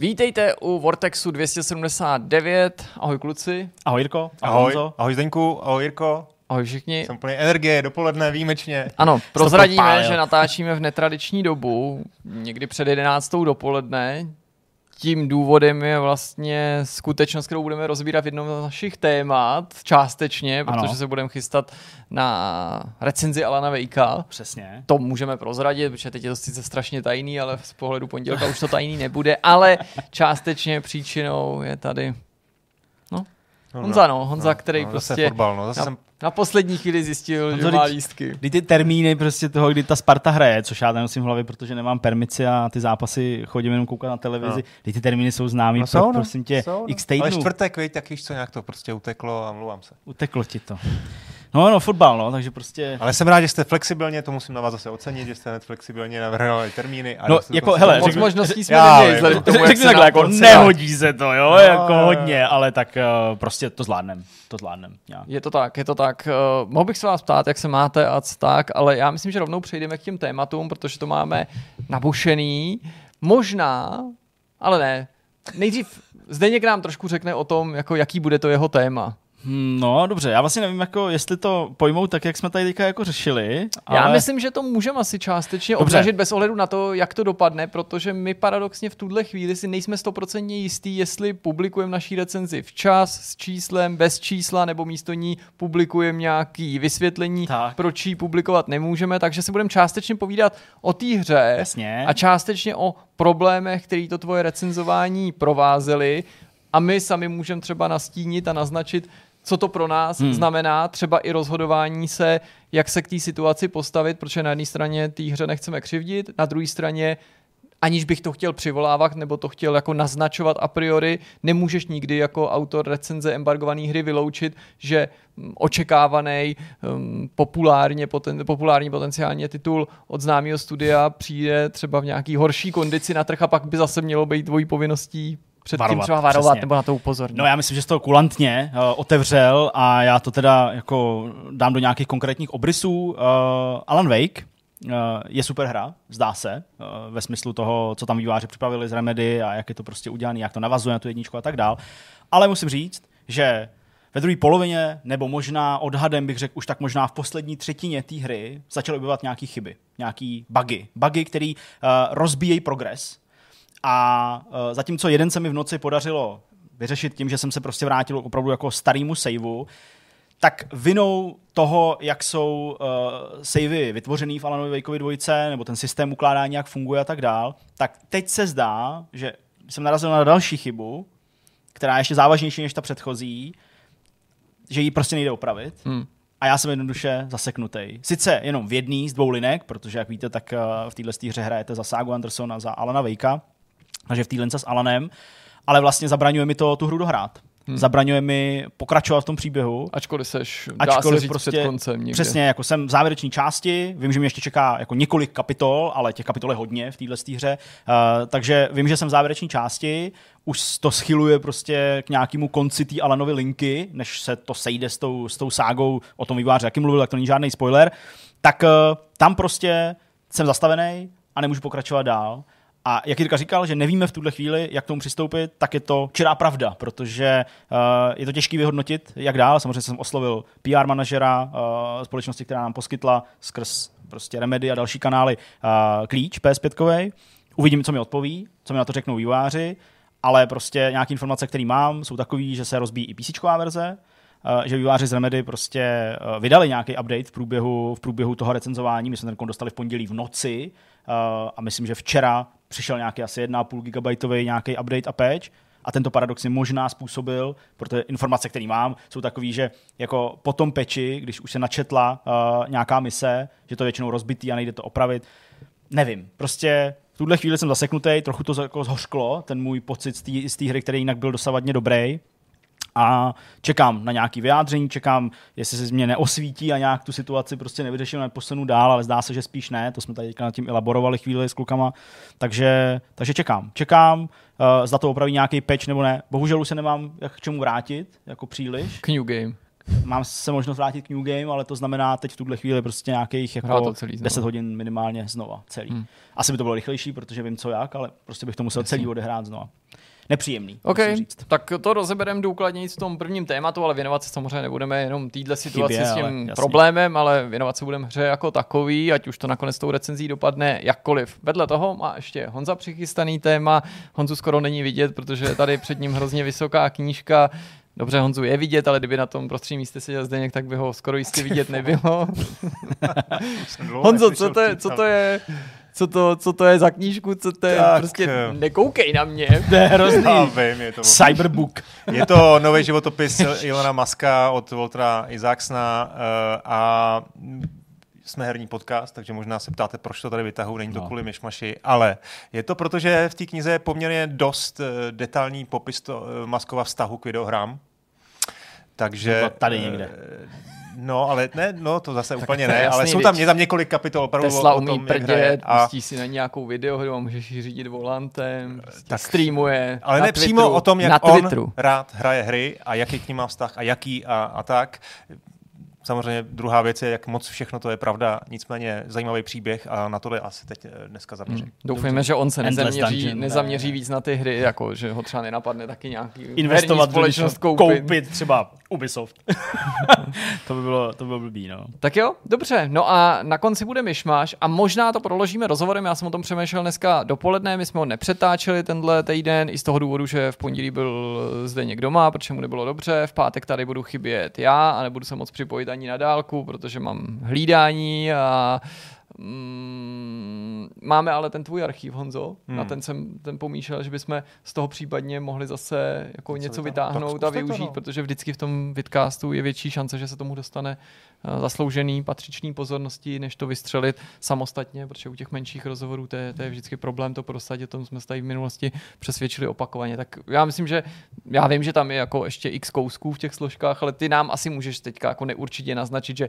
Vítejte u Vortexu 279. Ahoj kluci. Ahoj Jirko. Ahoj. Ahoj, ahoj Zdeňku, ahoj Jirko. Ahoj všichni. Jsem plný energie, dopoledne výjimečně. Ano, prozradíme, že natáčíme v netradiční dobu, někdy před 11. dopoledne tím důvodem je vlastně skutečnost, kterou budeme rozbírat v jednom z našich témat, částečně, protože ano. se budeme chystat na recenzi Alana Vejka. Přesně. To můžeme prozradit, protože teď je to sice strašně tajný, ale z pohledu pondělka už to tajný nebude, ale částečně příčinou je tady No, Honza, no, Honza, no, který no, prostě fotbal, no, zase na, jsem... na poslední chvíli zjistil, že má lístky. Kdy ty termíny prostě toho, kdy ta Sparta hraje, což já nenosím v hlavě, protože nemám permici a ty zápasy chodím jenom koukat na televizi, no. kdy ty termíny jsou známý, no, jsou, pro, no, prosím tě, jsou, no. x týdnů. Ale čtvrtek, víš, tak víš co, nějak to prostě uteklo a mluvám se. Uteklo ti to. No, no, fotbal, no, takže prostě... Ale jsem rád, že jste flexibilně, to musím na vás zase ocenit, že jste flexibilně navrhovali termíny. A no, jako, hele, moc možností jsme neměli, řekni takhle, jako nehodí se to, jo, no, jako hodně, ale tak uh, prostě to zvládnem, to zvládnem. Nějak. Je to tak, je to tak. Uh, mohl bych se vás ptát, jak se máte a tak, ale já myslím, že rovnou přejdeme k těm tématům, protože to máme nabušený. Možná, ale ne. Nejdřív Zdeněk nám trošku řekne o tom, jako jaký bude to jeho téma. Hmm, no, dobře, já vlastně nevím, jako, jestli to pojmou tak, jak jsme tady teďka jako řešili. Ale... Já myslím, že to můžeme asi částečně dobře. obnažit bez ohledu na to, jak to dopadne, protože my paradoxně v tuhle chvíli si nejsme stoprocentně jistý, jestli publikujeme naší recenzi včas, s číslem, bez čísla, nebo místo ní publikujeme nějaký vysvětlení, tak. proč ji publikovat nemůžeme, takže si budeme částečně povídat o té hře Jasně. a částečně o problémech, který to tvoje recenzování provázely a my sami můžeme třeba nastínit a naznačit, co to pro nás hmm. znamená, třeba i rozhodování se, jak se k té situaci postavit, protože na jedné straně té hře nechceme křivdit, na druhé straně aniž bych to chtěl přivolávat nebo to chtěl jako naznačovat a priori, nemůžeš nikdy jako autor recenze embargované hry vyloučit, že mm, očekávaný um, populárně, poten, populární potenciálně titul od známého studia přijde třeba v nějaký horší kondici na trh a pak by zase mělo být dvojí povinností před varovat, tím třeba varovat přesně. nebo na to upozornit. No já myslím, že jsi to kulantně uh, otevřel a já to teda jako dám do nějakých konkrétních obrysů. Uh, Alan Wake uh, je super hra, zdá se, uh, ve smyslu toho, co tam výváři připravili z Remedy a jak je to prostě udělané, jak to navazuje na tu jedničku a tak dál. Ale musím říct, že ve druhé polovině, nebo možná odhadem bych řekl už tak možná v poslední třetině té hry, začaly objevovat nějaké chyby, nějaké bugy. Bugy, které uh, rozbíjejí progres a uh, zatímco jeden se mi v noci podařilo vyřešit tím, že jsem se prostě vrátil opravdu jako starýmu saveu, tak vinou toho, jak jsou uh, savey vytvořený v Alanovi Wakeovi dvojce, nebo ten systém ukládání, jak funguje a tak dál, tak teď se zdá, že jsem narazil na další chybu, která je ještě závažnější než ta předchozí, že ji prostě nejde opravit. Hmm. A já jsem jednoduše zaseknutý. Sice jenom v jedný z dvou linek, protože jak víte, tak uh, v této hře hrajete za Sagu Andersona, za Alana Wakea, takže v té s Alanem, ale vlastně zabraňuje mi to tu hru dohrát. Hmm. Zabraňuje mi pokračovat v tom příběhu. Ačkoliv seš, dá ačkoliv se říct prostě, před koncem někde. Přesně, jako jsem v závěreční části, vím, že mě ještě čeká jako několik kapitol, ale těch kapitol je hodně v téhle hře, uh, takže vím, že jsem v závěreční části, už to schyluje prostě k nějakému konci té Alanovy linky, než se to sejde s tou, s tou ságou, o tom vývář, jaký mluvil, tak to není žádný spoiler, tak uh, tam prostě jsem zastavený a nemůžu pokračovat dál. A jak Jirka říkal, že nevíme v tuhle chvíli, jak tomu přistoupit, tak je to čirá pravda, protože uh, je to těžké vyhodnotit, jak dál. Samozřejmě jsem oslovil PR manažera uh, společnosti, která nám poskytla skrz prostě Remedy a další kanály uh, klíč PS5. Uvidím, co mi odpoví, co mi na to řeknou výváři, ale prostě nějaké informace, které mám, jsou takové, že se rozbíjí i PC verze, že výváři z Remedy prostě vydali nějaký update v průběhu, v průběhu toho recenzování. My jsme ten dostali v pondělí v noci a myslím, že včera přišel nějaký asi 1,5 GB nějaký update a patch a tento paradox je možná způsobil, protože informace, které mám, jsou takové, že jako po tom peči, když už se načetla uh, nějaká mise, že to je většinou rozbitý a nejde to opravit, nevím. Prostě v tuhle chvíli jsem zaseknutý, trochu to jako zhořklo, ten můj pocit z té hry, který jinak byl dosavadně dobrý a čekám na nějaký vyjádření, čekám, jestli se mě neosvítí a nějak tu situaci prostě nevyřeším, neposunu dál, ale zdá se, že spíš ne, to jsme tady nad tím elaborovali chvíli s klukama, takže, takže čekám. Čekám, uh, zda to opraví nějaký patch nebo ne. Bohužel už se nemám jak k čemu vrátit, jako příliš. K New Game. mám se možnost vrátit k New Game, ale to znamená teď v tuhle chvíli prostě nějakých jako celý znova. 10 hodin minimálně znova, celý. Hmm. Asi by to bylo rychlejší, protože vím co jak, ale prostě bych to musel celý odehrát znova. Nepříjemný, OK, musím říct. tak to rozebereme důkladněji v tom prvním tématu, ale věnovat se samozřejmě nebudeme jenom týhle situaci Chybě, s tím ale problémem, ale věnovat se budeme hře jako takový, ať už to nakonec tou recenzí dopadne jakkoliv. Vedle toho má ještě Honza přichystaný téma. Honzu skoro není vidět, protože je tady před ním hrozně vysoká knížka. Dobře, Honzu je vidět, ale kdyby na tom prostředním místě seděl Zdeněk, tak by ho skoro jistě vidět nebylo. Honzo, co to je, co to je, co to, co to je za knížku, co to je, Tak, prostě eh. nekoukej na mě. To je hrozný. Já vím, je to, Cyberbook. je to nový životopis Ilona Maska od Waltera Isaacsona uh, a jsme herní podcast, takže možná se ptáte, proč to tady vytahu, není to No. kvůli myšmaši, ale je to proto, že v té knize je poměrně dost eh, detailní popis to, eh, Maskova vztahu k videohrám. Takže... Tady někde. No, ale ne, no to zase úplně to ne, ale jsou tam, je tam několik kapitol opravdu Tesla o, o umí tom, jak hraje. prdět, A, pustí si na nějakou videohru a můžeš ji řídit volantem, prostě Tak- streamuje ale na ne přímo Twitteru, o tom, jak na on rád hraje hry a jaký k ním má vztah a jaký a, a tak. Samozřejmě druhá věc je, jak moc všechno to je pravda, nicméně zajímavý příběh a na tohle asi teď eh, dneska zaměřím. Hmm. Doufejme, že on se nezaměří, Dungeon, nezaměří ne. víc na ty hry, jako že ho třeba nenapadne taky nějaký Investovat společnost koupit. koupit třeba Ubisoft. to by bylo, to by bylo blbý, no. Tak jo, dobře. No a na konci bude myšmaš a možná to proložíme rozhovorem. Já jsem o tom přemýšlel dneska dopoledne, my jsme ho nepřetáčeli tenhle týden i z toho důvodu, že v pondělí byl zde někdo doma, protože mu nebylo dobře. V pátek tady budu chybět já a nebudu se moc připojit ani na dálku, protože mám hlídání a Mm, máme ale ten tvůj archív, Honzo. Hmm. Na ten jsem ten pomýšlel, že bychom z toho případně mohli zase jako něco vytáhnout. vytáhnout a zkuste to, využít, no. protože vždycky v tom vidcastu je větší šance, že se tomu dostane eh, zasloužený patřičný pozornosti, než to vystřelit samostatně, protože u těch menších rozhovorů to je, to je vždycky problém to prosadit, o tom jsme se tady v minulosti přesvědčili opakovaně. Tak já myslím, že já vím, že tam je jako ještě x kousků v těch složkách, ale ty nám asi můžeš teďka jako neurčitě naznačit, že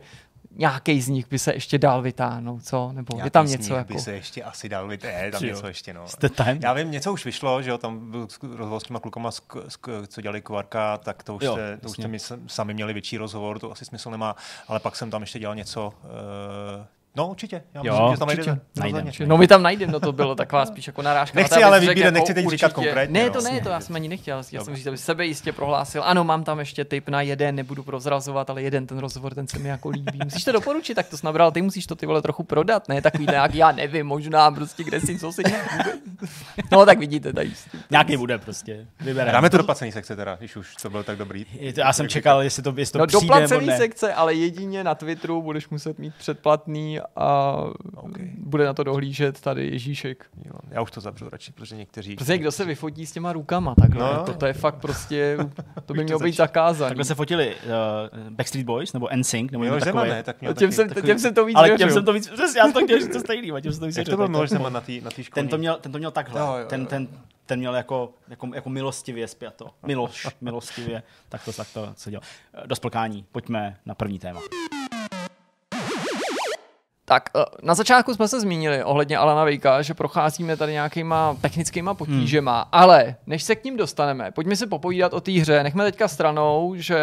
nějaký z nich by se ještě dál vytáhnout, co? Nebo je tam z něco nich jako... by se ještě asi dal vyt... Je, tam něco ještě, no. Jste time? Já vím, něco už vyšlo, že jo, tam byl rozhovor s těma klukama, sk- sk- co dělali Kvarka, tak to už, Jo, jste, to už jasně. jste mi s- sami měli větší rozhovor, to asi smysl nemá, ale pak jsem tam ještě dělal něco, uh, no určitě, já Jo, myslím, že tam určitě. No my tam najdeme, no to bylo taková spíš jako narážka. Nechci ale vybírat, nechci teď říkat určitě- konkrétně, Ne, to ne, to já jsem ani nechtěl. Já jsem říct, aby sebe jistě prohlásil. Ano, mám tam ještě tip na jeden, nebudu prozrazovat, ale jeden ten rozhovor, ten se mi jako líbí. Musíš to doporučit, tak to jsi nabral, ty musíš to ty vole trochu prodat, ne? Takový nějak, já nevím, možná prostě kde si, co si. No tak vidíte tady. Nějaký bude prostě. Vybereme. Dáme to do placený sekce teda, když už to byl tak dobrý. Já jsem čekal, jestli to, jestli to No přijde doplacený sekce, ale jedině na Twitteru budeš muset mít předplatný a OK. bude na to dohlížet tady Ježíšek. Jo, já už to zavřu radši, protože někteří... Prostě kdo se vyfotí s těma rukama, tak no, to, to je fakt prostě, to by to mělo být zakázaný. Takhle se fotili uh, Backstreet Boys nebo NSYNC nebo Zeman, takový. ne, tak měl těm, taky, jsem, takový- těm jsem to víc Ale věřil. těm jsem to víc, já jsem to chtěl říct to stejný, a těm jsem to víc Jak to byl tak Miloš Zeman na té na školní? ten to měl, ten to měl takhle, Jo, jo, jo. ten, ten, ten měl jako, jako, jako milostivě zpěto. Miloš, milostivě, tak to, tak to co dělal. Do splkání, pojďme na první téma. Tak eh, na začátku jsme se zmínili ohledně Alana Vejka, že procházíme tady nějakýma technickýma potížema, hmm. ale než se k ním dostaneme, pojďme si popovídat o té hře. Nechme teďka stranou, že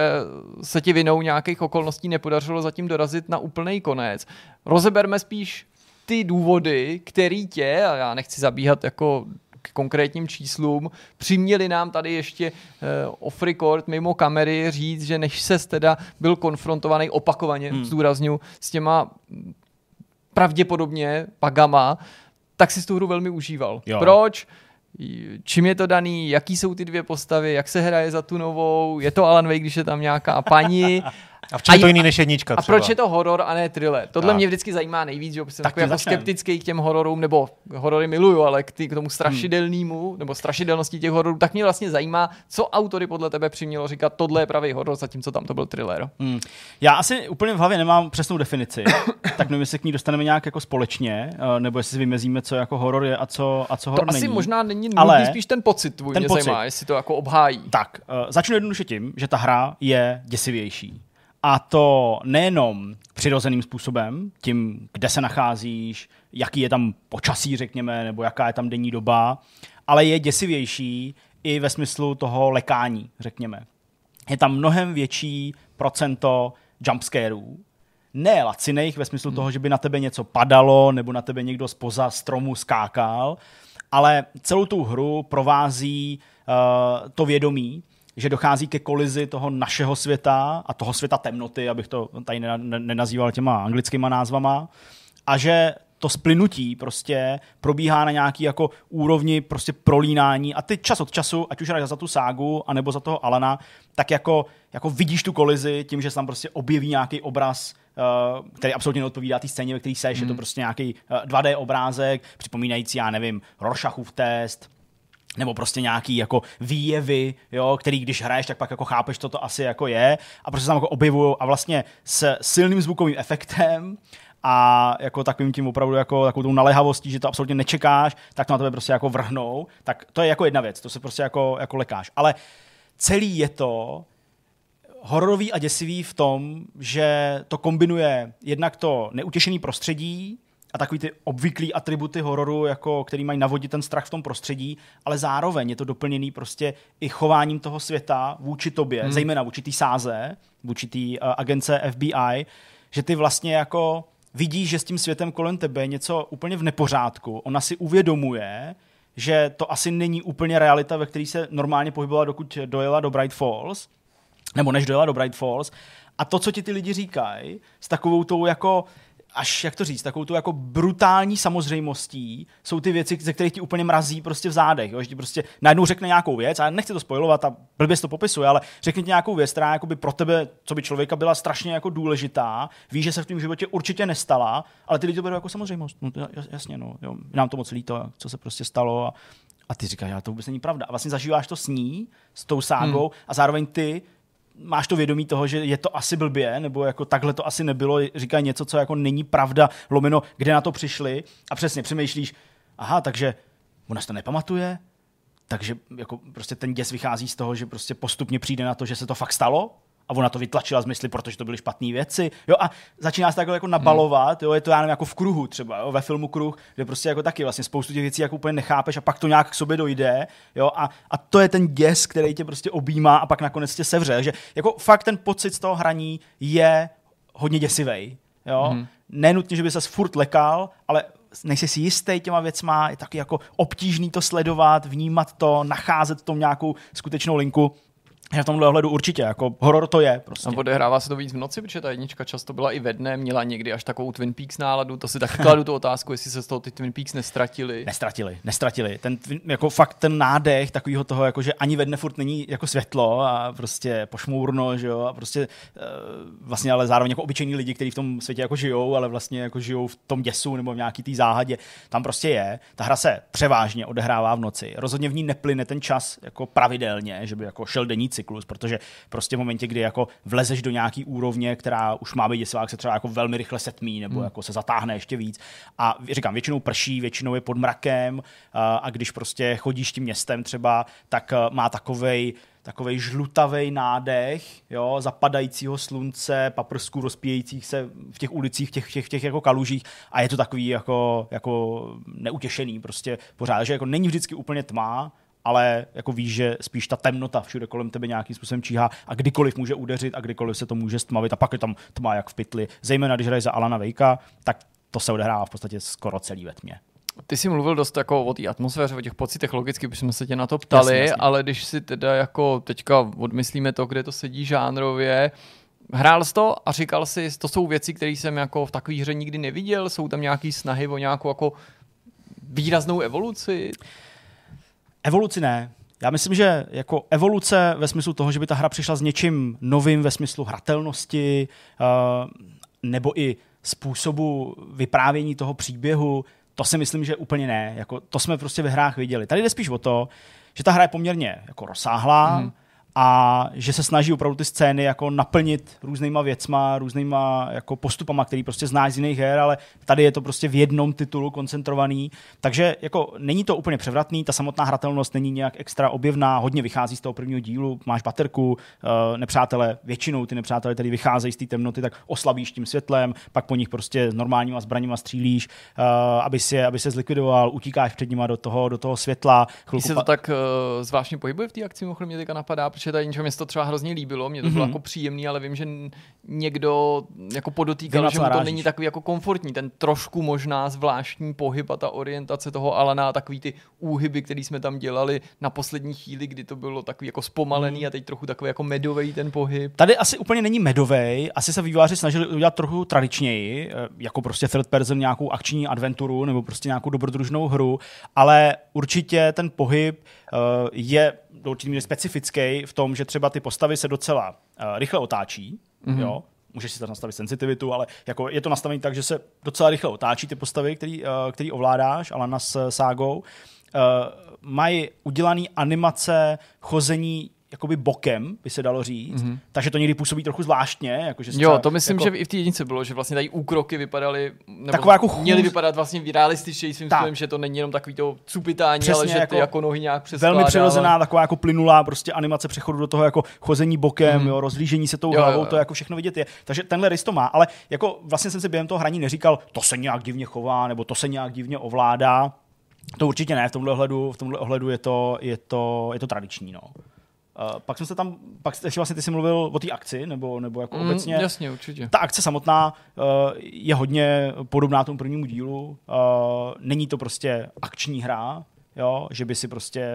se ti vinou nějakých okolností nepodařilo zatím dorazit na úplný konec. Rozeberme spíš ty důvody, který tě, a já nechci zabíhat jako k konkrétním číslům, přiměli nám tady ještě uh, off record mimo kamery říct, že než ses teda byl konfrontovaný opakovaně, hmm. zdůrazňu, s těma pravděpodobně pagama, tak si tu hru velmi užíval. Jo. Proč? Čím je to daný, jaký jsou ty dvě postavy, jak se hraje za tu novou, je to Alan Wake, když je tam nějaká paní. A v čem je to A- jiný než jednička A třeba? proč je to horor a ne thriller? Tohle Tak. mě vždycky zajímá nejvíc, že jsem Tak jako začneme. skeptický k těm hororům, nebo horory miluju, ale k, ty, k tomu strašidelnému, nebo strašidelnosti těch hororů, tak mě vlastně zajímá, co autory podle tebe přimělo říkat, tohle je pravý horor, zatímco tam to byl thriller. Hmm. Já asi úplně v hlavě nemám přesnou definici, tak nevím, jestli k ní dostaneme nějak jako společně, eh, nebo jestli si vymezíme, co jako horor je a co, a co To horor asi není. možná není Ale- spíš ten pocit tvůj ten mě pocit. zajímá, jestli to jako obhájí. Tak, uh, začnu jednoduše tím, že ta hra je děsivější. A to nejenom přirozeným způsobem, tím, kde se nacházíš, jaký je tam počasí, řekněme, nebo jaká je tam denní doba, ale je děsivější i ve smyslu toho lekání, řekněme. je tam mnohem větší procento jumpscarů, ne laciných ve smyslu toho, že by na tebe něco padalo nebo na tebe někdo spoza stromu skákal, ale celou tu hru provází uh, to vědomí, že dochází ke kolizi toho našeho světa a toho světa temnoty, abych to tady nenazýval těma anglickýma názvama, a že to splynutí prostě probíhá na nějaký jako úrovni prostě prolínání a ty čas od času, ať už za tu ságu, anebo za toho Alana, tak jako, jako vidíš tu kolizi tím, že se tam prostě objeví nějaký obraz, uh, který absolutně neodpovídá té scéně, ve který seš, mm. je to hmm. prostě nějaký uh, eh, 2D obrázek, připomínající, já nevím, Rorschachův test, nebo prostě nějaký jako výjevy, jo, který když hraješ, tak pak jako chápeš, co to asi jako je a prostě se tam jako objevují a vlastně s silným zvukovým efektem a jako takovým tím opravdu jako takovou tou naléhavostí, že to absolutně nečekáš, tak to na tebe prostě jako vrhnou, tak to je jako jedna věc, to se prostě jako, jako lekáš. Ale celý je to hororový a děsivý v tom, že to kombinuje jednak to neutěšený prostředí, a takový ty obvyklý atributy hororu, jako, který mají navodit ten strach v tom prostředí, ale zároveň je to doplněný prostě i chováním toho světa vůči tobě, hmm. zejména vůči té sáze, vůči té uh, agence FBI, že ty vlastně jako vidíš, že s tím světem kolem tebe je něco úplně v nepořádku. Ona si uvědomuje, že to asi není úplně realita, ve které se normálně pohybovala, dokud dojela do Bright Falls, nebo než dojela do Bright Falls. A to, co ti ty lidi říkají, s takovou tou jako až, jak to říct, takovou tu jako brutální samozřejmostí jsou ty věci, ze kterých ti úplně mrazí prostě v zádech. Jo? Že ti prostě najednou řekne nějakou věc, a nechci to spojovat a blbě to popisuje, ale řekne ti nějakou věc, která by pro tebe, co by člověka byla strašně jako důležitá, víš, že se v tom životě určitě nestala, ale ty lidi to berou jako samozřejmost. No, jasně, no, jo, nám to moc líto, co se prostě stalo a, a ty říkáš, já to vůbec není pravda. A vlastně zažíváš to s ní, s tou ságou hmm. a zároveň ty máš to vědomí toho, že je to asi blbě, nebo jako takhle to asi nebylo, říkají něco, co jako není pravda, lomeno, kde na to přišli a přesně přemýšlíš, aha, takže ona to nepamatuje, takže jako prostě ten děs vychází z toho, že prostě postupně přijde na to, že se to fakt stalo, a ona to vytlačila z mysli, protože to byly špatné věci. Jo, a začíná se takhle jako nabalovat, jo, je to já nevím, jako v kruhu třeba, jo, ve filmu Kruh, kde prostě jako taky vlastně spoustu těch věcí jako úplně nechápeš a pak to nějak k sobě dojde, jo, a, a to je ten děs, který tě prostě objímá a pak nakonec tě sevře. že jako fakt ten pocit z toho hraní je hodně děsivý. Jo? Mm. Nenutně, že by se furt lekal, ale nejsi si jistý těma věcma, je taky jako obtížný to sledovat, vnímat to, nacházet tom nějakou skutečnou linku. Já v tomhle ohledu určitě, jako horor to je prostě. A odehrává se to víc v noci, protože ta jednička často byla i ve dne, měla někdy až takovou Twin Peaks náladu, to si taky kladu tu otázku, jestli se z toho ty Twin Peaks nestratili. Nestratili, nestratili. Ten, jako fakt ten nádech takového toho, jako že ani ve dne furt není jako světlo a prostě pošmourno, že jo, a prostě uh, vlastně ale zároveň jako obyčejní lidi, kteří v tom světě jako žijou, ale vlastně jako žijou v tom děsu nebo v nějaký té záhadě, tam prostě je. Ta hra se převážně odehrává v noci. Rozhodně v ní neplyne ten čas jako pravidelně, že by jako šel denní cyklus, protože prostě v momentě, kdy jako vlezeš do nějaký úrovně, která už má být děsivá, se třeba jako velmi rychle setmí nebo hmm. jako se zatáhne ještě víc. A říkám, většinou prší, většinou je pod mrakem a když prostě chodíš tím městem třeba, tak má takovej takový žlutavý nádech, jo, zapadajícího slunce, paprsků rozpíjejících se v těch ulicích, v těch, těch, těch jako kalužích a je to takový jako, jako neutěšený prostě pořád, že jako není vždycky úplně tma, ale jako víš, že spíš ta temnota všude kolem tebe nějakým způsobem číhá a kdykoliv může udeřit a kdykoliv se to může stmavit a pak je tam tma jak v pytli. Zejména když hraješ za Alana Vejka, tak to se odehrává v podstatě skoro celý ve tmě. Ty jsi mluvil dost jako o té atmosféře, o těch pocitech, logicky bychom se tě na to ptali, jasně, jasně. ale když si teda jako teďka odmyslíme to, kde to sedí žánrově, hrál jsi to a říkal si, to jsou věci, které jsem jako v takové hře nikdy neviděl, jsou tam nějaké snahy o nějakou jako výraznou evoluci? Evoluci ne. Já myslím, že jako evoluce ve smyslu toho, že by ta hra přišla s něčím novým ve smyslu hratelnosti uh, nebo i způsobu vyprávění toho příběhu, to si myslím, že úplně ne. Jako, to jsme prostě ve hrách viděli. Tady jde spíš o to, že ta hra je poměrně jako rozsáhlá, mm a že se snaží opravdu ty scény jako naplnit různýma věcma, různýma jako postupama, který prostě znáš z jiných her, ale tady je to prostě v jednom titulu koncentrovaný, takže jako není to úplně převratný, ta samotná hratelnost není nějak extra objevná, hodně vychází z toho prvního dílu, máš baterku, uh, nepřátelé, většinou ty nepřátelé tady vycházejí z té temnoty, tak oslabíš tím světlem, pak po nich prostě normálníma zbraněma střílíš, uh, aby se, aby se zlikvidoval, utíkáš před nima do toho, do toho světla. Chvilku se to tak uh, zvláštně pohybuje v té akci, mě teďka napadá, protože natáčet a něčeho mě se to třeba hrozně líbilo, mě to bylo Mhm. jako příjemný, ale vím, že někdo jako podotýkal, Vím, že mu to není takový jako komfortní, ten trošku možná zvláštní pohyb a ta orientace toho Alana a takový ty úhyby, který jsme tam dělali na poslední chvíli, kdy to bylo takový jako zpomalený a teď trochu takový jako medový ten pohyb. Tady asi úplně není medovej, asi se vývojáři snažili udělat trochu tradičněji, eh, jako prostě third person nějakou akční adventuru nebo prostě nějakou dobrodružnou hru, ale určitě ten pohyb eh, je do určitý míry specifický v tom, že třeba ty postavy se docela eh, rychle otáčí, mm-hmm. jo, můžeš si tam nastavit senzitivitu, ale jako je to nastavené tak, že se docela rychle otáčí ty postavy, který, eh, který ovládáš, Alana s Ságou. Eh, Mají udělané animace chození jakoby bokem, by se dalo říct, mm-hmm. takže to někdy působí trochu zvláštně. Jako, že Jo, to myslím, jako, že i v té jednice bylo, že vlastně tady úkroky vypadaly, nebo Taková jako chůz- měly vypadat vlastně realističtěji svým způsobem, že to není jenom takový to cupitání, Přesně, ale že jako ty jako nohy nějak přeskládávaly. velmi přirozená, taková jako plynulá prostě animace přechodu do toho jako chození bokem, mm. jo, rozlížení se tou Jo, hlavou, jo, jo. to jako všechno vidět je. Takže tenhle rys to má, ale jako vlastně jsem si během toho hraní neříkal, to se nějak divně chová, nebo to se nějak divně ovládá. To určitě ne, v tomhle ohledu, v tomhle ohledu je to, je to, je to tradiční, no. Uh, pak jsem se tam, pak ještě vlastně ty jsi mluvil o té akci, nebo, nebo jako Mm, obecně. jasně, určitě. Ta akce samotná uh, je hodně podobná tomu prvnímu dílu. Uh, není to prostě akční hra, jo, že by si prostě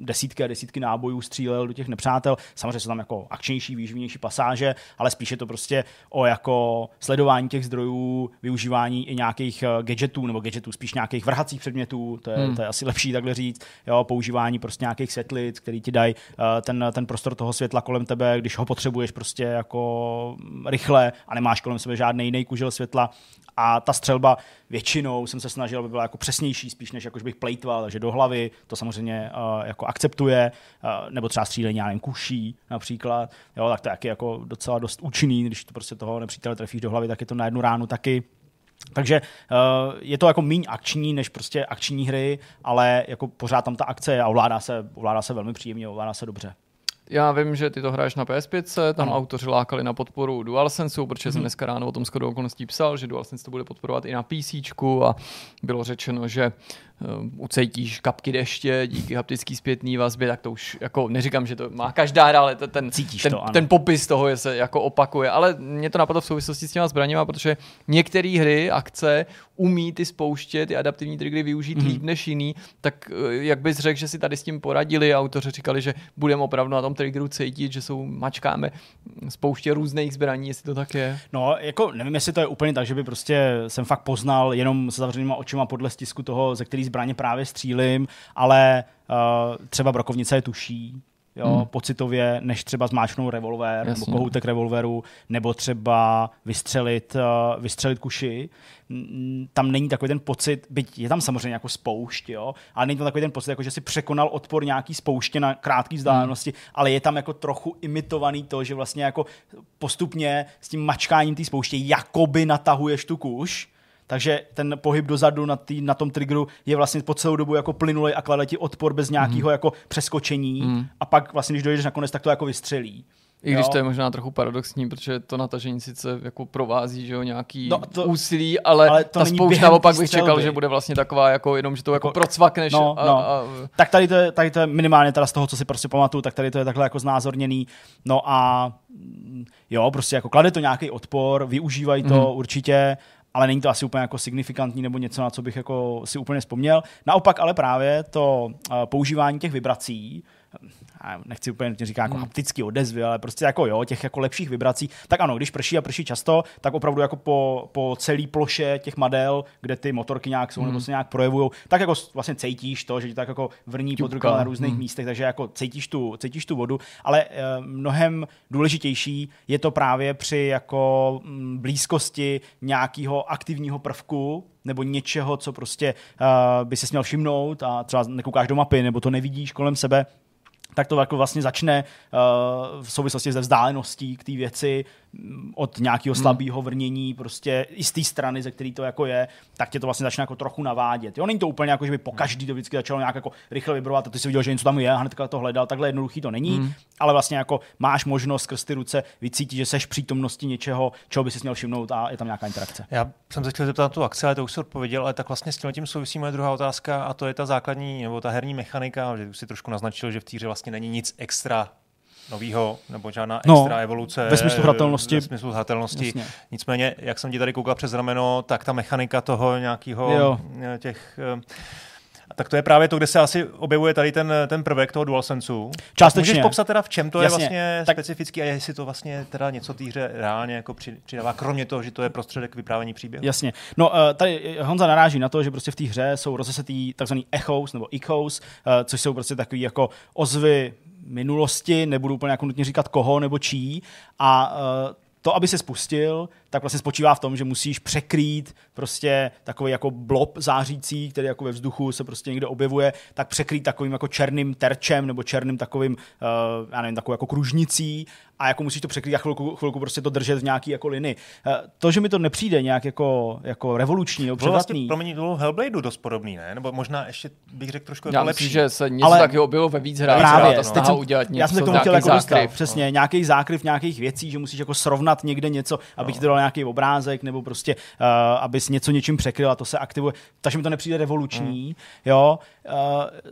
desítky a desítky nábojů střílel do těch nepřátel. Samozřejmě jsou tam jako akčnější, výživnější pasáže, ale spíše to prostě o jako sledování těch zdrojů, využívání i nějakých eh, gadgetů, nebo gadgetů spíš nějakých vrhacích předmětů, to je, Hmm. to je asi lepší takhle říct, jo, používání prostě nějakých světlic, který ti dají eh, ten, ten prostor toho světla kolem tebe, když ho potřebuješ prostě jako mm, rychle a nemáš kolem sebe žádný jiný kužel světla. A ta střelba většinou jsem se snažil, aby byla jako přesnější, spíš než jako, že bych plejtval, takže do hlavy, to samozřejmě uh, jako akceptuje, uh, nebo třeba střílení, nevím, kuší například, jo, tak to je jako docela dost účinný, když to prostě toho nepřítele trefíš do hlavy, tak je to na jednu ránu taky. Takže uh, je to jako míň akční než prostě akční hry, ale jako pořád tam ta akce je a ovládá se, ovládá se velmi příjemně, ovládá se dobře. Já vím, že ty to hraješ na PS5, tam Ano. autoři lákali na podporu DualSense, protože jsem dneska ráno o tom skoro okolností psal, že DualSense to bude podporovat i na PC a bylo řečeno, že uh, ucejtíš kapky deště díky haptický zpětný vazbě, tak to už jako neříkám, že to má každá hra, ale te- ten, Cítíš ten, to, ano. ten popis toho je se jako opakuje, ale mě to napadlo v souvislosti s těma zbraněma, protože některé hry, akce umí ty spouště, ty adaptivní triggery využít mm-hmm. líp než jiný, tak eh, jak bys řekl, že si tady s tím poradili, autoři říkali, že budeme opravdu na tom triggeru cítit, že jsou, mačkáme spouště různých zbraní, jestli to tak je. No, jako nevím, jestli to je úplně tak, že by prostě jsem fakt poznal jenom se zavřenýma očima podle stisku toho, ze který zbraně právě střílím, ale uh, třeba brokovnice je tuší, jo, Hmm. pocitově, než třeba zmáčknout revolver, Jasně. nebo kohoutek revolveru, nebo třeba vystřelit, uh, vystřelit kuši. Tam není takový ten pocit, byť je tam samozřejmě jako spoušť, jo, ale není tam takový ten pocit, jako že si překonal odpor nějaký spouště na krátké vzdálenosti, hmm. ale je tam jako trochu imitovaný to, že vlastně jako postupně s tím mačkáním té spouště jakoby natahuješ tu kuš, takže ten pohyb dozadu na, tý, na tom triggeru je vlastně po celou dobu jako plynulej a klade ti odpor bez nějakého jako přeskočení Mhm. a pak vlastně, když dojdeš nakonec, tak to jako vystřelí. I když Jo. to je možná trochu paradoxní, protože to natažení sice jako provází, že jo, nějaký No, to- úsilí, ale, ale to ta není spoušta během opak té bych čekal, že bude vlastně taková, jako jenom, že to jako, Jako- procvakneš. no, a, no. A, Tak tady to, je, tady to je minimálně teda z toho, co si prostě pamatuju, tak tady to je takhle jako znázorněný. No a mm, jo, prostě jako klade to nějaký odpor, využívají to Mhm. určitě, ale není to asi úplně jako signifikantní nebo něco, na co bych jako si úplně vzpomněl. Naopak ale právě to uh, používání těch vibrací, nechci úplně nutně říkat jako Hmm. haptický odezvy, ale prostě jako jo, těch jako lepších vibrací, tak ano, když prší a prší často, tak opravdu jako po, po celé ploše těch madel, kde ty motorky nějak jsou Hmm. nebo se nějak projevují, tak jako vlastně cítíš to, že ti tak jako vrní pod na různých Hmm. místech, takže jako cítíš tu, cítíš tu vodu, ale eh, mnohem důležitější je to právě při jako mm, blízkosti nějakého aktivního prvku, nebo něčeho, co prostě uh, by se měl všimnout a třeba nekoukáš do mapy, nebo to nevidíš kolem sebe, tak to jako vlastně začne uh, v souvislosti se vzdáleností k té věci od nějakého slabého vrnění, prostě i z té strany, ze který to jako je, tak tě to vlastně začne jako trochu navádět. Jo, není to úplně jako, že by po každý to vždycky začalo nějak jako rychle vibrovat a ty si viděl, že něco tam je a hnedka to hledal, takhle jednoduchý to není, Mm. ale vlastně jako máš možnost skrz ty ruce vycítit, že seš přítomnosti něčeho, čeho by si měl všimnout a je tam nějaká interakce. Já jsem se chtěl zeptat na tu akci, ale to už se odpověděl, ale tak vlastně s tím tím souvisí moje druhá otázka a to je ta základní, nebo ta herní mechanika, že už si trošku naznačil, že v té hře vlastně není nic extra novýho, nebo žádná No, extra evoluce. ve smyslu hratelnosti. Ve smyslu hratelnosti. Jasně. Nicméně, jak jsem ti tady koukal přes rameno, tak ta mechanika toho nějakého Jo. eh, těch... eh, tak to je právě to, kde se asi objevuje tady ten, ten prvek toho DualSenseu. Částečně. Můžeš popsat teda, v čem to Jasně. je vlastně Tak- specifický a jestli to vlastně teda něco té hře reálně jako při- přidává, kromě toho, že to je prostředek k vyprávění příběhu. Jasně. No, eh, tady Honza naráží na to, že prostě v té hře jsou rozesetý takzvaný echos nebo echoes, což jsou prostě takový jako ozvy minulosti, nebudu úplně jako nutně říkat koho nebo čí. A eh, to, aby se spustil, tak vlastně spočívá v tom, že musíš překrýt prostě takový jako blob zářící, který jako ve vzduchu se prostě někde objevuje, tak překrýt takovým jako černým terčem nebo černým takovým, uh, já nevím, takovou jako kružnicí a jako musíš to překrýt a chvilku, chvilku prostě to držet v nějaký jako linii. Uh, to, že mi to nepřijde nějak jako, jako revoluční nebo Bylo vlastně, převratný, pro mě bylo Hellbladeu dost podobný, ne? Nebo možná ještě bych řekl trošku Já jako myslím, lepší. že se něco Ale- taky objevilo ve víc hrách. Právě, teď snaha jsem- udělat něco, já jsem se k tomu chtěl jako dostat. zákryv. Přesně, nějaký zákryv nějakých věcí, že musíš jako srovnat někde něco, aby ti to dal nějaký obrázek, nebo prostě, uh, abys něco něčím překryl a to se aktivuje. Takže mi to nepřijde revoluční, jo. Uh,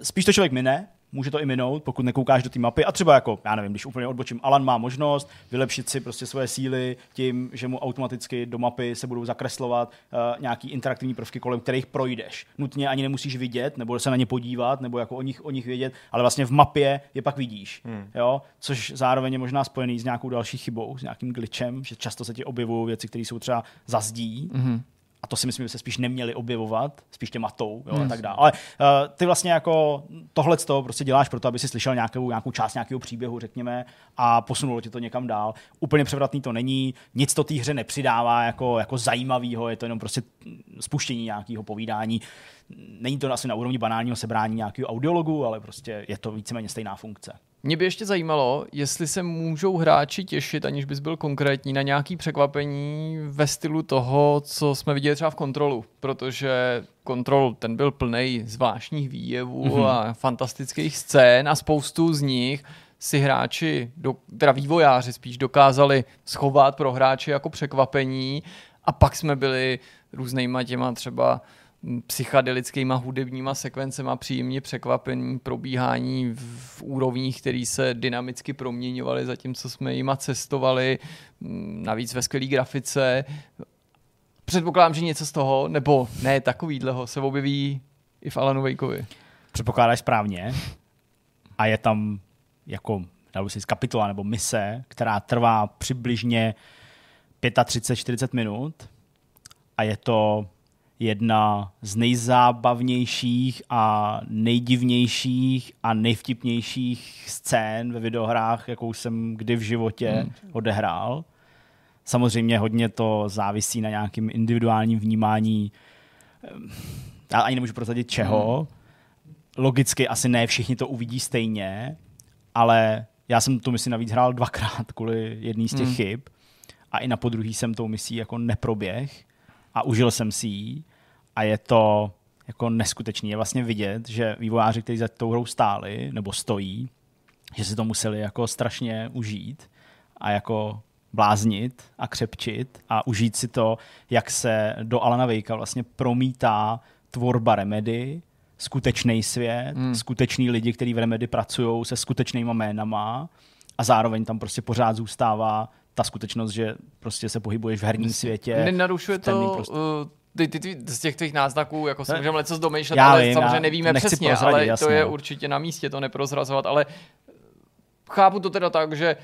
spíš to člověk mine, může to i minout, pokud nekoukáš do té mapy. A třeba jako, já nevím, když úplně odbočím, Alan má možnost vylepšit si prostě svoje síly tím, že mu automaticky do mapy se budou zakreslovat uh, nějaký interaktivní prvky, kolem kterých projdeš. Nutně ani nemusíš vidět, nebo se na ně podívat, nebo jako o nich, o nich vědět, ale vlastně v mapě je pak vidíš. Hmm. Jo? Což zároveň je možná spojený s nějakou další chybou, s nějakým glitchem, že často se ti objevují věci, které jsou třeba za zdí. Mm-hmm a to si myslím, že se spíš neměli objevovat, spíš tě matou jo, a tak dále. Ale uh, ty vlastně jako tohle to prostě děláš proto, aby si slyšel nějakou, nějakou část nějakého příběhu, řekněme, a posunulo tě to někam dál. Úplně převratný to není, nic to té hře nepřidává jako, jako zajímavého, je to jenom prostě spuštění nějakého povídání. Není to asi na úrovni banálního sebrání nějakého audiologu, ale prostě je to víceméně stejná funkce. Mě by ještě zajímalo, jestli se můžou hráči těšit, aniž bys byl konkrétní, na nějaký překvapení ve stylu toho, co jsme viděli třeba v kontrolu, protože kontrol ten byl plný zvláštních výjevů mm-hmm. a fantastických scén a spoustu z nich si hráči, do, teda vývojáři spíš dokázali schovat pro hráče jako překvapení a pak jsme byli různýma těma třeba psychedelickýma hudebníma sekvencema příjemně překvapení probíhání v úrovních, které se dynamicky proměňovaly, zatímco jsme jima cestovali, mm, navíc ve skvělé grafice. Předpokládám, že něco z toho, nebo ne takovýhleho, se objeví i v Alanu Wakeovi. Předpokládáš správně a je tam jako, dalo si kapitola nebo mise, která trvá přibližně 35-40 minut a je to jedna z nejzábavnějších a nejdivnějších a nejvtipnějších scén ve videohrách, jakou jsem kdy v životě hmm. odehrál. Samozřejmě hodně to závisí na nějakém individuálním vnímání. Já ani nemůžu prozradit čeho. Hmm. Logicky asi ne všichni to uvidí stejně, ale já jsem tu misi navíc hrál dvakrát kvůli jedný z těch hmm. chyb a i na podruhý jsem tou misí jako neproběh a užil jsem si ji a je to jako neskutečný. Je vlastně vidět, že vývojáři, kteří za tou hrou stáli nebo stojí, že si to museli jako strašně užít a jako bláznit a křepčit a užít si to, jak se do Alana Vejka vlastně promítá tvorba Remedy, skutečný svět, hmm. skutečný lidi, kteří v Remedy pracují se skutečnýma jménama a zároveň tam prostě pořád zůstává ta skutečnost, že prostě se pohybuješ v herním světě. Nenarušuje to uh, ty, ty, ty, z těch tvých náznaků, jako si Ne. můžeme něco domýšlet, Já ale vím, samozřejmě já nevíme přesně, prozradit, ale to jasně. je určitě na místě to neprozrazovat, ale chápu to teda tak, že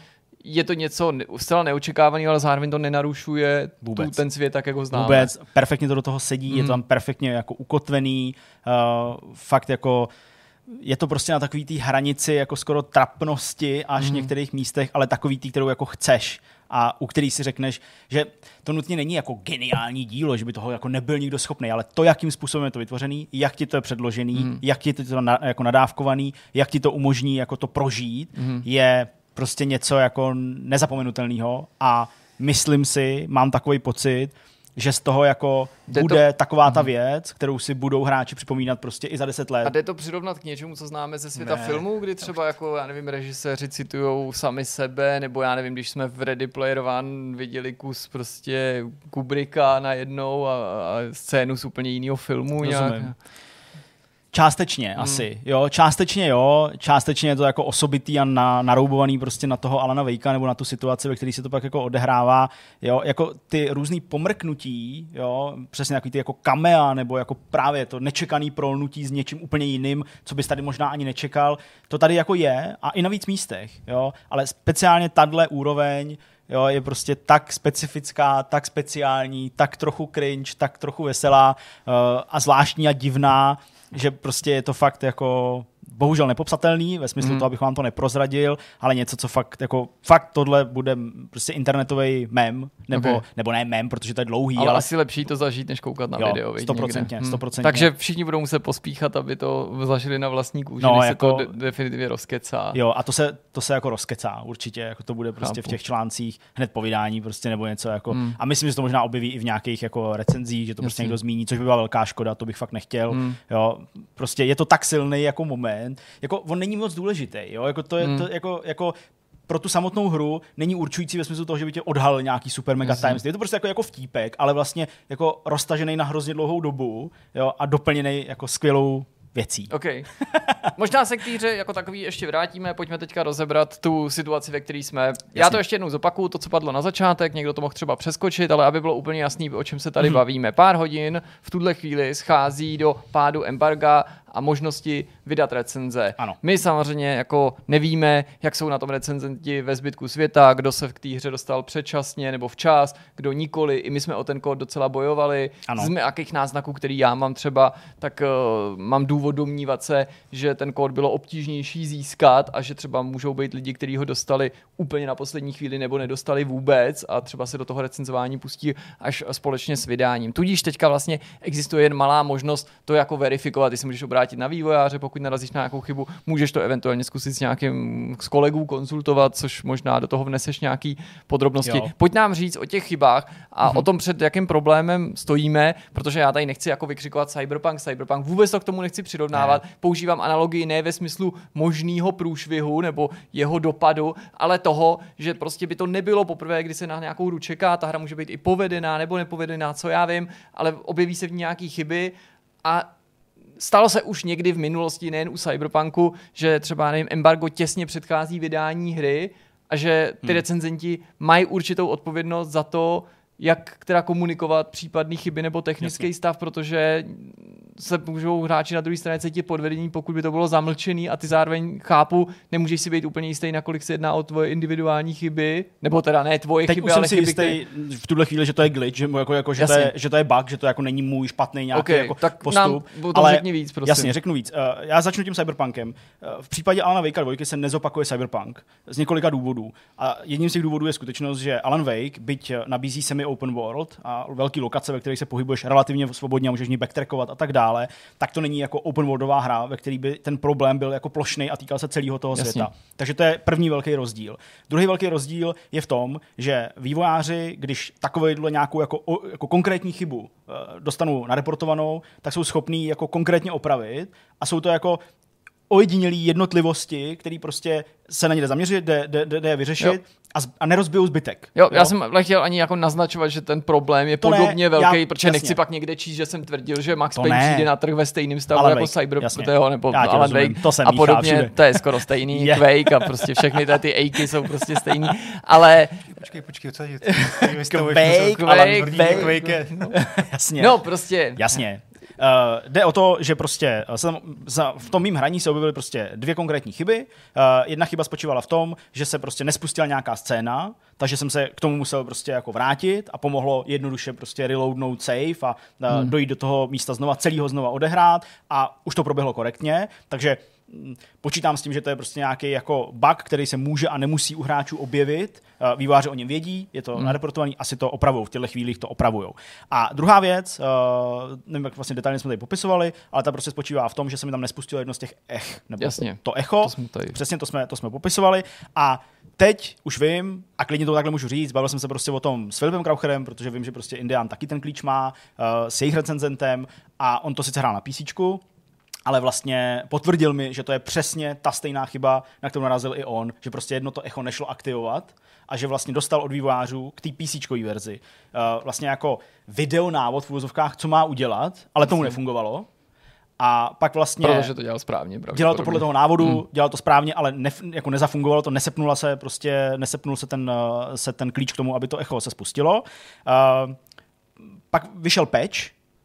je to něco zcela neočekávaného, ale zároveň to nenarušuje tu, Vůbec. ten svět tak, jak ho známe. Vůbec, perfektně to do toho sedí, mm. je to tam perfektně jako ukotvený, uh, fakt jako je to prostě na takový té hranici jako skoro trapnosti až v některých místech, ale takový tý, kterou jako chceš a u který si řekneš, že to nutně není jako geniální dílo, že by toho jako nebyl nikdo schopný, ale to, jakým způsobem je to vytvořený, jak ti to je předložený, mm. jak ti to je na, jako nadávkovaný, jak ti to umožní jako to prožít, mm. je prostě něco jako nezapomenutelného a myslím si, mám takový pocit, že z toho jako Jde bude to... taková ta věc, kterou si budou hráči připomínat prostě i za deset let. A jde to přirovnat k něčemu, co známe ze světa Ne. filmů, kdy třeba jako, já nevím, režiséři citují sami sebe, nebo já nevím, když jsme v Ready Player One viděli kus prostě Kubricka najednou a, a scénu z úplně jiného filmu. Nějak. Částečně hmm. asi, jo, částečně jo, částečně je to jako osobitý a na, naroubovaný prostě na toho Alana Vejka nebo na tu situaci, ve které se to pak jako odehrává, jo, jako ty různý pomrknutí, jo, přesně takový ty jako kamea nebo jako právě to nečekaný prolnutí s něčím úplně jiným, co bys tady možná ani nečekal, to tady jako je a i na víc místech, jo, ale speciálně tahle úroveň, jo, je prostě tak specifická, tak speciální, tak trochu cringe, tak trochu veselá uh, a zvláštní a divná, že prostě je to fakt jako bohužel nepopsatelný, ve smyslu mm. toho, abych vám to neprozradil, ale něco, co fakt, jako, fakt tohle bude prostě internetový mem, nebo, okay. nebo ne mem, protože to je dlouhý. Ale, ale, asi lepší to zažít, než koukat na jo, video. 100%, 100%. Hmm. Takže všichni budou muset pospíchat, aby to zažili na vlastní kůži, no, jako, se to de- definitivně rozkecá. Jo, a to se, to se jako rozkecá určitě, jako to bude prostě Chápu. v těch článcích hned povídání prostě nebo něco jako. Hmm. A myslím, že to možná objeví i v nějakých jako recenzích, že to prostě Jasně. někdo zmíní, což by byla velká škoda, to bych fakt nechtěl. Hmm. Jo, prostě je to tak silný jako moment, jako on není moc důležitý, jo, jako to je hmm. to, jako, jako pro tu samotnou hru není určující ve smyslu toho, že by tě odhalil nějaký super mega Jasně. times. Je to prostě jako, jako vtípek, ale vlastně jako roztažený na hrozně dlouhou dobu jo, a doplněný jako skvělou věcí. OK. Možná se k té hře jako takový ještě vrátíme, pojďme teďka rozebrat tu situaci, ve které jsme. Jasně. Já to ještě jednou zopakuju, to, co padlo na začátek, někdo to mohl třeba přeskočit, ale aby bylo úplně jasný, o čem se tady mm-hmm. bavíme. Pár hodin v tuhle chvíli schází do pádu embarga a možnosti vydat recenze. Ano. My samozřejmě jako nevíme, jak jsou na tom recenzenti ve zbytku světa, kdo se k té hře dostal předčasně nebo včas, kdo nikoli. I my jsme o ten kód docela bojovali. Ano. Z jakých náznaků, který já mám třeba, tak uh, mám důvod domnívat se, že ten kód bylo obtížnější získat a že třeba můžou být lidi, kteří ho dostali úplně na poslední chvíli nebo nedostali vůbec a třeba se do toho recenzování pustí až společně s vydáním. Tudíž teďka vlastně existuje jen malá možnost to jako verifikovat, jestli můžeš obrátit na vývojáře, pokud narazíš na nějakou chybu, můžeš to eventuálně zkusit s nějakým s kolegů konzultovat, což možná do toho vneseš nějaký podrobnosti. Jo. Pojď nám říct o těch chybách a mm-hmm. o tom, před jakým problémem stojíme, protože já tady nechci jako vykřikovat Cyberpunk, Cyberpunk, vůbec to k tomu nechci přirovnávat. Ne. Používám analogii ne ve smyslu možného průšvihu nebo jeho dopadu, ale toho, že prostě by to nebylo poprvé, kdy se na nějakou hru čeká, ta hra může být i povedená nebo nepovedená, co já vím, ale objeví se v ní nějaký chyby a stalo se už někdy v minulosti, nejen u Cyberpunku, že třeba, nevím, embargo těsně předchází vydání hry a že ty hmm. recenzenti mají určitou odpovědnost za to, jak teda komunikovat případné chyby nebo technický Jasně. stav, protože se můžou hráči na druhé straně cítit podvedení, pokud by to bylo zamlčený a ty zároveň chápu, nemůžeš si být úplně jistý, nakolik se jedná o tvoje individuální chyby, nebo teda ne tvoje Teď chyby, už ale jsem si jistý který... v tuhle chvíli, že to je glitch, že, jako, jako, že, to je, že to je bug, že to jako není můj špatný nějaký okay, jako tak postup. Nám ale řekni víc, prosím. Jasně, řeknu víc. Uh, já začnu tím Cyberpunkem. Uh, v případě Alana Wakea 2 se nezopakuje Cyberpunk z několika důvodů. A jedním z těch důvodů je skutečnost, že Alan Wake, byť nabízí semi-open world a velký lokace, ve kterých se pohybuješ relativně svobodně a můžeš ní backtrackovat a tak dále, tak to není jako open worldová hra, ve který by ten problém byl jako plošný a týkal se celého toho Jasně. světa. Takže to je první velký rozdíl. Druhý velký rozdíl je v tom, že vývojáři, když takovou nějakou jako, jako konkrétní chybu eh, dostanou nareportovanou, tak jsou schopní jako konkrétně opravit a jsou to jako ojedinělý jednotlivosti, který prostě se na ně jde zaměřit, jde, jde, jde, jde vyřešit jo. a, a nerozbijou zbytek. Jo, jo, já jsem nechtěl ani jako naznačovat, že ten problém je to podobně ne, velký, já, protože jasně. nechci pak někde číst, že jsem tvrdil, že Max Payne přijde na trh ve stejném stavu Alan jako Wake, Cyber, toho, nebo já Alan Wake to a podobně, všude. to je skoro stejný, yeah. Quake a prostě všechny ty, ty Ejky jsou prostě stejný, ale... Počkej, počkej, co je? Quake, Quake, Quake, Jasně. No, prostě. Jasně. Uh, jde o to, že prostě uh, za, v tom mým hraní se objevily prostě dvě konkrétní chyby. Uh, jedna chyba spočívala v tom, že se prostě nespustila nějaká scéna, takže jsem se k tomu musel prostě jako vrátit a pomohlo jednoduše prostě reloadnout save a uh, hmm. dojít do toho místa znova, celého znova odehrát a už to proběhlo korektně, takže počítám s tím, že to je prostě nějaký jako bug, který se může a nemusí u hráčů objevit. Eh, výváři o něm vědí, je to hmm. nareportovaný, asi to opravují, v těchto chvílích to opravují. A druhá věc, uh, nevím, jak vlastně detailně jsme tady popisovali, ale ta prostě spočívá v tom, že se mi tam nespustilo jedno z těch ech, nebo Jasně. to echo. To přesně to jsme, to jsme popisovali. A teď už vím, a klidně to takhle můžu říct, bavil jsem se prostě o tom s Filipem Kraucherem, protože vím, že prostě Indian taky ten klíč má, uh, s jejich recenzentem a on to sice hrál na PC, ale vlastně potvrdil mi, že to je přesně ta stejná chyba, na kterou narazil i on, že prostě jedno to echo nešlo aktivovat a že vlastně dostal od vývojářů k té PC verzi uh, vlastně jako video návod v úvozovkách, co má udělat, ale tomu nefungovalo. A pak vlastně... Protože to dělal správně. Dělal to podle toho návodu, hmm. dělal to správně, ale ne, jako nezafungovalo to, nesepnula se prostě, nesepnul se ten, se ten klíč k tomu, aby to echo se spustilo. Uh, pak vyšel patch,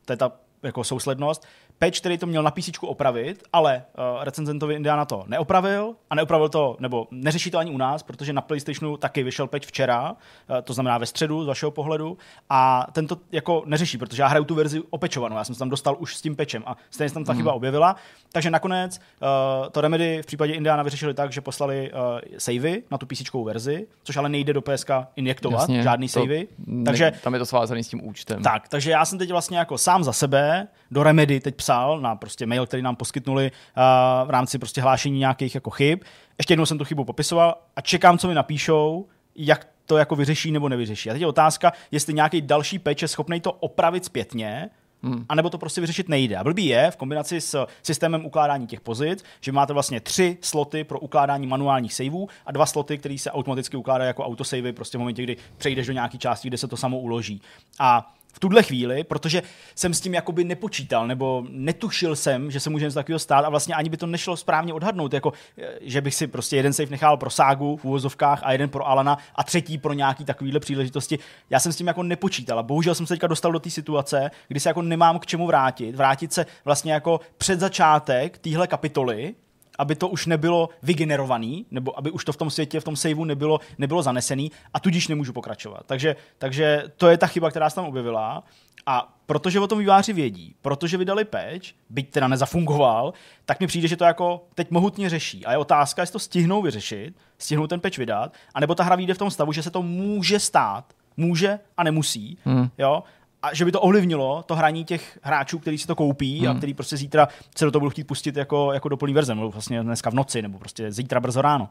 to je ta jako souslednost, patch, který to měl na PC opravit, ale uh, recenzentovi Indiana to neopravil a neopravil to, nebo neřeší to ani u nás, protože na PlayStationu taky vyšel patch včera, uh, to znamená ve středu z vašeho pohledu a ten to jako neřeší, protože já hraju tu verzi opečovanou, já jsem se tam dostal už s tím patchem a stejně se tam ta mm. chyba objevila, takže nakonec uh, to Remedy v případě Indiana vyřešili tak, že poslali uh, savey na tu PC verzi, což ale nejde do PSK injektovat, Jasně, žádný savey. Takže, tam je to svázaný s tím účtem. Tak, takže já jsem teď vlastně jako sám za sebe do Remedy teď psal na prostě mail, který nám poskytnuli uh, v rámci prostě hlášení nějakých jako chyb. Ještě jednou jsem tu chybu popisoval a čekám, co mi napíšou, jak to jako vyřeší nebo nevyřeší. A teď je otázka, jestli nějaký další patch je schopný to opravit zpětně, Hmm. A nebo to prostě vyřešit nejde. A blbý je v kombinaci s systémem ukládání těch pozic, že máte vlastně tři sloty pro ukládání manuálních saveů a dva sloty, které se automaticky ukládají jako autosavey prostě v momentě, kdy přejdeš do nějaké části, kde se to samo uloží. A v tuhle chvíli, protože jsem s tím jakoby nepočítal, nebo netušil jsem, že se může něco takového stát a vlastně ani by to nešlo správně odhadnout, jako eh, že bych si prostě jeden save nechal pro Ságu v úvozovkách a jeden pro Alana a třetí pro nějaký takovýhle příležitosti. Já jsem s tím jako nepočítal a bohužel jsem se teďka dostal do té situace, kdy se jako nemám k čemu vrátit. Vrátit se vlastně jako před začátek téhle kapitoly, aby to už nebylo vygenerovaný, nebo aby už to v tom světě, v tom saveu nebylo, nebylo zanesený a tudíž nemůžu pokračovat. Takže, takže to je ta chyba, která se tam objevila a protože o tom výváři vědí, protože vydali patch, byť teda nezafungoval, tak mi přijde, že to jako teď mohutně řeší. A je otázka, jestli to stihnou vyřešit, stihnou ten patch vydat, anebo ta hra vyjde v tom stavu, že se to může stát, může a nemusí, hmm. jo, a že by to ovlivnilo to hraní těch hráčů, kteří si to koupí hmm. a který prostě zítra se do toho budou chtít pustit jako, jako do plný verze, nebo vlastně dneska v noci, nebo prostě zítra brzo ráno.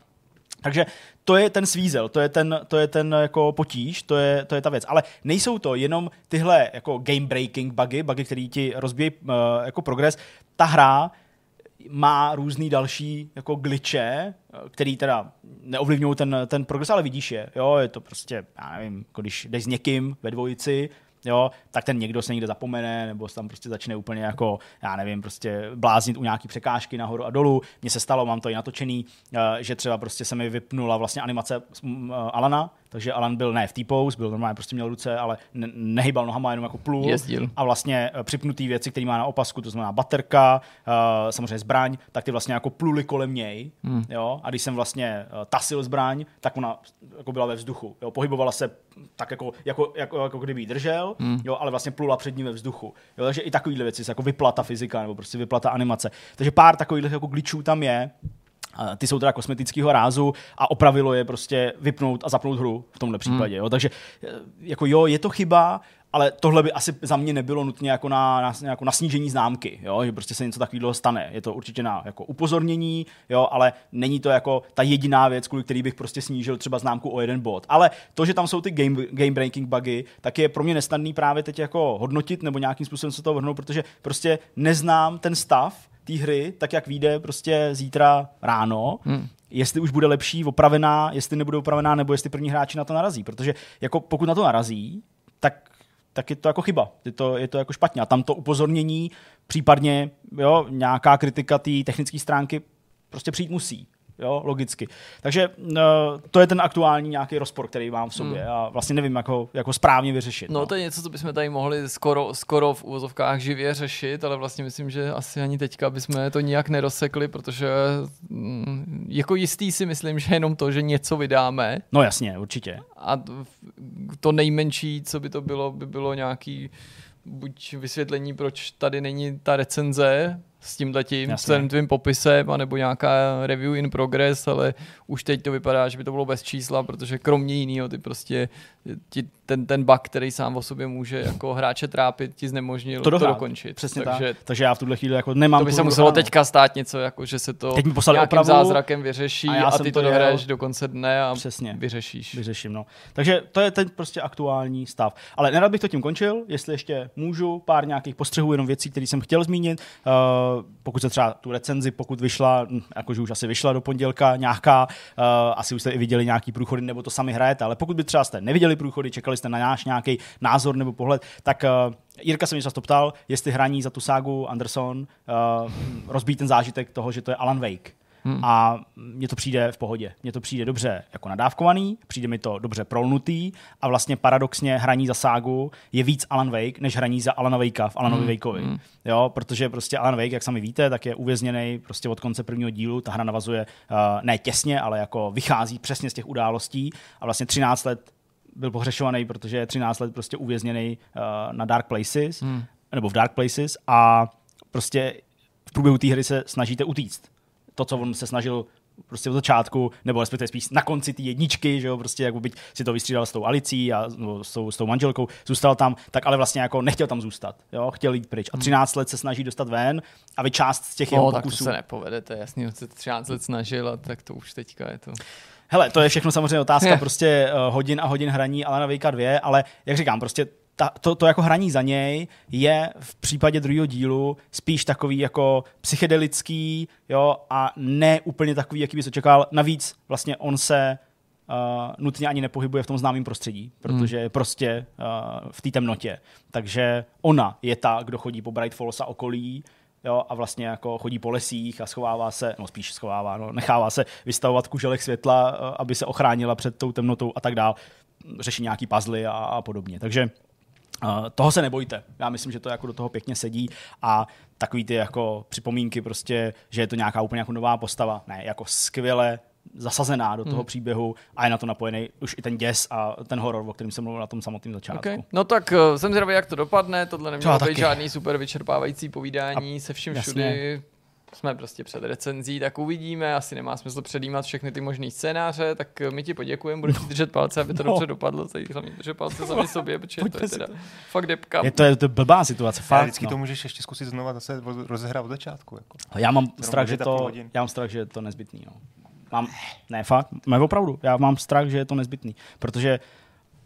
Takže to je ten svízel, to je ten, to je ten jako potíž, to je, to je ta věc. Ale nejsou to jenom tyhle jako game breaking bugy, bugy, které ti rozbíjí uh, jako progres. Ta hra má různý další jako glitche, eh, který teda neovlivňují ten, ten progres, ale vidíš je. Jo, je to prostě, já nevím, jako když jdeš s někým ve dvojici, jo, tak ten někdo se někde zapomene, nebo tam prostě začne úplně jako, já nevím, prostě bláznit u nějaký překážky nahoru a dolů. Mně se stalo, mám to i natočený, eh, že třeba prostě se mi vypnula vlastně animace mm, eh, Alana, takže Alan byl ne v T-pose, byl normálně, prostě měl ruce, ale ne, nehybal nohama, jenom jako plul. Jezdil. A vlastně eh, připnutý věci, které má na opasku, to znamená baterka, uh, samozřejmě zbraň, tak ty vlastně jako pluli kolem něj. Hmm. Jo? A když jsem vlastně uh, tasil zbraň, tak ona jako byla ve vzduchu. Jo? Pohybovala se tak jako, jako, jako, jako kdyby ji držel, hmm. jo? ale vlastně plula před ním ve vzduchu. Jo? Takže i takovéhle věci, jako vyplata fyzika nebo prostě vyplata animace. Takže pár takových jako glitchů tam je ty jsou teda kosmetického rázu a opravilo je prostě vypnout a zapnout hru v tomhle případě. Hmm. Jo. Takže eh, jako jo, je to chyba, ale tohle by asi za mě nebylo nutně jako na, na, jako na snížení známky, jo? že prostě se něco takového stane. Je to určitě na jako upozornění, jo? ale není to jako ta jediná věc, kvůli který bych prostě snížil třeba známku o jeden bod. Ale to, že tam jsou ty game, game breaking bugy, tak je pro mě nesnadný právě teď jako hodnotit nebo nějakým způsobem se to vrhnout, protože prostě neznám ten stav, té hry, tak jak vyjde prostě zítra ráno, hmm. jestli už bude lepší, opravená, jestli nebude opravená, nebo jestli první hráči na to narazí. Protože jako pokud na to narazí, tak tak je to jako chyba, je to, je to jako špatně. A tam to upozornění, případně jo, nějaká kritika té technické stránky prostě přijít musí jo, logicky. Takže uh, to je ten aktuální nějaký rozpor, který mám v sobě hmm. a vlastně nevím, jak ho, jak ho správně vyřešit. No, no, to je něco, co bychom tady mohli skoro, skoro v úvozovkách živě řešit, ale vlastně myslím, že asi ani teďka bychom to nijak nerozsekli, protože mm, jako jistý si myslím, že jenom to, že něco vydáme. No jasně, určitě. A to nejmenší, co by to bylo, by bylo nějaký buď vysvětlení, proč tady není ta recenze, s tím tím celým tvým popisem, anebo nějaká review in progress, ale už teď to vypadá, že by to bylo bez čísla, protože kromě jiného ty prostě ti ten, ten bug, který sám o sobě může jako hráče trápit, ti znemožnil to, to dokončit. Přesně takže, tak. Takže já v tuhle chvíli jako nemám. To by se muselo dohráno. teďka stát něco, jako že se to Teď mi nějakým opravu, zázrakem vyřeší a, a ty to, to dohraješ do konce dne a Přesně. vyřešíš. Vyřeším, no. Takže to je ten prostě aktuální stav. Ale nerad bych to tím končil, jestli ještě můžu, pár nějakých postřehů, jenom věcí, které jsem chtěl zmínit. Uh, pokud se třeba tu recenzi, pokud vyšla, hm, jakože už asi vyšla do pondělka nějaká, uh, asi už jste i viděli nějaký průchody, nebo to sami hrajete, ale pokud by třeba jste neviděli průchody, čekali jste na náš nějaký názor nebo pohled, tak uh, Jirka se mě často ptal, jestli hraní za tu ságu Anderson uh, rozbít ten zážitek toho, že to je Alan Wake. Hmm. A mně to přijde v pohodě. Mně to přijde dobře jako nadávkovaný, přijde mi to dobře prolnutý a vlastně paradoxně hraní za ságu je víc Alan Wake, než hraní za Alana Wakea v Alanovi hmm. Wakeovi. Hmm. Jo, protože prostě Alan Wake, jak sami víte, tak je uvězněný prostě od konce prvního dílu. Ta hra navazuje uh, ne těsně, ale jako vychází přesně z těch událostí a vlastně 13 let byl pohřešovaný, protože je 13 let prostě uvězněný uh, na Dark Places, hmm. nebo v Dark Places a prostě v průběhu té hry se snažíte utíct to, co on se snažil prostě od začátku, nebo respektive spíš na konci té jedničky, že jo, prostě jako byť si to vystřídal s tou Alicí a no, s, tou, s tou manželkou, zůstal tam, tak ale vlastně jako nechtěl tam zůstat, jo, chtěl jít pryč. A 13 hmm. let se snaží dostat ven a vy část z těch no, jeho pokusů... tak to se nepovedete, jasně, se 13 let snažil a tak to už teďka je to... Hele, to je všechno samozřejmě otázka prostě uh, hodin a hodin hraní ale na Vejka 2, ale jak říkám, prostě ta, to, to jako hraní za něj je v případě druhého dílu spíš takový jako psychedelický jo, a ne úplně takový, jaký bys očekával. Navíc vlastně on se uh, nutně ani nepohybuje v tom známém prostředí, protože je prostě uh, v té temnotě. Takže ona je ta, kdo chodí po Bright Falls a okolí, jo, a vlastně jako chodí po lesích a schovává se, no spíš schovává, no, nechává se vystavovat kuželek světla, uh, aby se ochránila před tou temnotou a tak dál. Řeší nějaký puzzle a, a podobně. Takže Uh, toho se nebojte. Já myslím, že to jako do toho pěkně sedí a takový ty jako připomínky prostě, že je to nějaká úplně jako nová postava. Ne, jako skvěle zasazená do toho hmm. příběhu a je na to napojený už i ten děs a ten horor, o kterém jsem mluvil na tom samotném začátku. Okay. No tak uh, jsem zvědavý, jak to dopadne. Tohle nemělo být žádný super vyčerpávající povídání a se vším jasně. všudy jsme prostě před recenzí, tak uvidíme, asi nemá smysl předjímat všechny ty možné scénáře, tak eh, my ti poděkujeme, budeme ti držet palce, aby to no. dobře dopadlo, tady hlavně držet palce sami sobě, protože Pojďme to je teda to. fakt depka. Je to, je to blbá situace, fakt. vždycky no. to můžeš ještě zkusit znova zase rozehrát od začátku. Jako. Já mám strach, že to, já mám strach, že je to nezbytný. No. Mám, ne fakt, mám opravdu, já mám strach, že je to nezbytný, protože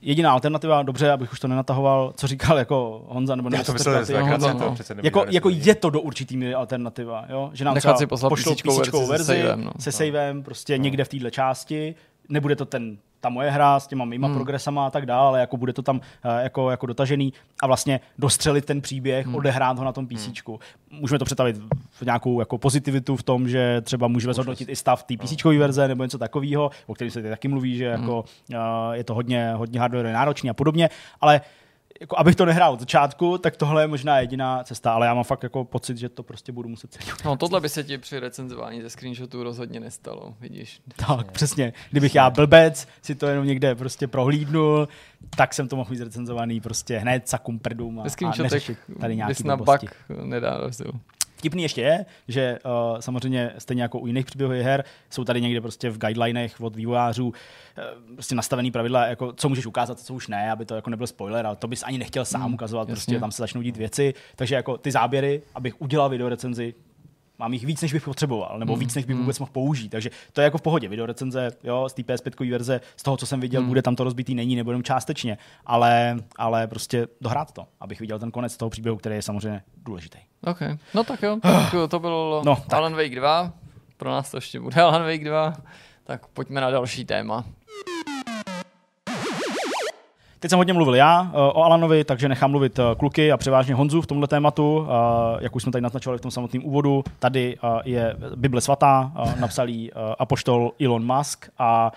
jediná alternativa, dobře, abych už to nenatahoval, co říkal jako Honza, nebo myslel, že no, no, no. jako, jako je to do určitý míry alternativa, jo? že nám Nechat třeba si pošlou písíčkovou verzi, se savem, no. se savem, prostě no. někde v téhle části, nebude to ten ta moje hra s těma mýma hmm. progresama a tak dále, ale jako bude to tam uh, jako, jako dotažený a vlastně dostřelit ten příběh, hmm. odehrát ho na tom PC. Hmm. Můžeme to představit v nějakou jako pozitivitu v tom, že třeba můžeme zhodnotit i stav té PC verze nebo něco takového, o kterém se taky mluví, že jako, uh, je to hodně, hodně hardware náročný a podobně, ale uh, jako abych to nehrál od začátku, tak tohle je možná jediná cesta, ale já mám fakt jako pocit, že to prostě budu muset celý. No tohle by se ti při recenzování ze screenshotu rozhodně nestalo, vidíš. Tak, přesně. Kdybych já blbec si to jenom někde prostě prohlídnul, tak jsem to mohl mít zrecenzovaný prostě hned sakum prdům a, a neřešit tady nějaký na bug nedá Vtipný ještě je, že uh, samozřejmě stejně jako u jiných příběhových her jsou tady někde prostě v guidelinech od vývojářů uh, prostě nastavený pravidla, jako co můžeš ukázat, co už ne, aby to jako nebyl spoiler, ale to bys ani nechtěl sám mm, ukazovat, jasně. prostě tam se začnou dít věci. Takže jako ty záběry, abych udělal video recenzi, mám jich víc, než bych potřeboval, nebo mm, víc, než bych mm. vůbec mohl použít. Takže to je jako v pohodě. Video recenze, jo, z té PS5 verze, z toho, co jsem viděl, mm. bude tam to rozbitý, není, nebo jenom částečně, ale, ale prostě dohrát to, abych viděl ten konec toho příběhu, který je samozřejmě důležitý. OK, no tak jo, tak to bylo no, tak. Alan Wake 2, pro nás to ještě bude Alan Wake 2, tak pojďme na další téma. Teď jsem hodně mluvil já uh, o Alanovi, takže nechám mluvit uh, kluky a převážně Honzu v tomhle tématu. Uh, jak už jsme tady naznačovali v tom samotném úvodu, tady je Bible svatá, napsal apoštol Elon Musk a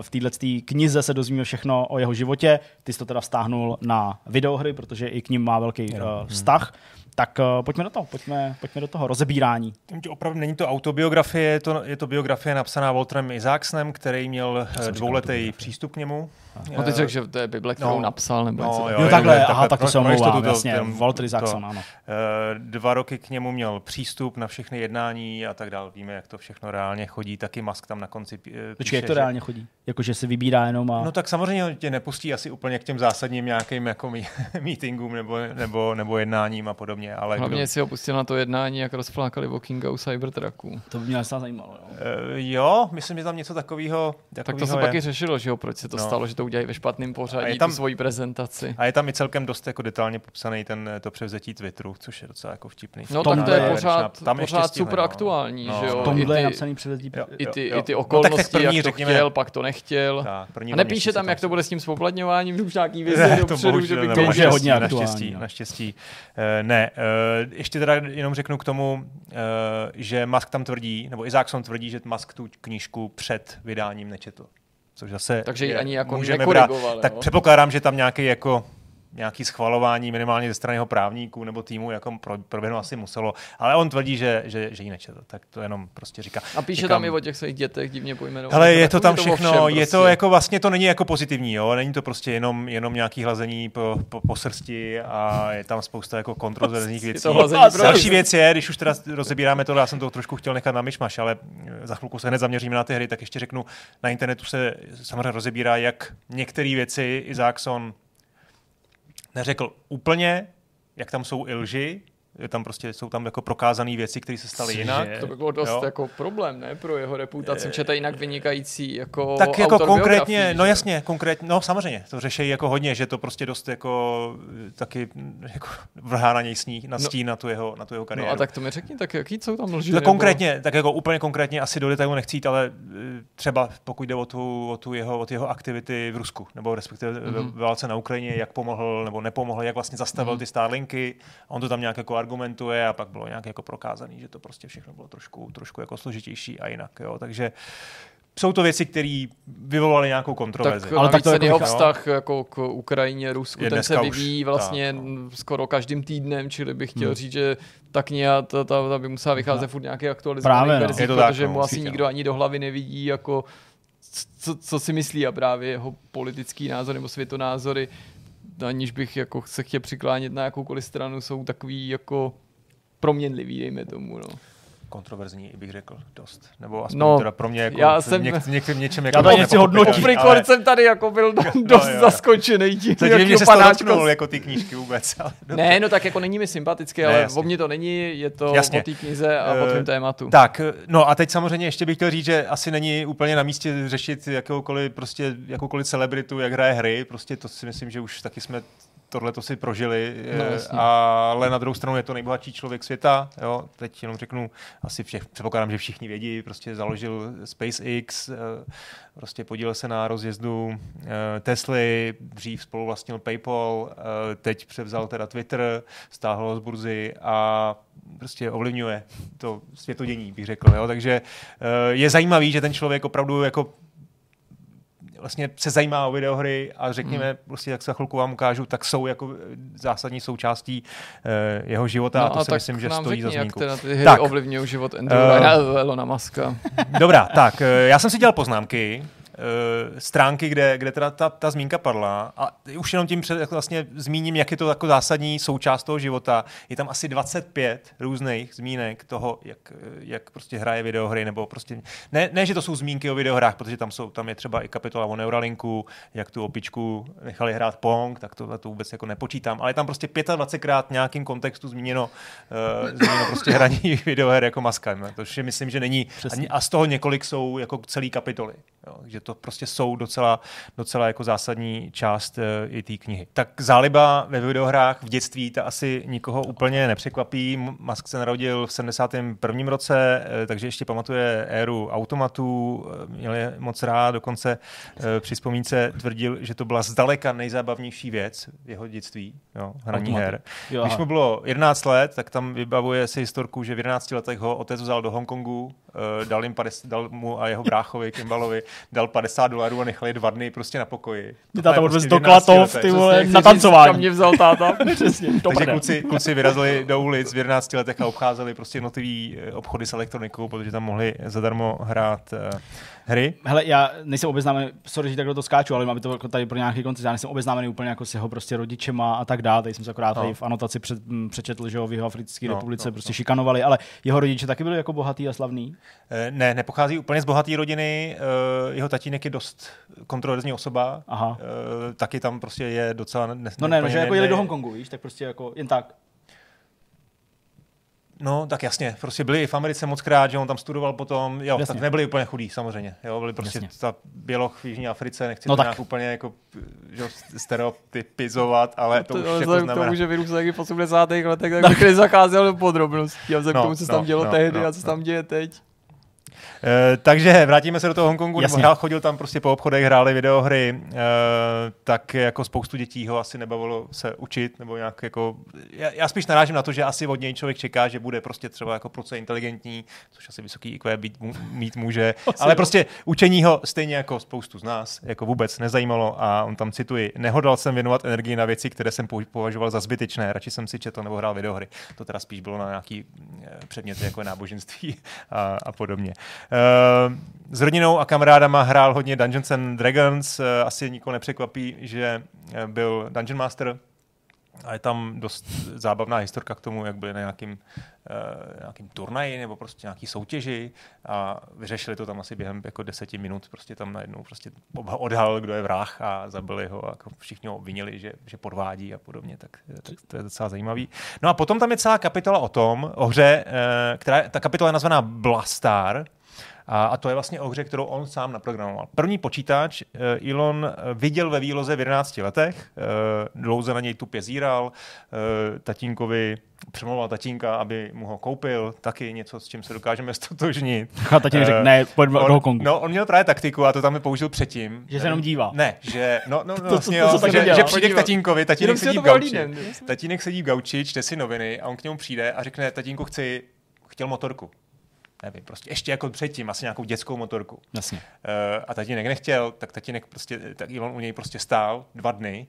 v této knize se dozvíme všechno o jeho životě. Ty jsi to teda vztáhnul na videohry, protože i k ním má velký vztah. Hmm. Tak uh, pojďme do toho, pojďme, pojďme do toho rozebírání. Opravdu není to autobiografie, je to, je to biografie napsaná Walterem Isaacsem, který měl eh, dvouletý přístup k němu. No teď řekl, že to je Bible, kterou no, napsal, nebo no, jo, jo, takhle, aha, tak to se omlouvám, jasně, ten, Walter Isaacson, ano. Eh, dva roky k němu měl přístup na všechny jednání a tak dále. Víme, jak to všechno reálně chodí. Taky Musk tam na konci píše, Počkej, jak to že... reálně chodí? Jakože se vybírá jenom a... No tak samozřejmě tě nepustí asi úplně k těm zásadním nějakým jako meetingům nebo, nebo, nebo jednáním a podobně podobně. Ale Hlavně kdo, si ho pustil na to jednání, jak rozflákali o Kinga u Cybertrucku. To by mě asi zajímalo. Jo. Eh, jo, myslím, že tam něco takového. Tak to se je. taky řešilo, že jo, proč se to No. stalo, že to udělají ve špatném A pořadí, je tam... tu svoji prezentaci. A je tam i celkem dost jako detailně popsaný ten, to převzetí Twitteru, což je docela jako vtipný. No tak to je pořád, tam ještě pořád stihli, super no. aktuální, No. že jo. V I tomhle je ty, napsaný převezdí. Jo. i ty, jo. i ty No, tak tak okolnosti, první, jak to řekněme- chtěl, pak to nechtěl. Tak, první A nepíše tam, jak to bude s tím spoplatňováním, už nějaký to dopředu, že by to už je hodně aktuální, Naštěstí, no. naštěstí. Eh, ne, eh, ještě teda jenom řeknu k tomu, eh, že Musk tam tvrdí, nebo Isaacson tvrdí, že Musk tu knížku před vydáním nečetl. Což zase Takže ji ani jako můžeme nekorigoval, Tak jo? předpokládám, že tam nějaký jako nějaký schvalování minimálně ze strany jeho právníků nebo týmu jako pro, proběhnout asi muselo, ale on tvrdí, že, že, že ji nečetl, tak to jenom prostě říká. A píše Říkám- tam i o těch svých dětech divně pojmenovaných. Hele, je to tam všechno, všem je to prostě. jako vlastně to není jako pozitivní, jo, není to prostě jenom, jenom nějaký hlazení po, po, po srsti a je tam spousta jako kontroverzních věcí. Další věc je, když už teda rozebíráme to, já jsem to trošku chtěl nechat na myšmaš, ale za chvilku se hned zaměříme na ty hry, tak ještě řeknu, na internetu se samozřejmě rozebírá, jak některé věci Isaacson neřekl úplně, jak tam jsou i lži, je tam prostě, jsou tam jako prokázané věci, které se staly jinak. To by bylo dost Jo. jako problém, ne, pro jeho reputaci, je jinak vynikající jako tak jako konkrétně, biografií, no že? jasně, konkrétně, no samozřejmě, to řeší jako hodně, že to prostě dost jako eh, taky mm, jako vrhá na něj sní, na No. stín na tu jeho, na tu jeho kariéru. No a tak to mi řekni, tak jaký jsou tam lži? tak konkrétně, tak jako úplně konkrétně asi do detailu nechci jít, ale eh, třeba pokud jde o tu, o tu jeho, o jeho aktivity v Rusku, nebo respektive mm-hmm. Mhm. ve válce na Ukrajině, jak pomohl nebo nepomohl, jak vlastně zastavil Mhm. ty Starlinky, on to tam nějak jako argumentuje a pak bylo nějak jako prokázaný, že to prostě všechno bylo trošku, trošku jako složitější a jinak, jo, takže jsou to věci, které vyvolaly nějakou kontroverzi. Tak, Ale tak to ten jako jeho vztah jako k Ukrajině, Rusku, ten se už vyvíjí vlastně tak, n- skoro každým týdnem, čili bych chtěl Hmm. říct, že ta kniha ta, ta, ta by musela vycházet furt nějaký aktualizovaný Právě, no. verzí, Je to tak, protože no, mu asi určitě, nikdo no. ani do hlavy nevidí, jako co, co si myslí a právě jeho politický názor nebo světonázory, aniž bych jako se chtěl přiklánět na jakoukoliv stranu, jsou takový jako proměnlivý, dejme tomu. No. Kontroverzní, bych řekl, dost. Nebo aspoň No, teda pro mě jako já v jsem- něk, něk, něčem Já jako to velmi nechci hodnotit, Off ale- jsem tady jako byl do, Jo, dost jo, jo. zaskočený tím, že jsi to panáčka dotknul, jako ty knížky vůbec. Ale Ne, no tak jako není mi sympatické, ale jasně. o mně to není, je to Jasně. o té knize a o Eh, tvém tématu. Tak, no a teď samozřejmě ještě bych chtěl říct, že asi není úplně na místě řešit jakoukoliv, prostě, jakoukoliv celebritu, jak hraje hry, prostě to si myslím, že už taky jsme tohle to si prožili, No, eh, jasně. ale na druhou stranu je to nejbohatší člověk světa, jo, teď jenom řeknu, asi všech, předpokládám, že všichni vědí, prostě založil SpaceX, eh, prostě podílel se na rozjezdu eh, Tesly, dřív spoluvlastnil PayPal, eh, teď převzal teda Twitter, stáhl ho z burzy a prostě ovlivňuje to světodění, bych řekl. Jo? Takže je zajímavý, že ten člověk opravdu jako vlastně se zajímá o videohry a řekněme, hmm. prostě jak se chvilku vám ukážu, tak jsou jako eh, zásadní součástí eh, jeho života a to no a si myslím, že stojí řekni, za jak zmínku. teda ty hry Tak. ovlivňují život Andrew Eh, uh, Elona Muska. Dobrá, tak eh, já jsem si dělal poznámky, eh, stránky, kde, kde teda ta, ta zmínka padla a už jenom tím před, jako vlastně zmíním, jak je to jako zásadní součást toho života. Je tam asi 25 různých zmínek toho, jak, eh, jak prostě hraje videohry, nebo prostě, ne, ne, že to jsou zmínky o videohrách, protože tam, jsou, tam je třeba i kapitola o Neuralinku, jak tu opičku nechali hrát Pong, tak tohle to vůbec jako nepočítám, ale je tam prostě 25krát v nějakým kontextu zmíněno, uh, zmíněno prostě hraní videoher jako maskem, to je myslím, že není, Přesně. a, a z toho několik jsou jako celý kapitoly. Jo, že to prostě jsou docela, docela jako zásadní část uh, i té knihy. Tak záliba ve videohrách v dětství, ta asi nikoho úplně nepřekvapí. Musk se narodil v 71. roce, eh, takže ještě pamatuje éru automatů, eh, měl je moc rád, dokonce eh, při vzpomínce tvrdil, že to byla zdaleka nejzábavnější věc v jeho dětství, jo, hraní Automaty. her. Jo, Když mu bylo 11 let, tak tam vybavuje si historku, že v 11 letech ho otec vzal do Hongkongu, eh, dal, jim 50, dal mu a jeho bráchovi Kimbalovi, dal 50 dolarů a nechali dva dny prostě na pokoji. Ty Tohle táta odvez prostě do 11 Klatov, ty vole, na tancování. Mě vzal táta? Přesně, Takže kluci, kluci vyrazili do ulic v 11 letech a obcházeli prostě jednotlivý eh, obchody s elektronikou, protože tam mohli zadarmo hrát uh, hry. Hele, já nejsem obeznámený, sorry, že takhle to skáču, ale mám to jako tady pro nějaký koncept, já nejsem obeznámený úplně jako s jeho prostě rodičema a tak dále. Tady jsem se akorát No. tady v anotaci před, m, přečetl, že ho v jeho Africké No, republice no, prostě no. šikanovali, ale jeho rodiče taky byli jako bohatý a slavný. Eh, Ne, nepochází úplně z bohaté rodiny, eh, jeho tatínek je dost kontroverzní osoba, Aha. Eh, taky tam prostě je docela... Ne, No ne, no, úplně že jako jeli ne- do Hongkongu, víš, tak prostě jako jen tak. No, tak jasně, prostě byli i v Americe moc krát, že on tam studoval potom, jo, Jasně. tak nebyli úplně chudí, samozřejmě, jo, byli prostě Jasně. ta běloch v Jižní Africe, nechci No to tak. nějak úplně jako že, stereotypizovat, ale to, už jako vzhledem k znamená. tomu, že vyrůstal taky v 80. letech, tak bych nezacházel do podrobností. A vzhledem No, k tomu, co se no, tam dělo no, tehdy no, a co se tam děje teď. Eh, takže vrátíme se do toho Hongkongu, nebo Jasně. hrál, chodil tam prostě po obchodech, hráli videohry, eh, tak jako spoustu dětí ho asi nebavilo se učit, nebo nějak jako, já, já spíš narážím na to, že asi od něj člověk čeká, že bude prostě třeba jako proce inteligentní, což asi vysoký IQ být, mít může, ale prostě učení ho stejně jako spoustu z nás jako vůbec nezajímalo a on tam cituji, nehodlal jsem věnovat energii na věci, které jsem považoval za zbytečné, radši jsem si četl nebo hrál videohry. To teda spíš bylo na nějaký eh, předměty jako je náboženství a, a podobně. Eh, S rodinou a kamarádama hrál hodně Dungeons and Dragons, eh, asi nikoho nepřekvapí, že eh, byl Dungeon Master, a je tam dost zábavná historka k tomu, jak byli na nějakým, uh, nějakým turnaji nebo prostě nějaký soutěži a vyřešili to tam asi během jako deseti minut. Prostě tam najednou prostě odhalil, kdo je vrah a zabili ho a jako všichni ho obvinili, že, že podvádí a podobně. Tak, tak to je docela zajímavý. No a potom tam je celá kapitola o tom, o hře, uh, která ta kapitola je nazvaná Blastar, a, a to je vlastně o hře, kterou on sám naprogramoval. První počítač uh, Elon eh, viděl ve výloze v 11 letech, uh, dlouze na něj tupě zíral, uh, tatínkovi přemlouval tatínka, aby mu ho koupil, taky něco, s čím se dokážeme stotožnit. A tatínek řekl, Eh, ne, pojď do on, Hongkongu. No, on měl právě taktiku a to tam mi použil předtím. Že se jenom dívá. Ne, že, no, no, no to- vlastně to, co jo, tak že, nedělá. že přijde k tatínkovi, tatínek sedí to v gauči, tatínek sedí v gauči, čte si noviny a on k němu přijde a řekne, tatínku, chci, chtěl motorku. Nevím, prostě ještě jako předtím, asi nějakou dětskou motorku. Jasně. Uh, a tatínek nechtěl, tak tatínek prostě, tak Elon u něj prostě stál dva dny,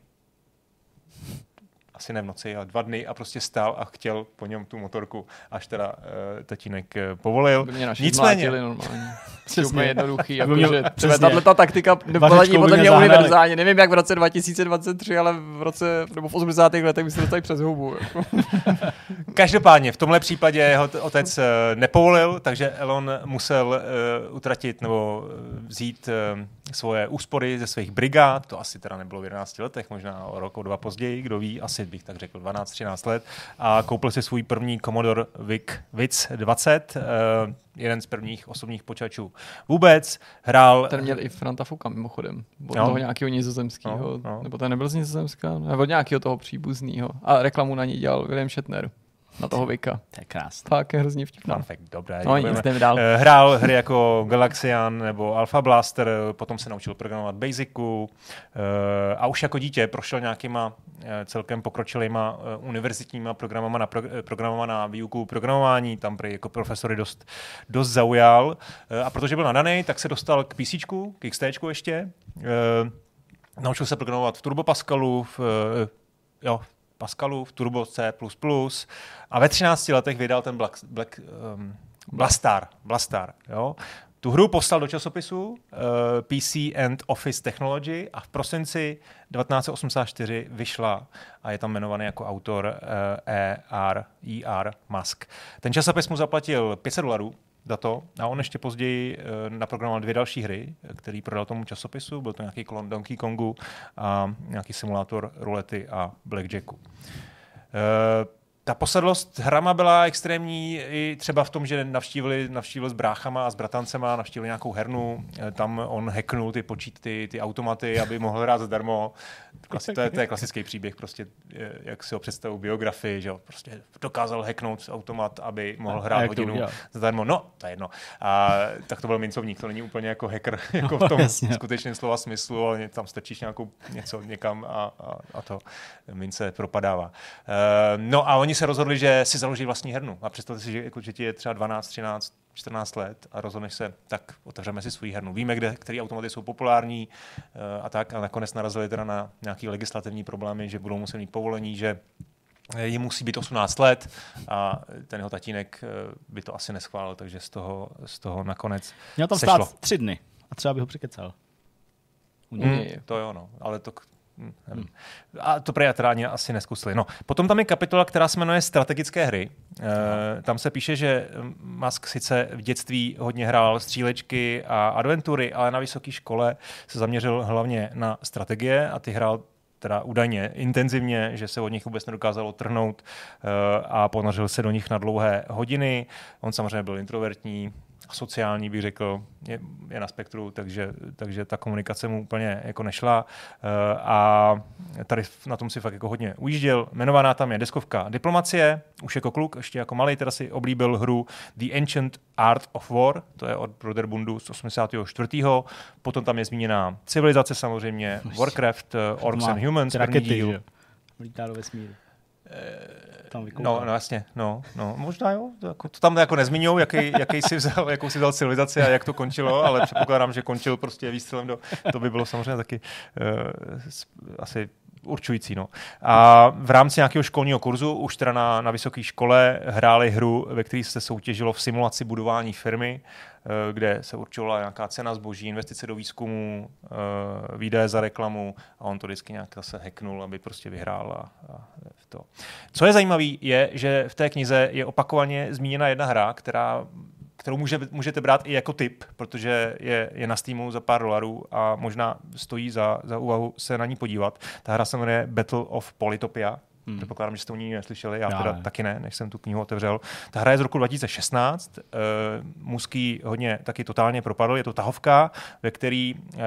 asi ne v noci, ale dva dny a prostě stál a chtěl po něm tu motorku, až teda uh, tatínek uh, povolil. By mě Nicméně, normálně. Přesně. Úplně jednoduchý. Jako, mě- že přesně. třeba tahle ta taktika neplatí Vařečkou podle mě univerzálně. Nevím, jak v roce 2023, ale v roce, nebo v 80. letech by se dostali přes hubu. Jako. Každopádně v tomhle případě jeho otec uh, nepovolil, takže Elon musel uh, utratit nebo eh, vzít uh, svoje úspory ze svých brigád, to asi teda nebylo v 11 letech, možná o rok, o dva později, kdo ví, asi bych tak řekl 12-13 let a koupil si svůj první Commodore VIC, VIC 20, uh, jeden z prvních osobních počítačů vůbec, hrál Ten měl i Franta Fuka mimochodem. Od Jo. toho nějakého nizozemského. No, no. Nebo ten nebyl z Nizozemska, nebo od nějakého toho příbuzného. A reklamu na ní dělal William Shatner. Na toho Vika. To je krásné. Fakt je hrozně vtipná. Fact, dobré. No nic, jdeme dál. Eh, Hrál hry jako Galaxian nebo Alpha Blaster, eh, potom se naučil programovat Basicu eh, a už jako dítě prošel nějakýma celkem pokročilýma univerzitníma programama na, pro, programama na výuku programování, tam prý jako profesory dost, dost zaujal a protože byl nadaný, tak se dostal k PC, k XT ještě, naučil se programovat v Turbo Pascalu, v, jo, Pascalu, v Turbo C++ a ve 13 letech vydal ten Black, Black um, Blastar, Blastar, jo. Tu hru poslal do časopisu uh, PC and Office Technology a v prosinci 1984 vyšla a je tam jmenovaný jako autor uh, ER, ER Musk. Ten časopis mu zaplatil 500 dolarů za to a on ještě později uh, naprogramoval dvě další hry, který prodal tomu časopisu. Byl to nějaký klon Donkey Kongu a nějaký simulátor rulety a blackjacku. Uh, ta posedlost hrama byla extrémní i třeba v tom, že navštívili, navštívil s bráchama a s bratancema, navštívili nějakou hernu, eh, tam on hacknul ty počít, ty, ty automaty, aby mohl hrát zadarmo. Klasi, to, je, to je klasický příběh, prostě, eh, jak si ho představu biografii, že jo, prostě dokázal hacknout automat, aby mohl A hrát to hodinu udělal? zadarmo. No, to je jedno. A tak to byl mincovník, to není úplně jako hacker, jako v tom jasně. skutečném slova smyslu, ale tam strčíš nějakou něco někam a, a, a to mince propadává. Uh, no a oni se rozhodli, že si založí vlastní hernu. A představte si, že, jako, že ti je třeba 12, 13, 14 let a rozhodneš se, tak otevřeme si svůj hernu. Víme, kde, které automaty jsou populární uh, a tak. A nakonec narazili teda na nějaké legislativní problémy, že budou muset mít povolení, že jim musí být 18 let a ten jeho tatínek eh, by to asi neschválil, takže z toho, z toho nakonec Měl tam sešlo. stát tři dny. A třeba by ho. Mm. Mm, to jo, no, ale to... hm, nevím. A to prej teda ani asi neskusili. No, potom tam je kapitola, která se jmenuje Strategické hry. E, tam se píše, že Musk sice v dětství hodně hrál střílečky a adventury, ale na vysoké škole se zaměřil hlavně na strategie a ty hrál teda údajně intenzivně, že se od nich vůbec nedokázalo trhnout a ponořil se do nich na dlouhé hodiny. On samozřejmě byl introvertní, sociální, bych řekl, je, je na spektru, takže, takže ta komunikace mu úplně jako nešla uh, a tady na tom si fakt jako hodně ujížděl. Jmenovaná tam je deskovka Diplomacie, už jako kluk, ještě jako malý, teda si oblíbil hru The Ancient Art of War, to je od Broderbundu z 84. Potom tam je zmíněná civilizace samozřejmě, Warcraft, uh, Orcs and Humans, rakety, díl. Lítá do vesmíru. Tam No, no jasně, no, no, možná jo, to, jako, to tam jako nezmiňují, jaký, jaký si vzal, jakou si vzal civilizaci a jak to končilo, ale předpokládám, že končil prostě výstřelem do, to by bylo samozřejmě taky uh, asi určující. No. A v rámci nějakého školního kurzu, už teda na, na vysoké škole, hráli hru, ve které se soutěžilo v simulaci budování firmy, kde se určovala nějaká cena zboží, investice do výzkumu, eh, výdaje za reklamu a on to vždycky nějak zase hacknul, aby prostě vyhrál. A, a to. Co je zajímavé, je, že v té knize je opakovaně zmíněna jedna hra, která kterou může, můžete brát i jako tip, protože je, je na Steamu za pár dolarů a možná stojí za, za úvahu se na ní podívat. Ta hra se jmenuje Battle of Polytopia. Hmm. Předpokládám, že jste o ní neslyšeli, já, já teda ne. taky ne, než jsem tu knihu otevřel. Ta hra je z roku 2016, uh, Muský hodně taky totálně propadl, je to tahovka, ve který uh,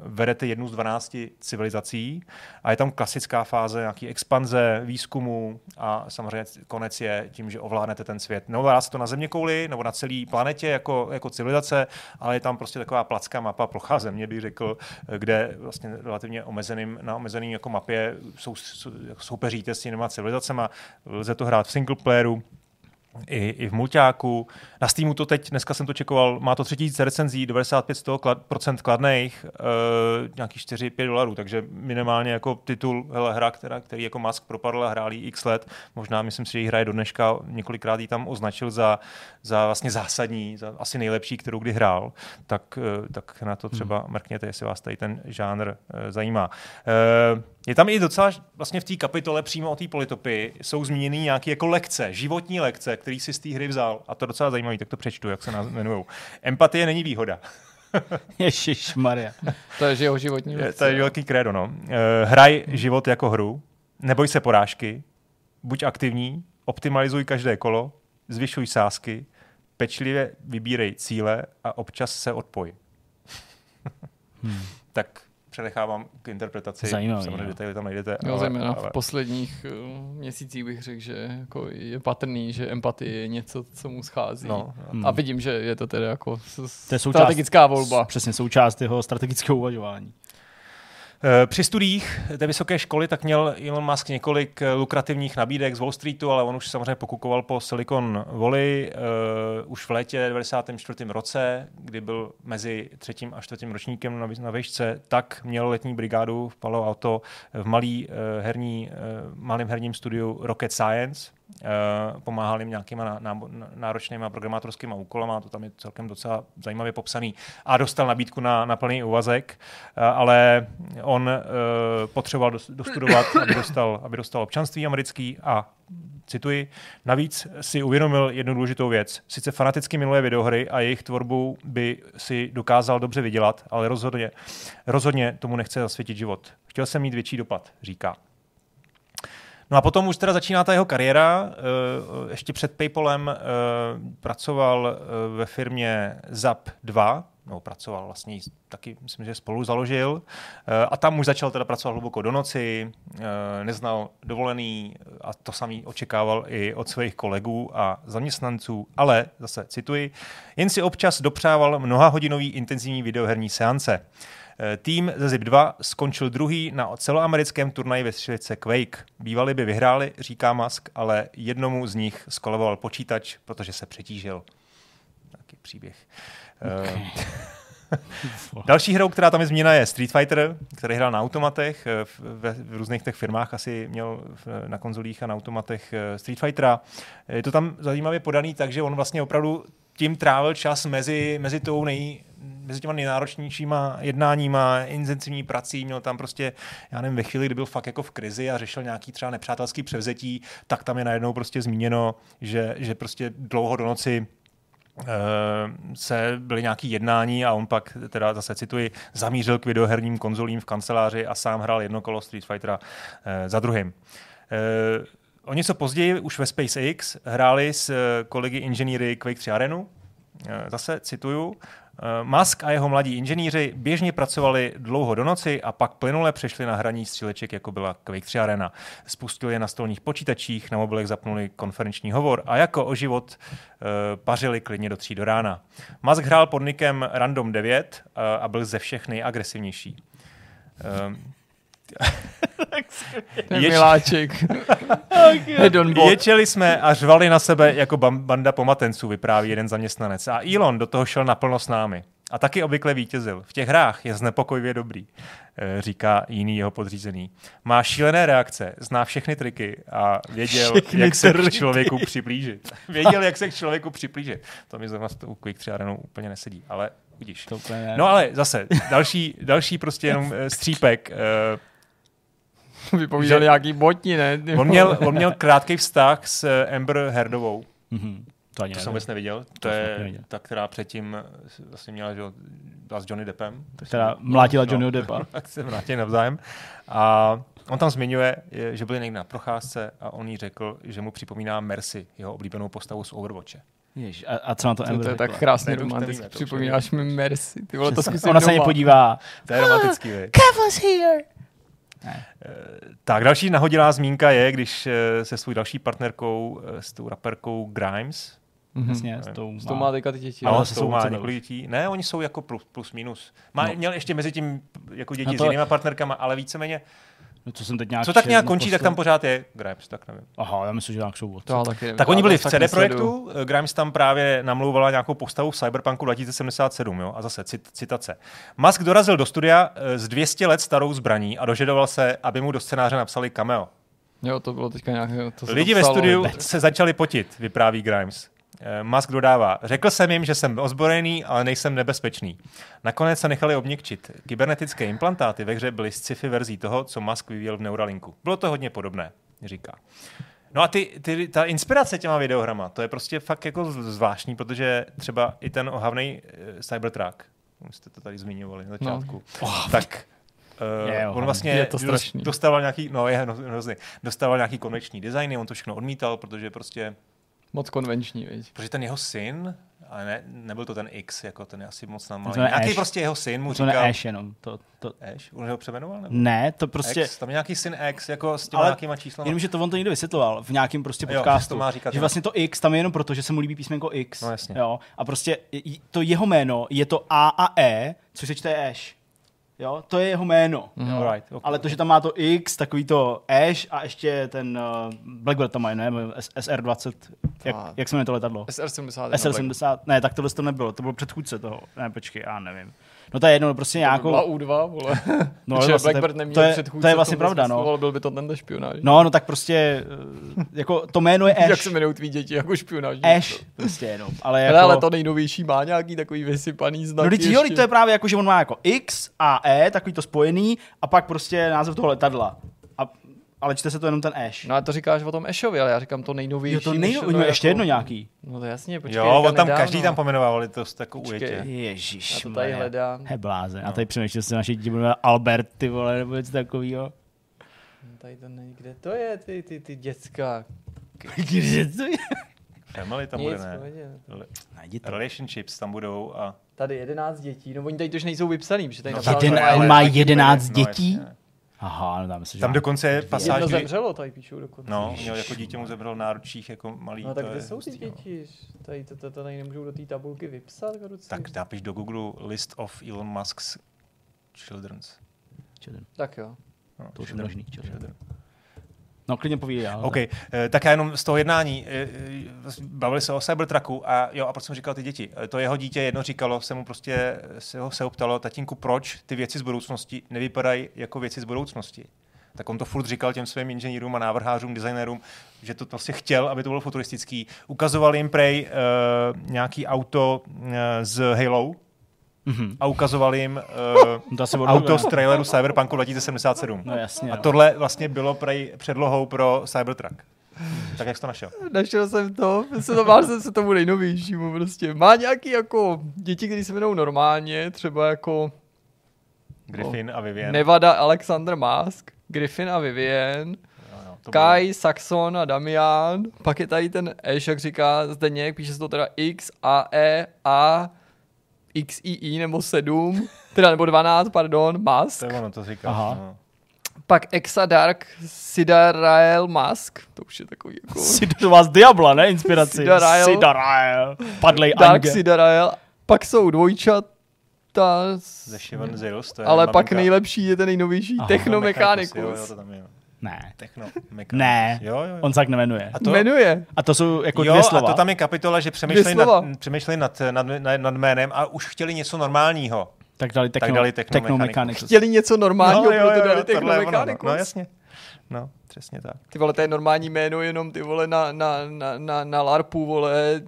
vedete jednu z 12 civilizací a je tam klasická fáze nějaký expanze, výzkumu a samozřejmě konec je tím, že ovládnete ten svět. Neovládá se to na země kouli nebo na celé planetě jako, jako civilizace, ale je tam prostě taková placká mapa, plochá země, bych řekl, kde vlastně relativně omezeným, na omezeným jako mapě jsou, soupeříte s těma civilizacemi. Lze to hrát v single playeru, i, i v mulťáku. Na Steamu to teď, dneska jsem to čekoval, má to 3000 recenzí, 95% kladných, uh, nějakých 4-5 dolarů, takže minimálně jako titul, hele, hra, která, který jako Musk propadl a hrál x let, možná myslím si, že ji hraje do dneška, několikrát ji tam označil za, za vlastně zásadní, za asi nejlepší, kterou kdy hrál, tak, uh, tak na to třeba hmm. mrkněte, jestli vás tady ten žánr uh, zajímá. Uh, je tam i docela, vlastně v té kapitole přímo o té politopy jsou zmíněny nějaké jako lekce, životní lekce, který si z té hry vzal. A to je docela zajímavé, tak to přečtu, jak se jmenují. Empatie není výhoda. Ježíš Maria. To je jeho životní lekce. To je velký krédo, no. Uh, hraj život jako hru, neboj se porážky, buď aktivní, optimalizuj každé kolo, zvyšuj sázky, pečlivě vybírej cíle a občas se odpoj. hmm. Tak přenechávám k interpretaci. Zajímavý, Samozřejmě detaily tam najdete. Jo, ale, zejména ale... v posledních uh, měsících bych řekl, že jako je patrný, že empatie je něco, co mu schází. No, no. A vidím, že je to tedy jako to je součást, strategická volba. Přesně součást jeho strategického uvažování. Eh, při studiích té vysoké školy tak měl Elon Musk několik eh, lukrativních nabídek z Wall Streetu, ale on už samozřejmě pokukoval po Silicon Valley uh, už v létě 94. roce, kdy byl mezi třetím a čtvrtým ročníkem na, na výšce, tak měl letní brigádu v Palo Alto v malý uh, herní, uh, malým herním studiu Rocket Science, pomáhal jim nějakýma náročnýma programátorskými úkolama, to tam je celkem docela zajímavě popsaný. A dostal nabídku na, na plný úvazek, uh, ale on uh, potřeboval dostudovat, aby dostal, aby dostal občanství americký a cituji, navíc si uvědomil jednu důležitou věc. Sice fanaticky miluje videohry a jejich tvorbu by si dokázal dobře vydělat, ale rozhodně, rozhodně tomu nechce zasvětit život. Chtěl jsem mít větší dopad, říká. No a potom už teda začíná ta jeho kariéra. Eh, ještě před PayPalem eh, pracoval eh, ve firmě Zap 2, no, pracoval vlastně taky, myslím, že spolu založil. A tam už začal teda pracovat hluboko do noci, neznal dovolený a to samý očekával i od svých kolegů a zaměstnanců, ale zase cituji, jen si občas dopřával mnoha hodinový intenzivní videoherní seance. Eh, tým ze ZIP 2 skončil druhý na celoamerickém turnaji ve střelice Quake. Bývali by vyhráli, říká Musk, ale jednomu z nich skoloval počítač, protože se přetížil. Taký příběh. Okay. Eh, další hrou, která tam je zmíněna, je Street Fighter, který hrál na automatech. Eh, v, v různých těch firmách asi měl na konzolích a na automatech Street Fightera. Je to tam zajímavě podaný, takže on vlastně opravdu tím trávil čas mezi, mezi tou nej, mezi těma nejnáročnějšíma jednáníma, intenzivní prací, měl tam prostě, já nevím, ve chvíli, kdy byl fakt jako v krizi a řešil nějaký třeba nepřátelský převzetí, tak tam je najednou prostě zmíněno, že, že prostě dlouho do noci se byly nějaký jednání a on pak, teda zase cituji, zamířil k videoherním konzolím v kanceláři a sám hrál jedno kolo Street Fightera za druhým. O něco později už ve SpaceX hráli s kolegy inženýry Quake 3 Arenu. Zase cituju, Eh, Musk a jeho mladí inženýři běžně pracovali dlouho do noci a pak plynule přešli na hraní stříleček, jako byla Quake 3 Arena. Spustili je na stolních počítačích, na mobilech zapnuli konferenční hovor a jako o život pařili klidně do tří do rána. Musk hrál pod nikem Random 9 uh, eh, a byl ze všech nejagresivnější. Ten Ječ... miláček. Ječeli jsme a řvali na sebe jako banda pomatenců, vypráví jeden zaměstnanec. A Elon do toho šel naplno s námi. A taky obvykle vítězil. V těch hrách je znepokojivě dobrý, eh, říká jiný jeho podřízený. Má šílené reakce, zná všechny triky a věděl, všechny jak se k člověku přiblížit. Věděl, jak se k člověku přiblížit. To mi zrovna u Quick 3 Arenu úplně nesedí, ale vidíš. No ale zase, další, další prostě jenom eh, střípek. Eh, Vypovídal nějaký botní, ne? On měl, on měl krátký vztah s Amber Herdovou. Mm-hmm. To, ani to jsem vůbec neviděl. To, to je neviděl. ta, která předtím vlastně měla, že byla s Johnny Deppem. Která mlátila no, Johnnyho Deppa. tak se vrátili navzájem. A on tam zmiňuje, že byli někde na procházce a on jí řekl, že mu připomíná Mercy, jeho oblíbenou postavu z Overwatche. Jež, a, a co na to Amber To je tak krásně romantické. Připomínáš mi Mercy. Ty vole, to Ona se mě podívá. To je romantický, ah, Kevin's here. Ne. Eh, tak další nahodilá zmínka je, když eh, se svou další partnerkou, eh, s tou raperkou Grimes, Mm-hmm. Jasně, s tou, s tou má teďka ty děti. No, s tou má několik dětí. Ne, oni jsou jako plus, plus minus. Má, no. Měl ještě mezi tím jako děti no to... s jinýma partnerkama, ale víceméně co jsem teď nějak Co tak nějak končí, tak tam pořád je Grimes, tak nevím. Aha, já myslím, že nějak jsou to taky, Tak oni byli v CD Projektu, Grimes tam právě namlouvala nějakou postavu v Cyberpunku 2077, jo? a zase cit, citace. Musk dorazil do studia s eh, 200 let starou zbraní a dožadoval se, aby mu do scénáře napsali cameo. Jo, to bylo teďka nějaké... To Lidi to ve studiu se začali potit, vypráví Grimes. Eh, Musk dodává, řekl jsem jim, že jsem ozbrojený, ale nejsem nebezpečný. Nakonec se nechali obněkčit. Kybernetické implantáty ve hře byly sci-fi verzí toho, co Musk vyvíjel v Neuralinku. Bylo to hodně podobné, říká. No a ty, ty, ta inspirace těma videohrama, to je prostě fakt jako zvláštní, protože třeba i ten ohavný uh, Cybertruck, jste to tady zmiňovali na začátku, no. oh, tak Uh, je, on vlastně je to dostával nějaký, no je hrozný, dostával nějaký konvenční designy, on to všechno odmítal, protože prostě Moc konvenční, viď? Protože ten jeho syn, ale ne, nebyl to ten X, jako ten je asi moc na Nějaký prostě jeho syn mu říkal... To Ash jenom. To, to... Ash? On ho přemenoval? Nebo? Ne, to prostě... X, tam je nějaký syn X, jako s těma ale nějakýma číslama. Jenom, že to on to někdo vysvětloval v nějakém prostě podcastu. Jo, to má říkat, že vlastně to X tam je jenom proto, že se mu líbí písmenko X. No jasně. Jo? A prostě to jeho jméno je to A a E, což se čte Ash. Jo, to je jeho jméno. Mm, jo. Right, okay. Ale to, že tam má to X, takový to Ash a ještě ten uh, Blackbird tam má, ne? SR20. Jak, jak se jmenuje to letadlo? SR70. SR70. Ne, tak tohle to nebylo. To bylo předchůdce toho. Ne, počkej, já nevím. No to je jedno, prostě nějakou... To U2, vole. No, vlastně Blackbird neměl to je, předchůdce. To je vlastně pravda, no. Byl by to ten špionáž. No, no tak prostě, eh, jako to jméno je Ash. Jak se jmenují tvý děti jako špionáž? Ash, prostě jenom. Ale, jako... ale to nejnovější má nějaký takový vysypaný znak. No, jo, to je právě jako, že on má jako X a E, takový to spojený, a pak prostě název toho letadla ale čte se to jenom ten Ash. No a to říkáš o tom Ashovi, ale já říkám to nejnovější. Jo, to nejnovější, jako... ještě jedno nějaký. No to jasně, počkej. Jo, on tam nedávno. každý tam pomenovávali to jako ujetě. Ježíš. Já to tady hledám. He bláze. No. A tady přemýšlím, že se naši děti budeme Albert, ty vole, nebo něco takového. No, tady to nej, kde to je, ty, ty, ty děcka. Kde to je? Family tam Nic, bude, ne? Najdi to. Relationships tam budou a... Tady 11 dětí, no oni tady tož nejsou vypsaný, protože tady no, jeden, on má 11 dětí? No, Aha, no tam myslím, Tam dokonce je pasáž, Jedno zemřelo, tady píšou dokonce. No, měl jako dítě mu zemřelo v náručích jako malý. No tak kde jsou ty děti? Tady to, to, to tady nemůžou do té tabulky vypsat. Karuci. Tak napíš do Google list of Elon Musk's children's. Children. Tak jo. No, to už je možný. Children. children. No, klidně povídej. Já, OK, eh, tak já jenom z toho jednání, eh, eh, bavili se o Cybertrucku a jo, a proč jsem říkal ty děti? To jeho dítě jedno říkalo, se mu prostě, se ho se optalo, tatínku, proč ty věci z budoucnosti nevypadají jako věci z budoucnosti? tak on to furt říkal těm svým inženýrům a návrhářům, designérům, že to prostě chtěl, aby to bylo futuristický. Ukazoval jim prej uh, nějaký auto uh, z Halo, mm-hmm. a ukazoval jim uh, auto z traileru Cyberpunku 2077. No jasně. A tohle vlastně bylo prej předlohou pro Cybertruck. Tak jak jsi to našel? Našel jsem to, se to má jsem se tomu nejnovějšímu prostě. Má nějaký jako děti, které se jmenují normálně, třeba jako Griffin a Vivian. Nevada Alexander Mask, Griffin a Vivian, Jo, jo, to Kai, Saxon a Damian. Pak je tady ten Ash, jak říká Zdeněk, píše se to teda X, A, E, A, X, I, I nebo 7, teda nebo 12, pardon, Mask. To je ono, to říkáš. Aha. No. Pak Exa Dark, Sidarael Mask, to už je takový jako... Si to vás Diabla, ne? Inspiraci. Sidarael. Sidarael. Padlej Dark Ange. Sidarael. Pak jsou dvojčata, Ze Shivan Zills, to je ale pak maminka. nejlepší je ten nejnovější Aha. Jo, jo, to. Ne. Techno Ne. Jo, jo, jo. On se tak nemenuje. A to, Jmenuje. A to jsou jako jo, dvě slova. a to tam je kapitola, že přemýšleli, nad, přemýšleli nad, nad, nad, nad jménem a už chtěli něco normálního. Tak dali techno, Tak dali Techno techno Mechanicus. Mechanicus. Chtěli něco normálního, proto dali Techno tohle je ono, no. No jasně. No, přesně tak. Ty vole, to je normální jméno, jenom ty vole na, na, na, na, na LARPu, vole,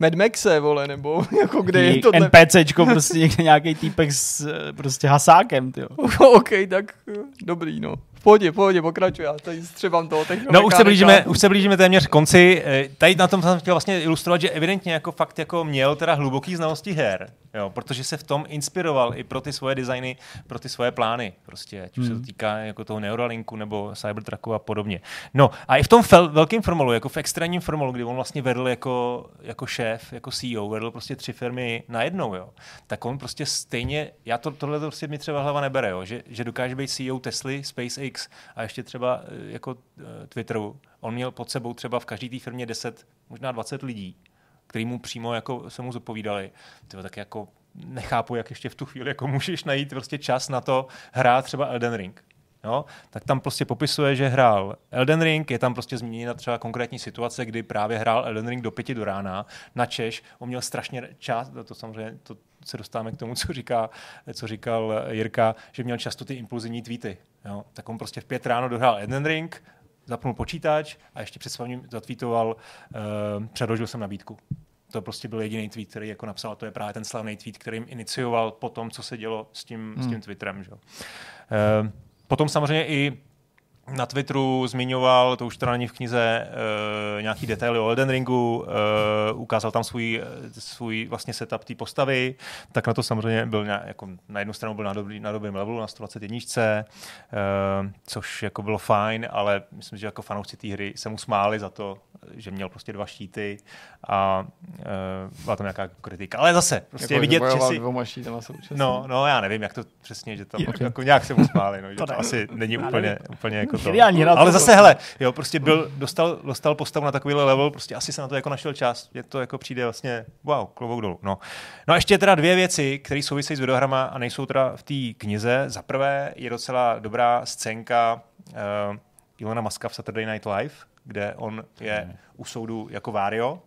Mad Maxe, vole, nebo jako kde je tohle. NPCčko, prostě někde nějaký týpek s prostě hasákem, tyjo. OK, tak dobrý, no. V pohodě, pokračuj, já tady střebám toho No už se, blížíme, už se blížíme téměř konci. Eh, Tady na tom jsem chtěl vlastně ilustrovat, že evidentně jako fakt jako měl teda hluboký znalosti her, jo, protože se v tom inspiroval i pro ty svoje designy, pro ty svoje plány, prostě, ať už se to týká jako toho Neuralinku nebo Cybertrucku a podobně. No a i v tom fel, velkém formalu, jako v extrémním formalu, kdy on vlastně vedl jako, jako šéf, jako CEO, vedl prostě tři firmy najednou, jo, tak on prostě stejně, já to, tohle to prostě mi třeba hlava nebere, jo, že, že dokáže být CEO Tesly, SpaceX a ještě třeba eh, jako eh, Twitteru. On měl pod sebou třeba v každé té firmě 10, možná 20 lidí, který mu přímo jako se mu zodpovídali. Tyjo, tak jako nechápu, jak ještě v tu chvíli jako můžeš najít prostě čas na to hrát třeba Elden Ring. Jo? Tak tam prostě popisuje, že hrál Elden Ring, je tam prostě zmíněna třeba konkrétní situace, kdy právě hrál Elden Ring do pěti do rána na Češ, on měl strašně čas, to samozřejmě to se dostáváme k tomu, co, říká, co říkal Jirka, že měl často ty impulzivní tweety. Jo? Tak on prostě v pět ráno dohrál Elden Ring, zapnul počítač a ještě před svým zatweetoval, uh, předložil jsem nabídku. To prostě byl jediný tweet, který jako napsal, to je právě ten slavný tweet, který jim inicioval po tom, co se dělo s tím, hmm. s tím Twitterem. Že? Uh, potom samozřejmě i na Twitteru zmiňoval, to už to není v knize, uh, nějaký detaily o Elden Ringu, uh, ukázal tam svůj, svůj vlastně setup té postavy, tak na to samozřejmě byl na, jako na jednu stranu byl na, dobrý, na dobrém levelu, na 121, uh, což jako bylo fajn, ale myslím, že jako fanoušci té hry se mu smáli za to, že měl prostě dva štíty a uh, byla tam nějaká kritika. Ale zase, prostě jako, vidět, že bojoval si... štítama současně. No, no, já nevím, jak to přesně, že tam jako, jako nějak se mu smáli, no, že To asi není úplně, úplně jako to. Geniální hra, Ale zase, bylo. hele, jo, prostě byl, dostal, dostal postavu na takovýhle level, prostě asi se na to jako našel čas, je to jako přijde vlastně, wow, klobouk dolů, no. No a ještě teda dvě věci, které souvisejí s videohrama a nejsou teda v té knize. Za prvé je docela dobrá scénka uh, Ilona Maska v Saturday Night Live, kde on je u soudu jako Vario,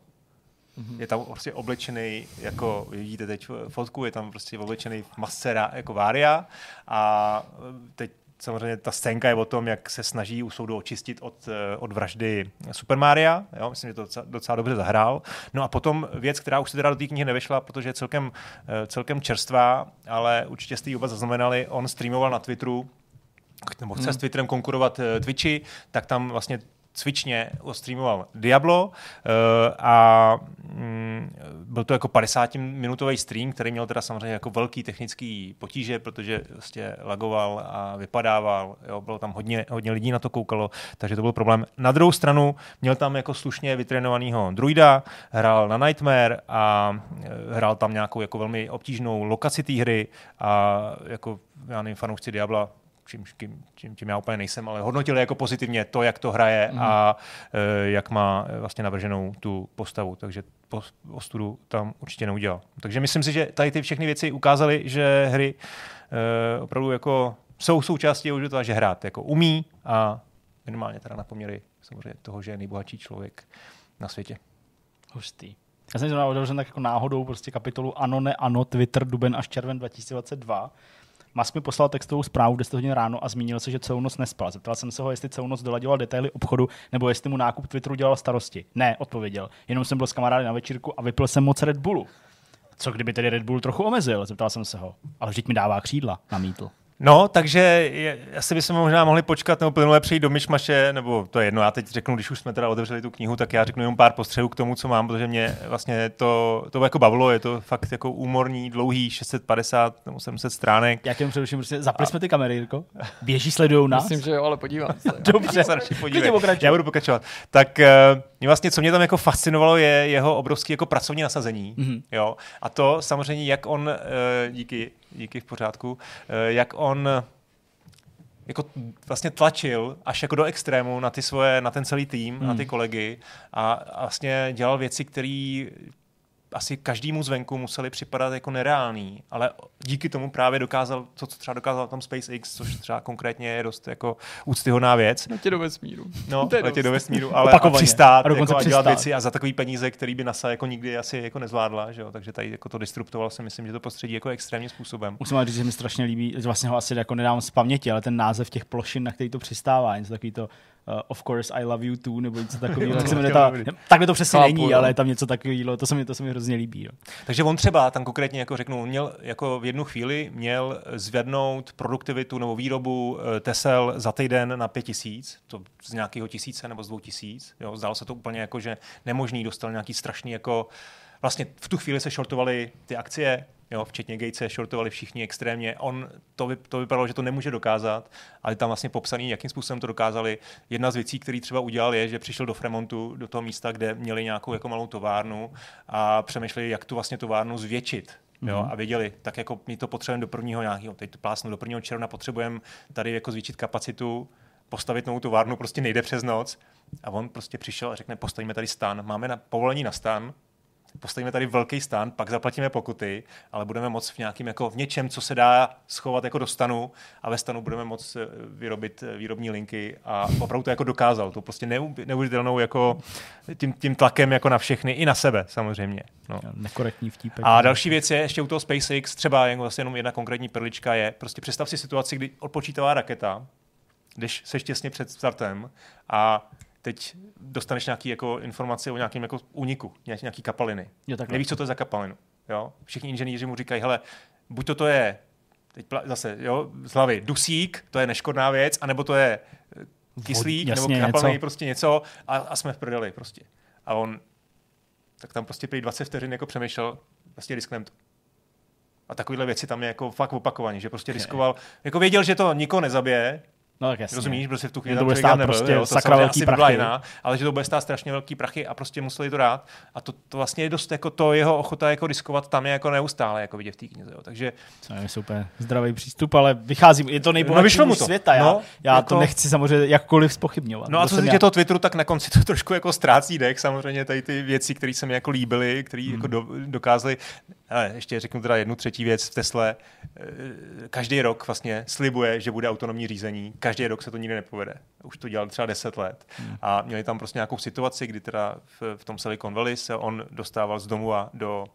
je tam prostě oblečený, jako vidíte teď fotku, je tam prostě oblečený v rá- jako Vária a teď samozřejmě ta scénka je o tom, jak se snaží u soudu očistit od, eh, od vraždy Super Maria. Jo? Myslím, že to docela, docela dobře zahrál. No a potom věc, která už se teda do té knihy nevešla, protože je celkem, eh, celkem čerstvá, ale určitě jste ji oba zaznamenali, on streamoval na Twitteru, nebo chce s Twitterem konkurovat eh, Twitchi, tak tam vlastně cvičně ostreamoval Diablo uh, a mm, byl to jako 50-minutový stream, který měl teda samozřejmě jako velký technický potíže, protože vlastně lagoval a vypadával, jo, bylo tam hodně, hodně lidí na to koukalo, takže to byl problém. Na druhou stranu měl tam jako slušně vytrénovaného druida, hrál na Nightmare a eh, hrál tam nějakou jako velmi obtížnou lokaci té hry a jako já nevím, fanoušci Diabla čím, čím, čím, čím já úplně nejsem, ale hodnotili jako pozitivně to, jak to hraje mm. a e, jak má vlastně navrženou tu postavu, takže po, ostudu tam určitě neudělal. Takže myslím si, že tady ty všechny věci ukázaly, že hry e, opravdu jako jsou součástí života, že hrát jako umí a minimálně teda na poměry samozřejmě toho, že je nejbohatší člověk na světě. Hustý. Já jsem zrovna otevřel tak jako náhodou prostě kapitolu Ano, ne, ano, Twitter, duben až červen 2022. Musk mi poslal textovou zprávu 10 hodin ráno a zmínil se, že celou noc nespal. Zeptal jsem se ho, jestli celou noc doladěval detaily obchodu, nebo jestli mu nákup Twitteru dělal starosti. Ne, odpověděl. Jenom jsem byl s kamarády na večírku a vypil jsem moc Red Bullu. Co kdyby tedy Red Bull trochu omezil? Zeptal jsem se ho. Ale vždyť mi dává křídla, namítl. No, takže je, asi bychom možná mohli počkat nebo plynule přejít do myšmaše, nebo to je jedno, já teď řeknu, když už jsme teda otevřeli tu knihu, tak já řeknu jenom pár postřehů k tomu, co mám, protože mě vlastně to, to jako bavilo, je to fakt jako úmorný, dlouhý, 650 nebo 700 stránek. Jak jen především, prostě zapli jsme ty kamery, Jirko? Běží, sledují nás? Myslím, že jo, ale podívám se. Dobře, se podívej. Já budu pokračovat. Tak uh, mě vlastně, co mě tam jako fascinovalo, je jeho obrovský jako pracovní nasazení. Mm-hmm. Jo? A to samozřejmě, jak on, uh, díky, díky v pořádku, uh, jak on jako vlastně tlačil až jako do extrému na ty svoje, na ten celý tým, hmm. na ty kolegy a, a vlastně dělal věci, které asi každému zvenku museli připadat jako nereální, ale díky tomu právě dokázal to, co třeba dokázal tam SpaceX, což třeba konkrétně je dost jako úctyhodná věc. Letět do vesmíru. No, To je letět dost. do vesmíru, ale a přistát, A jako, a dělat přistát. věci a za takový peníze, který by NASA jako nikdy asi jako nezvládla, že jo? takže tady jako to disruptoval si myslím, že to prostředí jako extrémním způsobem. Musím říct, že mi strašně líbí, že vlastně ho asi jako nedám z paměti, ale ten název těch plošin, na který to přistává, něco takový to Of course I love you too, nebo něco takového. Tak se ta, takhle to přesně Chápu, není, jo. ale je tam něco takového, to se mi, to se mi hrozně líbí. Jo. Takže on třeba tam konkrétně jako řeknu, on měl jako v jednu chvíli měl zvednout produktivitu nebo výrobu eh, Tesel za týden na 5000, to z nějakého tisíce nebo z dvou tisíc. Jo, zdálo se to úplně jako, že nemožný, dostal nějaký strašný jako, vlastně v tu chvíli se shortovaly ty akcie, jo, včetně Gatese, shortovali všichni extrémně. On to, vy, to vypadalo, že to nemůže dokázat, ale tam vlastně popsaný, jakým způsobem to dokázali. Jedna z věcí, který třeba udělal, je, že přišel do Fremontu, do toho místa, kde měli nějakou jako malou továrnu a přemýšleli, jak tu vlastně továrnu zvětšit. Jo, Mhm. a věděli, tak jako my to potřebujeme do prvního nějakého, teď to plásnu, do prvního června potřebujeme tady jako zvýšit kapacitu, postavit novou továrnu prostě nejde přes noc. A on prostě přišel a řekne, postavíme tady stan, máme na, povolení na stan, postavíme tady velký stan, pak zaplatíme pokuty, ale budeme moct v nějakým jako v něčem, co se dá schovat jako do stanu a ve stanu budeme moct eh, vyrobit eh, výrobní linky a opravdu to jako dokázal. To prostě neu- neuvěřitelnou jako tím, tím tlakem jako na všechny i na sebe samozřejmě. No. Nekorektní vtípek. A další věc je ještě u toho SpaceX, třeba jen vlastně jenom jedna konkrétní perlička je, prostě představ si situaci, kdy odpočítavá raketa, když seš těsně před startem a teď dostaneš nějaký jako informace o nějakém jako úniku, nějaký, kapaliny. Jo, takhle. Nevíš, co to je za kapalinu. Jo? Všichni inženýři mu říkají, hele, buď to, to je, teď pla- zase, jo, z hlavy, dusík, to je neškodná věc, anebo to je eh, kyslík, Vod- nebo jasně, kapalný, něco. prostě něco a, a jsme v prdeli prostě. A on, tak tam prostě prý 20 vteřin jako přemýšlel, vlastně risknem to. A takovéhle věci tam je jako fakt opakovaně, že prostě riskoval, jako věděl, že to nikoho nezabije, No tak jasně. Rozumíš, prostě v tu chvíli to bude stát nebyl, prostě jo, to sakra velký prachy. jiná, ale že to bude stát strašně velký prachy a prostě museli to dát. A to, to vlastně je dost jako to jeho ochota jako riskovat tam je jako neustále jako vidět v té knize. Jo. Takže To je super zdravý přístup, ale vycházím, je to No, nejbohatší mu to. světa. Já, No, já jako- to nechci samozřejmě jakkoliv spochybňovat. No a To co se týče já. toho Twitteru, tak na konci to trošku jako ztrácí dech, samozřejmě tady ty věci, které se mi jako líbily, které Hmm. jako do, dokázali. Ale ještě řeknu teda jednu třetí věc v Tesle. Eh, Každý rok vlastně slibuje, že bude autonomní řízení. Každý rok se to nikdy nepovede. Už to dělal třeba 10 let. Hmm. A měli tam prostě nějakou situaci, kdy teda v, v tom Silicon Valley se on dostával z domu a do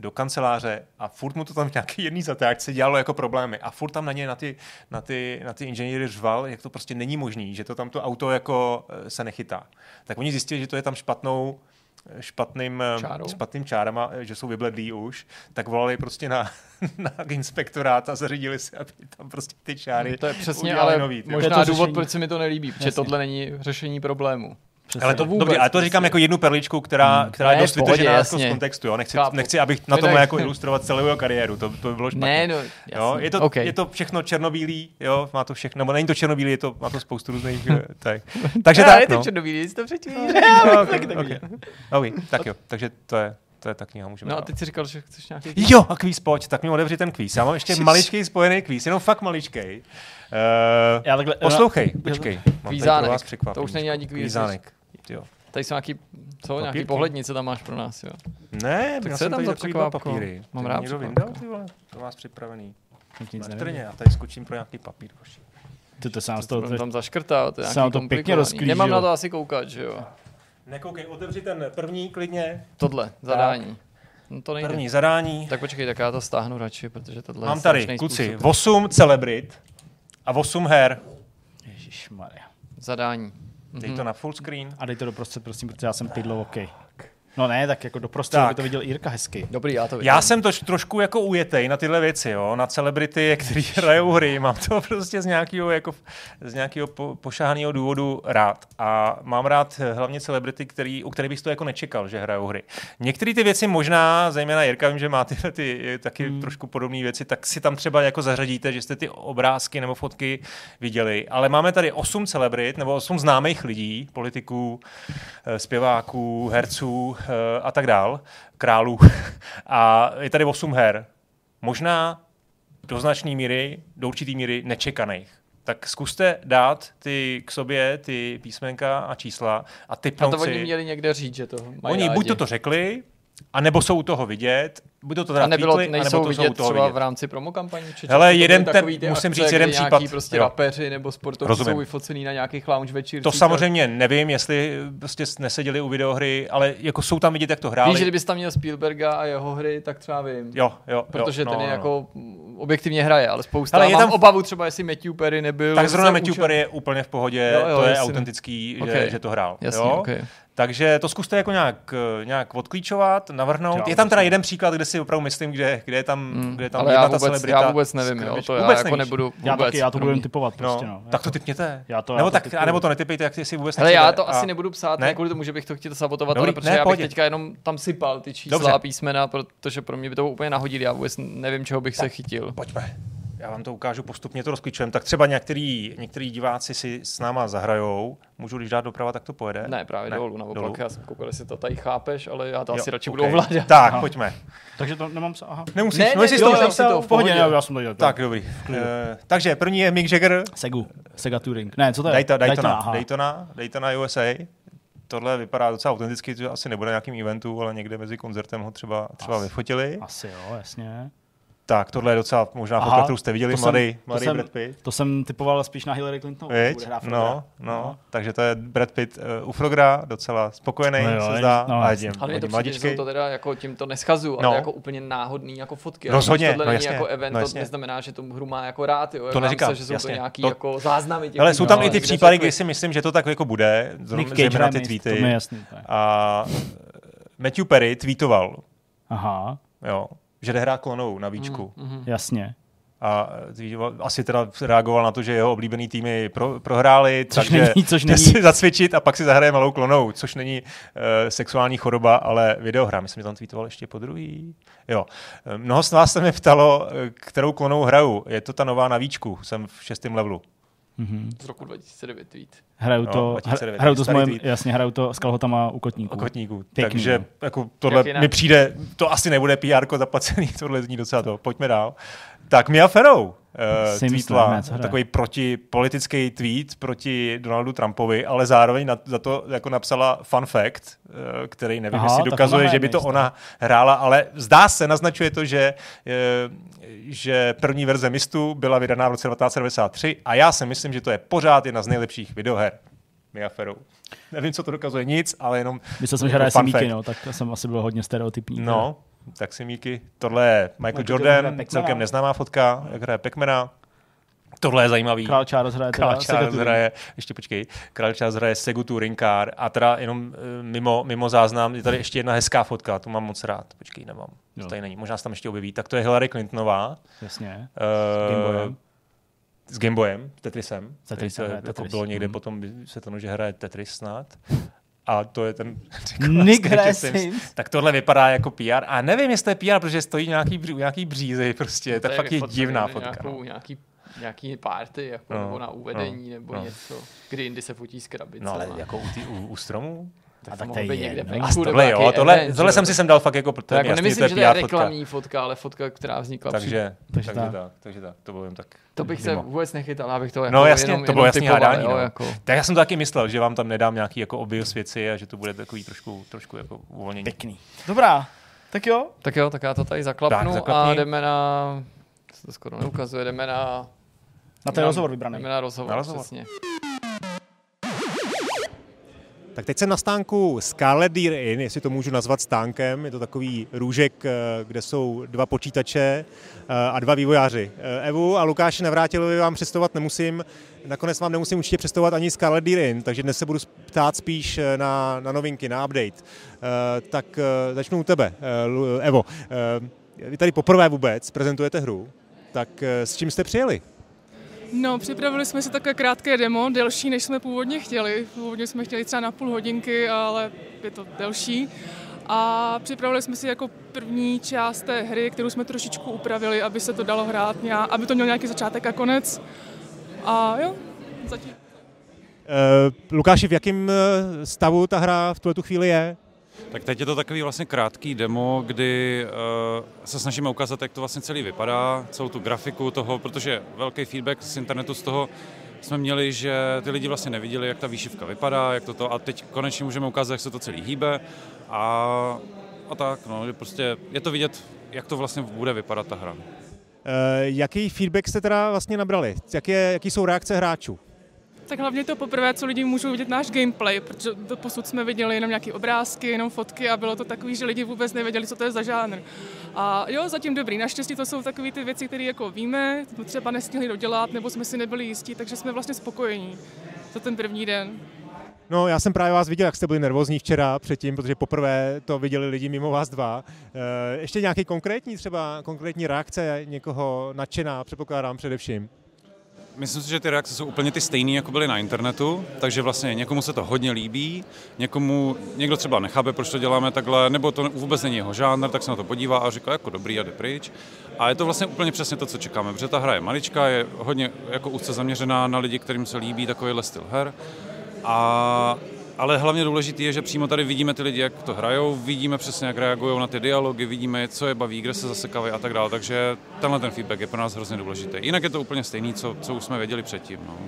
do kanceláře a furt mu to tam v nějaký jedný zatáčce dělalo jako problémy a furt tam na ně, na ty, na ty, na ty inženýry řval, jak to prostě není možný, že to tam to auto jako eh, se nechytá. Tak oni zjistili, že to je tam špatnou špatným, eh, Čárou? špatným čárama, eh, že jsou vybledlí už, tak volali prostě na, na inspektorát a zařídili si, aby tam prostě ty čáry To je přesně ale nový, možná důvod, řešení. proč se mi to nelíbí, protože Jasně. tohle není řešení problému. Přesně. Ale to, vůbec dobrý, ale to říkám jako jednu perličku, která, Hmm. která je Ne, dost v pohodě, vytržená jako z kontextu. Jo? Nechci, Chápu. nechci, abych na To tom jako ilustrovat celou jeho kariéru, to, to by bylo špatně. Ne, no, Jo, je, to, okay. je to všechno černobílý, jo, má to všechno, nebo není to černobílý, je to, má to spoustu různých, eh, tak. Takže tak, no. černobílý, jsi to přečíš. No, okay, okay. okay, tak jo, takže to je, to je ta kniha, můžeme No a teď si říkal, že chceš nějaký... Jo, a kvíz, pojď, tak mi otevři ten kvíz. Já mám ještě maličký spojený kvíz, jenom fakt maličký. Uh, Já takhle- poslouchej, počkej. Kvízánek. To už není ani kvíz. Kvízánek. Jo. Tady jsou nějaký, co, nějaký Papírky. pohlednice tam máš pro nás, jo. Ne, Tak měl co je jsem tam tady za překvápko? papíry. Mám rád někdo vyndal, ty vole? To vás připravený. Nic nevím. Trně, já tady skočím pro nějaký papír. hoši. Ty to sám z To toho budeme tam zaškrtat, to je se nějaký to pěkně rozklížilo. Nemám na to asi koukat, že jo. Nekoukej, otevři ten první klidně. Tohle, zadání. No to nejde. První zadání. Tak počkej, tak já to stáhnu radši, protože tohle Mám je tady, kluci, způsob. 8 celebrit a 8 her. Ježišmarja. Zadání. Dej Mhm. to na full screen. A dej to doprostřed, prosím, protože já jsem pidlo, OK. No ne, tak jako doprostřed, Tak. aby to viděl Jirka hezky. Dobrý, já to vidím. Já jsem to trošku jako ujetej na tyhle věci, jo, na celebrity, který hrajou hry. Mám to prostě z nějakého, jako, z nějakého po, pošahaného důvodu rád. A mám rád hlavně celebrity, který, u kterých bych to jako nečekal, že hrajou hry. Některé ty věci možná, zejména Jirka, vím, že má tyhle ty eh, taky hmm. trošku podobné věci, tak si tam třeba jako zařadíte, že jste ty obrázky nebo fotky viděli. Ale máme tady osm celebrit nebo osm známých lidí, politiků, eh, zpěváků, herců eh, a tak dál, králů. A je tady osm her. Možná do značné míry, do určitý míry nečekaných. Tak zkuste dát ty k sobě ty písmenka a čísla a A typnout to si. oni měli někde říct, že to mají Oni rádi. buď to, to řekli, a nebo jsou u toho vidět, buď to teda a nebylo, tweetli, nejsou anebo to vidět toho třeba vidět. v rámci promokampaní? Či Hele, jeden ten- musím akce, říct jeden případ, prostě jo. rapeři nebo sportovci Rozumím. jsou vyfocený na nějakých lounge večírcích. To samozřejmě nevím, jestli prostě neseděli u videohry, ale jako jsou tam vidět, jak to hráli. Víš, že kdybys tam měl Spielberga a jeho hry, tak třeba vím. Jo, jo, Protože jo, ten no, je no. jako mm, objektivně hraje, ale spousta. Hele, Ale je mám tam- obavu třeba, jestli Matthew Perry nebyl. Tak zrovna Matthew Perry je úplně v pohodě, to je autentický, že, to hrál. Takže to zkuste jako nějak, nějak odklíčovat, navrhnout. Je tam teda jeden příklad, kde si opravdu myslím, kde, kde je tam, Mm, kde je tam ale já ta vůbec, celebrita. já vůbec nevím, jo, to já Vůbec jako nevíš. nebudu vůbec. Já taky, já to budu typovat prostě, No, no. tak to typněte. Já to- já nebo, to tak, typuju. a nebo to netypejte, jak si vůbec Hele, já to A- asi nebudu psát, Ne? ne kvůli tomu, že bych to chtěl sabotovat, Dobrý, ale protože ne, já bych pohodě. teďka jenom tam sypal ty čísla Dobře. a písmena, protože pro mě by to úplně nahodili, já vůbec nevím, čeho bych se chytil. Pojďme. Já vám to ukážu postupně, to rozklíčujeme. Tak třeba některý, některý diváci si s náma zahrajou. Můžu, když dát doprava, tak to pojede? Ne, právě Ne, dolů, naopak, dolů. já jsem koukal, jestli to tady chápeš, ale já to Jo, asi radši ok. budu ovládat. Tak, Aha. pojďme. Takže to nemám se, aha. Nemusíš, Ne, no ne, jestli jo, to jo, už si to napsal. v pohodě, pohodě. ne, já jsem to dělal. Tak, dobrý. Uh, takže první je Mick Jagger, Segu, Sega Touring. Ne, co to je? Daytona, Daytona. Daytona, Daytona USA. Tohle vypadá docela autenticky, to asi nebude na nějakým eventu, ale někde mezi koncertem ho třeba, třeba Asi. vyfotili. Asi jo, jasně. Tak, tohle je docela možná Aha, fotka, kterou jste viděli, to mladý, jsem- to mladý jsem- Brad Pitt. To jsem typoval spíš na Hillary Clintonovou. Viď? bude hrát No, Frogra. no, takže to je Brad Pitt uh, u Frogra, docela spokojený, No jo, se je- zdá. no, a jedním, Ale mě to jsou to teda jako tím to neschazu, ale No. jako úplně náhodný jako fotky. Rozhodně, tohle no není jasně, jako event, no to jasně. neznamená, že tu hru má jako rád. Jo. To neříkám, že jsou jasně. to nějaký To- jako záznamy těch Ale jsou tam i ty kde případy, kdy si myslím, že to tak jako bude, Nick zrovna- Cage hraje ty tweety. To mi je jasný. to je. A Matthew Perry tweetoval, Aha, jo, že jde hrát klonou na víčku. Mhm. jasně. A tweetoval- asi teda reagoval na to, že jeho oblíbený týmy pro, prohráli, Což takže není- což není- si zacvičit a pak si zahraje malou klonou, což není uh, sexuální choroba, ale videohra. Myslím, že tam tweetoval ještě po druhý. Jo. Eh, Mnoho z vás se mi ptalo, eh, kterou klonou hraju. Je to ta nová na víčku, jsem v šestém levelu. Mhm. Z roku 2009 tweet. Hraju No, to, 2009, hraju to s mojím, tweet. jasně, hraju to s kalhotama u kotníků. Kotníků. Pěkný, Takže no. jako tohle mi přijde, to asi nebude PR zaplacený, tohle zní docela to. Pojďme dál. Tak Mia Farrow uh, Si myslím, tweetla ne, hraje? takový proti, politický tweet proti Donaldu Trumpovi, ale zároveň na, za to jako napsala fun fact, uh, který nevím, Aha, jestli dokazuje, že by to ona hrála, ale zdá se, naznačuje to, že, uh, že první verze Mistu byla vydaná v roce 1993 a já si myslím, že to je pořád jedna z nejlepších videoher. Mia Farrow. Nevím, co to dokazuje, nic, ale jenom Myslel jsem, že jako hraje fact. no, tak jsem asi byl hodně stereotypní. No, tak si Míky. Tohle je Michael, Michael Jordan Jordan, celkem neznámá fotka, jak hraje Pac-Mana. Tohle je zajímavý. Král Charles hraje Král Charles hraje, ještě počkej, Král Charles hraje Segu Touring Car a teda jenom eh, mimo, mimo záznam je tady ještě jedna hezká fotka, tu mám moc rád. Počkej, nemám, to Jo. tady není, možná se tam ještě objeví. Tak to je Hillary Clintonová. Jasně. eh, Gameboyem. S Gameboyem, Tetrisem. Tetrisem, který hraje jako Tetris. bylo někde Mhm. potom se to, že hraje Tetris snad. A to je ten... Nick hraje Sims. Tak tohle vypadá jako PR. A nevím, jestli to je PR, protože stojí nějaký, nějaký břízy, prostě. To je fakt je divná fotka. Nějakou, No. nějaký, nějaký party, jako, No, nebo na uvedení, no, nebo no. něco. Kdy jindy se fotí s krabice. no ale jako u, tý, u, u stromů? Tak A to tak to je někde venku, nebo tohle jo, tohle, event, tohle jsem si sem dal fakt jako, To to je jako jasný, nemyslím, že to je PR fotka. reklamní fotka, ale fotka, která vznikla. při- Takže, Takže takže, tak. tak. takže tak, to bylo jen tak. To bych se vůbec nechytal, abych to jako No jasně, jenom, to bylo typoval, hádání. jo, No. jako. Tak já jsem to taky myslel, že vám tam nedám nějaký jako obvious věci a že to bude takový trošku, trošku jako uvolnění. Pěkný. Dobrá, tak jo. Tak jo, tak já to tady zaklapnu Tak, a jdeme na... Se to skoro neukazuje, jdeme na... Na ten rozhovor vybraný. Jdeme na rozhovor, Na rozhovor. přesně. Tak teď jsem na stánku Scarlet Deer Inn, jestli to můžu nazvat stánkem. Je to takový růžek, eh, kde jsou dva počítače eh, a dva vývojáři. Eh, Evu a Lukáše Navrátilovi vám představovat nemusím. Nakonec vám nemusím určitě představovat ani Scarlet Deer Inn, takže dnes se budu ptát spíš na, na novinky, na update. Tak začnu u tebe, Evo. Vy tady poprvé vůbec prezentujete hru, tak s čím jste přijeli? No, připravili jsme si takové krátké demo, delší, než jsme původně chtěli. Původně jsme chtěli třeba na půl hodinky, ale je to delší. A připravili jsme si jako první část té hry, kterou jsme trošičku upravili, aby se to dalo hrát, aby to měl nějaký začátek a konec. A jo, zatím. Uh, Lukáši, v jakém eh, stavu ta hra v tuhle chvíli je? Tak teď je to takový vlastně krátký demo, kdy uh, se snažíme ukázat, jak to vlastně celý vypadá, celou tu grafiku toho, protože velký feedback z internetu z toho jsme měli, že ty lidi vlastně neviděli, jak ta výšivka vypadá, jak to to, a teď konečně můžeme ukázat, jak se to celý hýbe a, a tak, no, že prostě je to vidět, jak to vlastně bude vypadat ta hra. Uh, jaký feedback jste teda vlastně nabrali? Jaké, jaký jsou reakce hráčů? Tak hlavně to poprvé, co lidi můžou vidět náš gameplay, protože do posud jsme viděli jenom nějaké obrázky, jenom fotky a bylo to takový, že lidi vůbec nevěděli, co to je za žánr. A jo, zatím dobrý. Naštěstí to jsou takové ty věci, které jako víme, třeba nestihli dodělat, nebo jsme si nebyli jistí, takže jsme vlastně spokojení za ten první den. No, já jsem právě vás viděl, jak jste byli nervózní včera předtím, protože poprvé to viděli lidi mimo vás dva. E, ještě nějaký konkrétní třeba, konkrétní reakce někoho nadšená, předpokládám především. Myslím si, že ty reakce jsou úplně ty stejné, jako byly na internetu, takže vlastně někomu se to hodně líbí, někomu, někdo třeba nechápe, proč to děláme takhle, nebo to vůbec není jeho žánr, tak se na to podívá a říká jako dobrý a jde pryč. A je to vlastně úplně přesně to, co čekáme, protože ta hra je maličká, je hodně jako úzce zaměřená na lidi, kterým se líbí takovýhle styl her. A ale hlavně důležité je, že přímo tady vidíme ty lidi, jak to hrajou, vidíme přesně, jak reagují na ty dialogy, vidíme, co je baví, kde se zasekaví a tak dále. Takže tenhle ten feedback je pro nás hrozně důležitý. Jinak je to úplně stejný, co, co už jsme věděli předtím. No.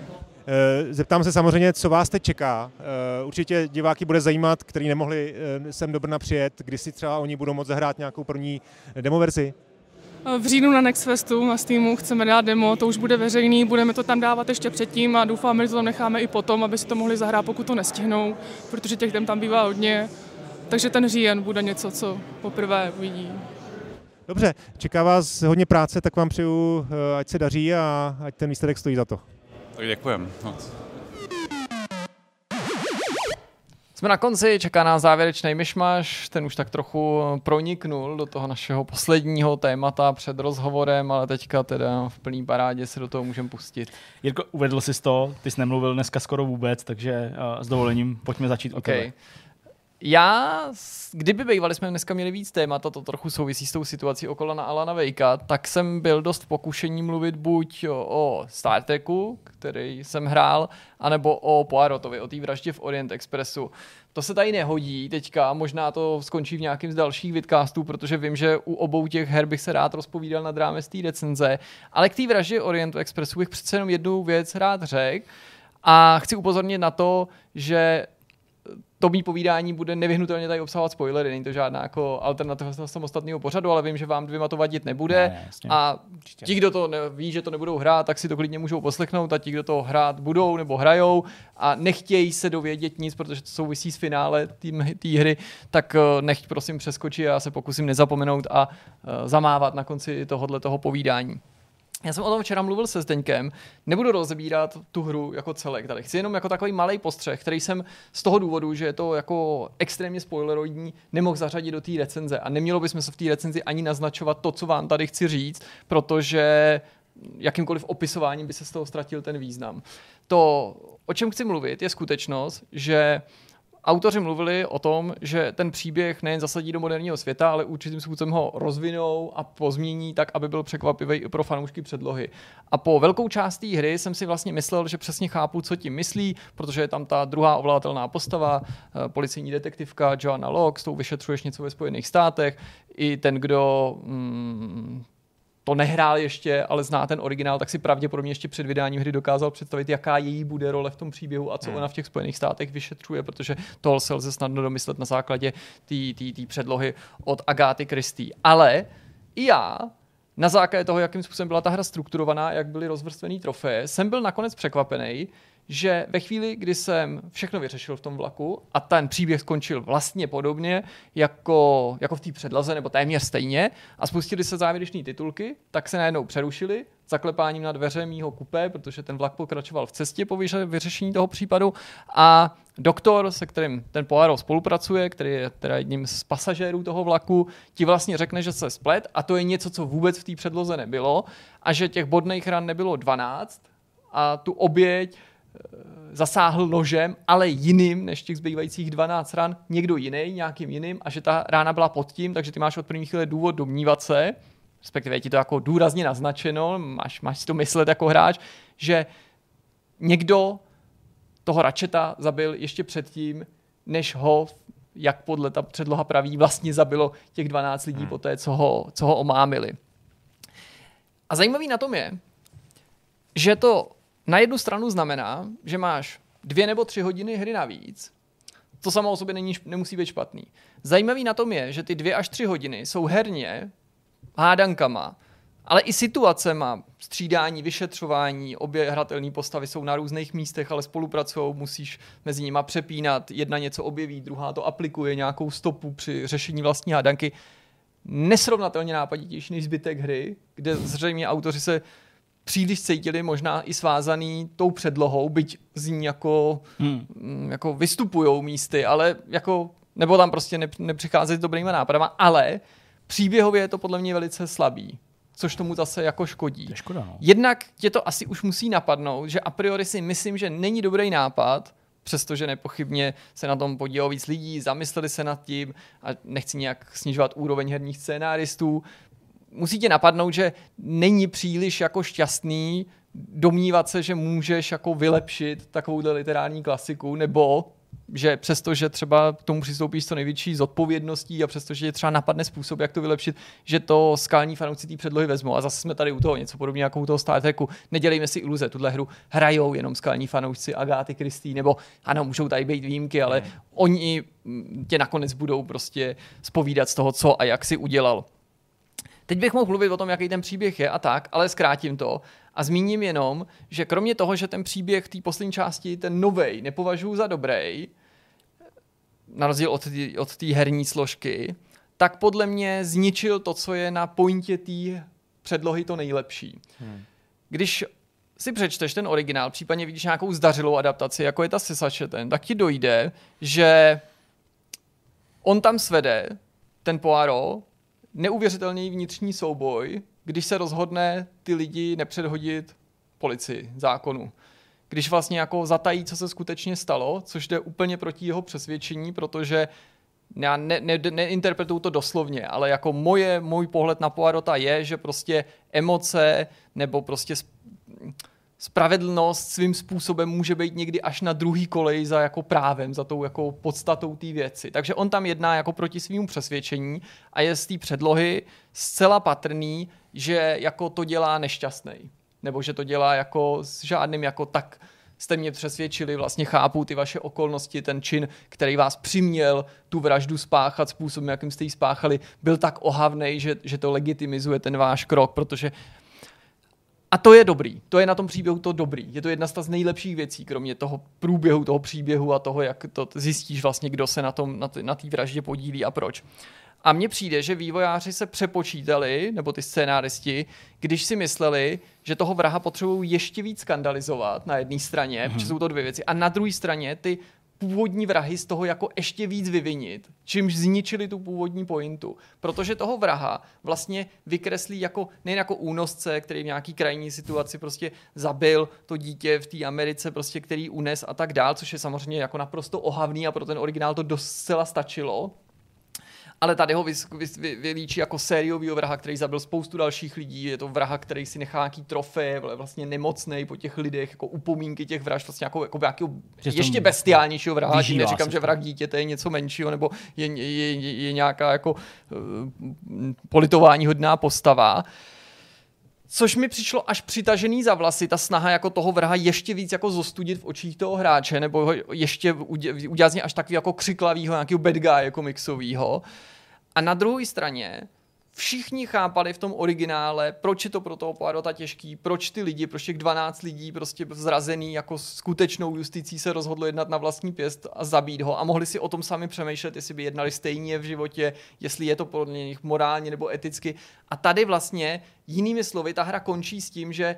Eh, zeptám se samozřejmě, co vás teď čeká. Eh, určitě diváky bude zajímat, kteří nemohli eh, sem do Brna přijet, kdy si třeba oni budou moct zahrát nějakou první demoverzi. V říjnu na Next Festu na Steamu chceme dát demo, to už bude veřejný, budeme to tam dávat ještě předtím a doufáme, že to tam necháme i potom, aby si to mohli zahrát, pokud to nestihnou, protože těch dem tam bývá hodně. Takže ten říjen bude něco, co poprvé uvidí. Dobře, čeká vás hodně práce, tak vám přeju, eh, ať se daří a ať ten výsledek stojí za to. Tak děkujem moc. Jsme na konci, čeká nás závěrečný myšmaš, ten už tak trochu proniknul do toho našeho posledního témata před rozhovorem, ale teďka teda v plný parádě se do toho můžeme pustit. Jirko, uvedl jsi to, ty jsi nemluvil dneska skoro vůbec, takže uh, s dovolením pojďme začít okay. tebe. Já, kdyby bývali jsme dneska měli víc témat a to trochu souvisí s tou situací okolo na Alana Vejka, tak jsem byl dost v pokušení mluvit buď o, Star Treku, který jsem hrál, anebo o Poirotovi, o té vraždě v Orient Expressu. To se tady nehodí teďka, možná to skončí v nějakým z dalších vidcastů, protože vím, že u obou těch her bych se rád rozpovídal nad rámec té recenze, ale k té vraždě Orientu Expressu bych přece jenom jednu věc rád řekl, a chci upozornit na to, že to mý povídání bude nevyhnutelně tady obsahovat spoilery, není to žádná jako alternativa samostatného pořadu, ale vím, že vám dvěma to vadit nebude. Ne, a Určitě. ti, kdo to ví, že to nebudou hrát, tak si to klidně můžou poslechnout a ti, kdo to hrát budou nebo hrajou a nechtějí se dovědět nic, protože to souvisí s finále té hry, tak eh, nechť prosím přeskočit a já se pokusím nezapomenout a uh, zamávat na konci tohohle toho povídání. Já jsem o tom včera mluvil se Zdeňkem, nebudu rozebírat tu hru jako celek tady. Chci jenom jako takový malý postřeh, který jsem z toho důvodu, že je to jako extrémně spoileroidní, nemohl zařadit do té recenze. A nemělo bychom se v té recenzi ani naznačovat to, co vám tady chci říct, protože jakýmkoliv opisováním by se z toho ztratil ten význam. To, o čem chci mluvit, je skutečnost, že autoři mluvili o tom, že ten příběh nejen zasadí do moderního světa, ale určitým způsobem ho rozvinou a pozmění tak, aby byl překvapivý i pro fanoušky předlohy. A po velkou část té hry jsem si vlastně myslel, že přesně chápu, co tím myslí, protože je tam ta druhá ovladatelná postava, eh, policejní detektivka Joanna Locke, s tou vyšetřuješ něco ve Spojených státech, i ten, kdo mm, to nehrál ještě, ale zná ten originál, tak si pravděpodobně ještě před vydáním hry dokázal představit, jaká její bude role v tom příběhu a co hmm. ona v těch Spojených státech vyšetřuje, protože to se lze snadno domyslet na základě té předlohy od Agáty Christie. Ale i já na základě toho, jakým způsobem byla ta hra strukturovaná, jak byly rozvrstvený trofeje, jsem byl nakonec překvapený, že ve chvíli, kdy jsem všechno vyřešil v tom vlaku a ten příběh skončil vlastně podobně jako, jako v té předlaze, nebo téměř stejně, a spustili se závěrečné titulky, tak se najednou přerušili zaklepáním na dveře mýho kupé, protože ten vlak pokračoval v cestě po vyřešení toho případu a doktor, se kterým ten Poirot spolupracuje, který je teda jedním z pasažérů toho vlaku, ti vlastně řekne, že se splet a to je něco, co vůbec v té předloze nebylo a že těch bodných ran nebylo 12 a tu oběť zasáhl nožem, ale jiným než těch zbývajících 12 ran, někdo jiný, nějakým jiným, a že ta rána byla pod tím, takže ty máš od první chvíle důvod domnívat se, respektive je ti to jako důrazně naznačeno, máš, máš si to myslet jako hráč, že někdo toho Račeta zabil ještě předtím, než ho, jak podle ta předloha praví, vlastně zabilo těch 12 lidí hmm. po té, co ho, co ho omámili. A zajímavý na tom je, že to na jednu stranu znamená, že máš dvě nebo tři hodiny hry navíc, to samo o sobě není, nemusí být špatný. Zajímavý na tom je, že ty dvě až tři hodiny jsou herně hádankama, ale i situacema, střídání, vyšetřování, obě hratelné postavy jsou na různých místech, ale spolupracují, musíš mezi nimi přepínat, jedna něco objeví, druhá to aplikuje, nějakou stopu při řešení vlastní hádanky. Nesrovnatelně nápaditější než zbytek hry, kde zřejmě autoři se příliš cítili možná i svázaný tou předlohou, byť z ní jako, hmm. Mm, jako vystupujou místy, ale jako, nebo tam prostě nepřicházejí s dobrýma nápadama, ale příběhově je to podle mě velice slabý což tomu zase jako škodí. Je škoda, no. Jednak tě to asi už musí napadnout, že a priori si myslím, že není dobrý nápad, přestože nepochybně se na tom podílelo víc lidí, zamysleli se nad tím a nechci nějak snižovat úroveň herních scénáristů, musí tě napadnout, že není příliš jako šťastný domnívat se, že můžeš jako vylepšit takovouhle literární klasiku, nebo že přesto, že třeba k tomu přistoupíš s to největší zodpovědností a přesto, že je třeba napadne způsob, jak to vylepšit, že to skalní fanoušci té předlohy vezmou. A zase jsme tady u toho něco podobně jako u toho Star Treku. Nedělejme si iluze, tuhle hru hrajou jenom skalní fanoušci Agáty Kristý, nebo ano, můžou tady být výjimky, ale hmm. oni tě nakonec budou prostě spovídat z toho, co a jak si udělal. Teď bych mohl mluvit o tom, jaký ten příběh je a tak, ale zkrátím to a zmíním jenom, že kromě toho, že ten příběh té poslední části, ten novej, nepovažuji za dobrý, na rozdíl od té od herní složky, tak podle mě zničil to, co je na pointě té předlohy to nejlepší. Hmm. Když si přečteš ten originál, případně vidíš nějakou zdařilou adaptaci, jako je ta Sisacheten, tak ti dojde, že on tam svede, ten Poirot, neuvěřitelný vnitřní souboj, když se rozhodne ty lidi nepředhodit policii, zákonu. Když vlastně jako zatají, co se skutečně stalo, což jde úplně proti jeho přesvědčení, protože já ne, ne, neinterpretuju to doslovně, ale jako moje, můj pohled na Poirota je, že prostě emoce nebo prostě spravedlnost svým způsobem může být někdy až na druhý kolej za jako právem, za tou jako podstatou té věci. Takže on tam jedná jako proti svým přesvědčení a je z té předlohy zcela patrný, že jako to dělá nešťastný. Nebo že to dělá jako s žádným jako tak jste mě přesvědčili, vlastně chápu ty vaše okolnosti, ten čin, který vás přiměl tu vraždu spáchat způsobem, jakým jste ji spáchali, byl tak ohavný, že, že to legitimizuje ten váš krok, protože a to je dobrý. To je na tom příběhu to dobrý. Je to jedna z nejlepších věcí, kromě toho průběhu toho příběhu a toho, jak to zjistíš vlastně, kdo se na tom na té vraždě podílí a proč. A mně přijde, že vývojáři se přepočítali, nebo ty scénáristi, když si mysleli, že toho vraha potřebují ještě víc skandalizovat na jedné straně, mm-hmm. protože jsou to dvě věci, a na druhé straně ty původní vrahy z toho jako ještě víc vyvinit, čímž zničili tu původní pointu. Protože toho vraha vlastně vykreslí jako, nejen jako únosce, který v nějaký krajní situaci prostě zabil to dítě v té Americe, prostě který unes a tak dál, což je samozřejmě jako naprosto ohavný a pro ten originál to docela stačilo ale tady ho vys, vys, vy, vylíčí jako sériový vraha, který zabil spoustu dalších lidí. Je to vraha, který si nechá nějaký trofej, vlastně nemocný po těch lidech, jako upomínky těch vražd, vlastně jako, jako nějakého ještě bestiálnějšího vraha. Tím neříkám, že vrah dítěte je něco menšího, nebo je, je, je, je nějaká jako uh, politování hodná postava. Což mi přišlo až přitažený za vlasy, ta snaha jako toho vrha ještě víc jako zostudit v očích toho hráče, nebo ho ještě udělat až takový jako křiklavýho, nějakého bad guy, jako mixovýho. A na druhé straně všichni chápali v tom originále, proč je to pro toho Poirota těžký, proč ty lidi, proč těch 12 lidí prostě zrazený jako skutečnou justicí se rozhodlo jednat na vlastní pěst a zabít ho a mohli si o tom sami přemýšlet, jestli by jednali stejně v životě, jestli je to podle nich morálně nebo eticky. A tady vlastně jinými slovy ta hra končí s tím, že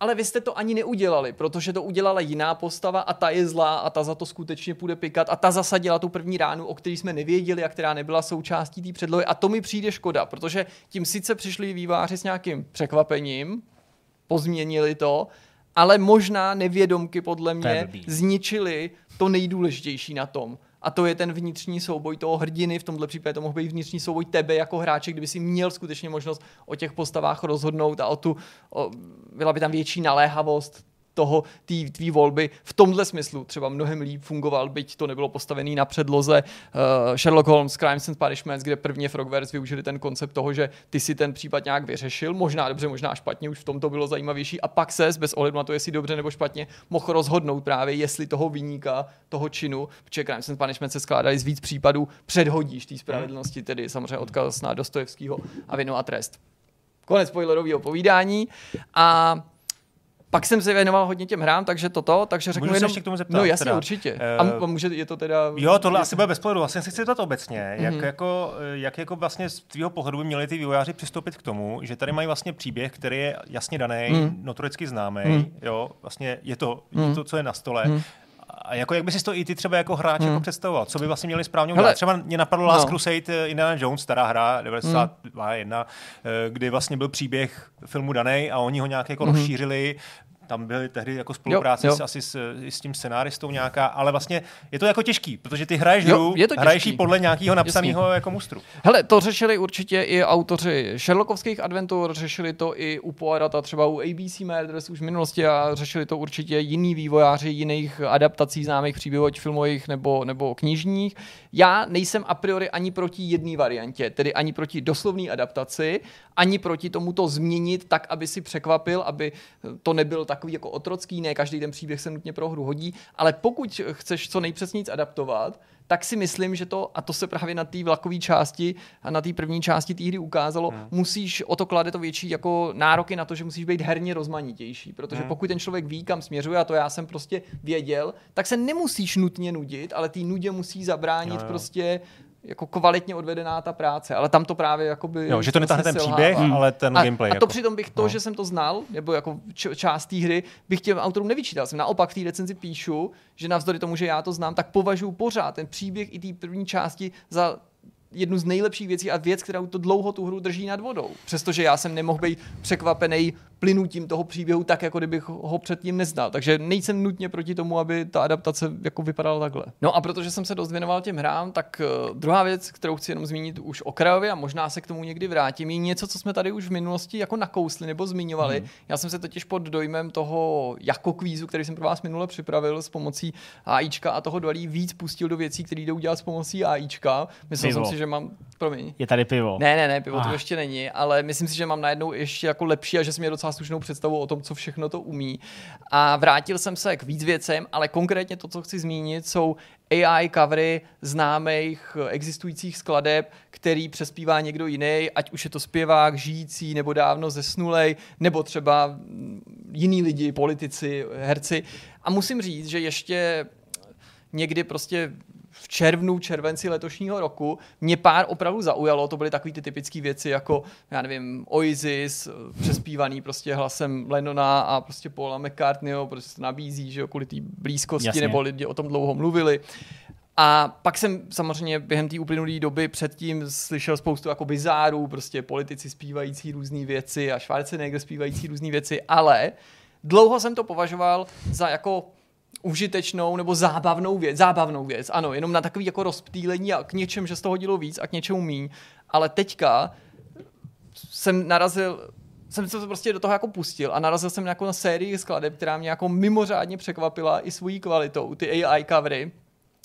ale vy jste to ani neudělali, protože to udělala jiná postava a ta je zlá a ta za to skutečně půjde pikat a ta zasadila tu první ránu, o který jsme nevěděli a která nebyla součástí té předlohy. A to mi přijde škoda, protože tím sice přišli výváři s nějakým překvapením, pozměnili to, ale možná nevědomky podle mě zničili to nejdůležitější na tom a to je ten vnitřní souboj toho hrdiny, v tomhle případě to mohl být vnitřní souboj tebe jako hráče, kdyby si měl skutečně možnost o těch postavách rozhodnout a o tu, o, byla by tam větší naléhavost toho, té tvý volby. V tomhle smyslu třeba mnohem líp fungoval, byť to nebylo postavený na předloze uh, Sherlock Holmes, Crimes and Punishments, kde prvně Frogwares využili ten koncept toho, že ty si ten případ nějak vyřešil, možná dobře, možná špatně, už v tom to bylo zajímavější. A pak se, bez ohledu na to, jestli dobře nebo špatně, mohl rozhodnout právě, jestli toho vyníka toho činu, protože Crimes and Punishments se skládají z víc případů, předhodíš té spravedlnosti, tedy samozřejmě odkaz na Dostojevského a vinu a trest. Konec spoilerového povídání. A pak jsem se věnoval hodně těm hrám, takže toto, takže řeknu Můžu jenom... se ještě k tomu zeptat? No jasně, teda. určitě. Uh, A může, je to teda... Jo, tohle asi bude bez pohledu. Vlastně si chci zeptat obecně, Mhm. jak, jako, jak jako vlastně z tvého pohledu by měli ty vývojáři přistoupit k tomu, že tady mají vlastně příběh, který je jasně daný, Mhm. notoricky známý, Mm. jo, vlastně je to, Mm. je to, co je na stole. Mm. A jako, jak by si to i ty třeba jako hráč Hmm. jako představoval? Co by vlastně měli správně Hele, udělat? Třeba mě napadlo Last no. Crusade, eh, Indiana Jones, stará hra, 91, eh, kdy vlastně byl příběh filmu daný a oni ho nějak jako Mhm. rozšířili. Tam byly tehdy jako spolupráce Jo, jo. S, asi s, s tím scenáristou nějaká, ale vlastně je to jako těžký, protože ty hraješ Jo, hru, je to hraješ ji podle nějakého napsaného jako mustru. Hele, to řešili určitě i autoři Sherlockovských adventur, řešili to i u Poirota, třeba u ABC Murders už v minulosti a řešili to určitě jiní vývojáři jiných adaptací známých příběhů, ať filmových nebo, nebo knižních. Já nejsem a priori ani proti jedné variantě, tedy ani proti doslovné adaptaci, ani proti tomu to změnit tak, aby si překvapil, aby to nebyl takový jako otrocký, ne každý ten příběh se nutně pro hru hodí, ale pokud chceš co nejpřesněji adaptovat, tak si myslím, že to, a to se právě na té vlakové části a na té první části té hry ukázalo, hmm. musíš o to klade to větší jako nároky na to, že musíš být herně rozmanitější, protože hmm. pokud ten člověk ví, kam směřuje, a to já jsem prostě věděl, tak se nemusíš nutně nudit, ale té nudě musí zabránit Jo, jo. prostě jako kvalitně odvedená ta práce, ale tam to právě jakoby Jo, že to netáhne ten příběh, ale ten a, gameplay. A to jako. přitom bych to, No. že jsem to znal, nebo jako č- část té hry, bych těm autorům nevyčítal. Jsem naopak v té recenzi píšu, že navzdory tomu, že já to znám, tak považuji pořád ten příběh i té první části za jednu z nejlepších věcí a věc, která to dlouho tu hru drží nad vodou. Přestože já jsem nemohl být překvapený plynutím toho příběhu tak, jako kdybych ho předtím neznal. Takže nejsem nutně proti tomu, aby ta adaptace jako vypadala takhle. No a protože jsem se dost věnoval těm hrám, tak uh, druhá věc, kterou chci jenom zmínit už okrajově a možná se k tomu někdy vrátím, je něco, co jsme tady už v minulosti jako nakousli nebo zmiňovali. Hmm. Já jsem se totiž pod dojmem toho jako kvízu, který jsem pro vás minule připravil s pomocí AIčka a toho Dvalí víc pustil do věcí, které jdou dělat s pomocí AIčka. Myslel Pivo. jsem si, že mám, promiň. Je tady pivo. Ne, ne, ne, pivo to Ah. ještě není, ale myslím si, že mám najednou ještě jako lepší a že jsem měl docela slušnou představu o tom, co všechno to umí. A vrátil jsem se k víc věcem, ale konkrétně to, co chci zmínit, jsou AI covery známých existujících skladeb, který přespívá někdo jiný, ať už je to zpěvák, žijící, nebo dávno zesnulej, nebo třeba jiní lidi, politici, herci. A musím říct, že ještě někdy prostě červnu, červenci letošního roku mě pár opravdu zaujalo, to byly takové ty typické věci jako, já nevím, Oasis, přespívaný prostě hlasem Lennona a prostě Paula McCartneyho, prostě nabízí, že jo, kvůli té blízkosti, Jasně. nebo lidi o tom dlouho mluvili. A pak jsem samozřejmě během té uplynulé doby předtím slyšel spoustu jako bizárů, prostě politici zpívající různé věci a Schwarzenegger zpívající různé věci, ale dlouho jsem to považoval za jako užitečnou nebo zábavnou věc, zábavnou věc, ano, jenom na takový jako rozptýlení a k něčem, že z toho hodilo víc a k něčemu míň, ale teďka jsem narazil jsem se prostě do toho jako pustil a narazil jsem jako na sérii skladeb, která mě jako mimořádně překvapila i svojí kvalitou, ty AI covery.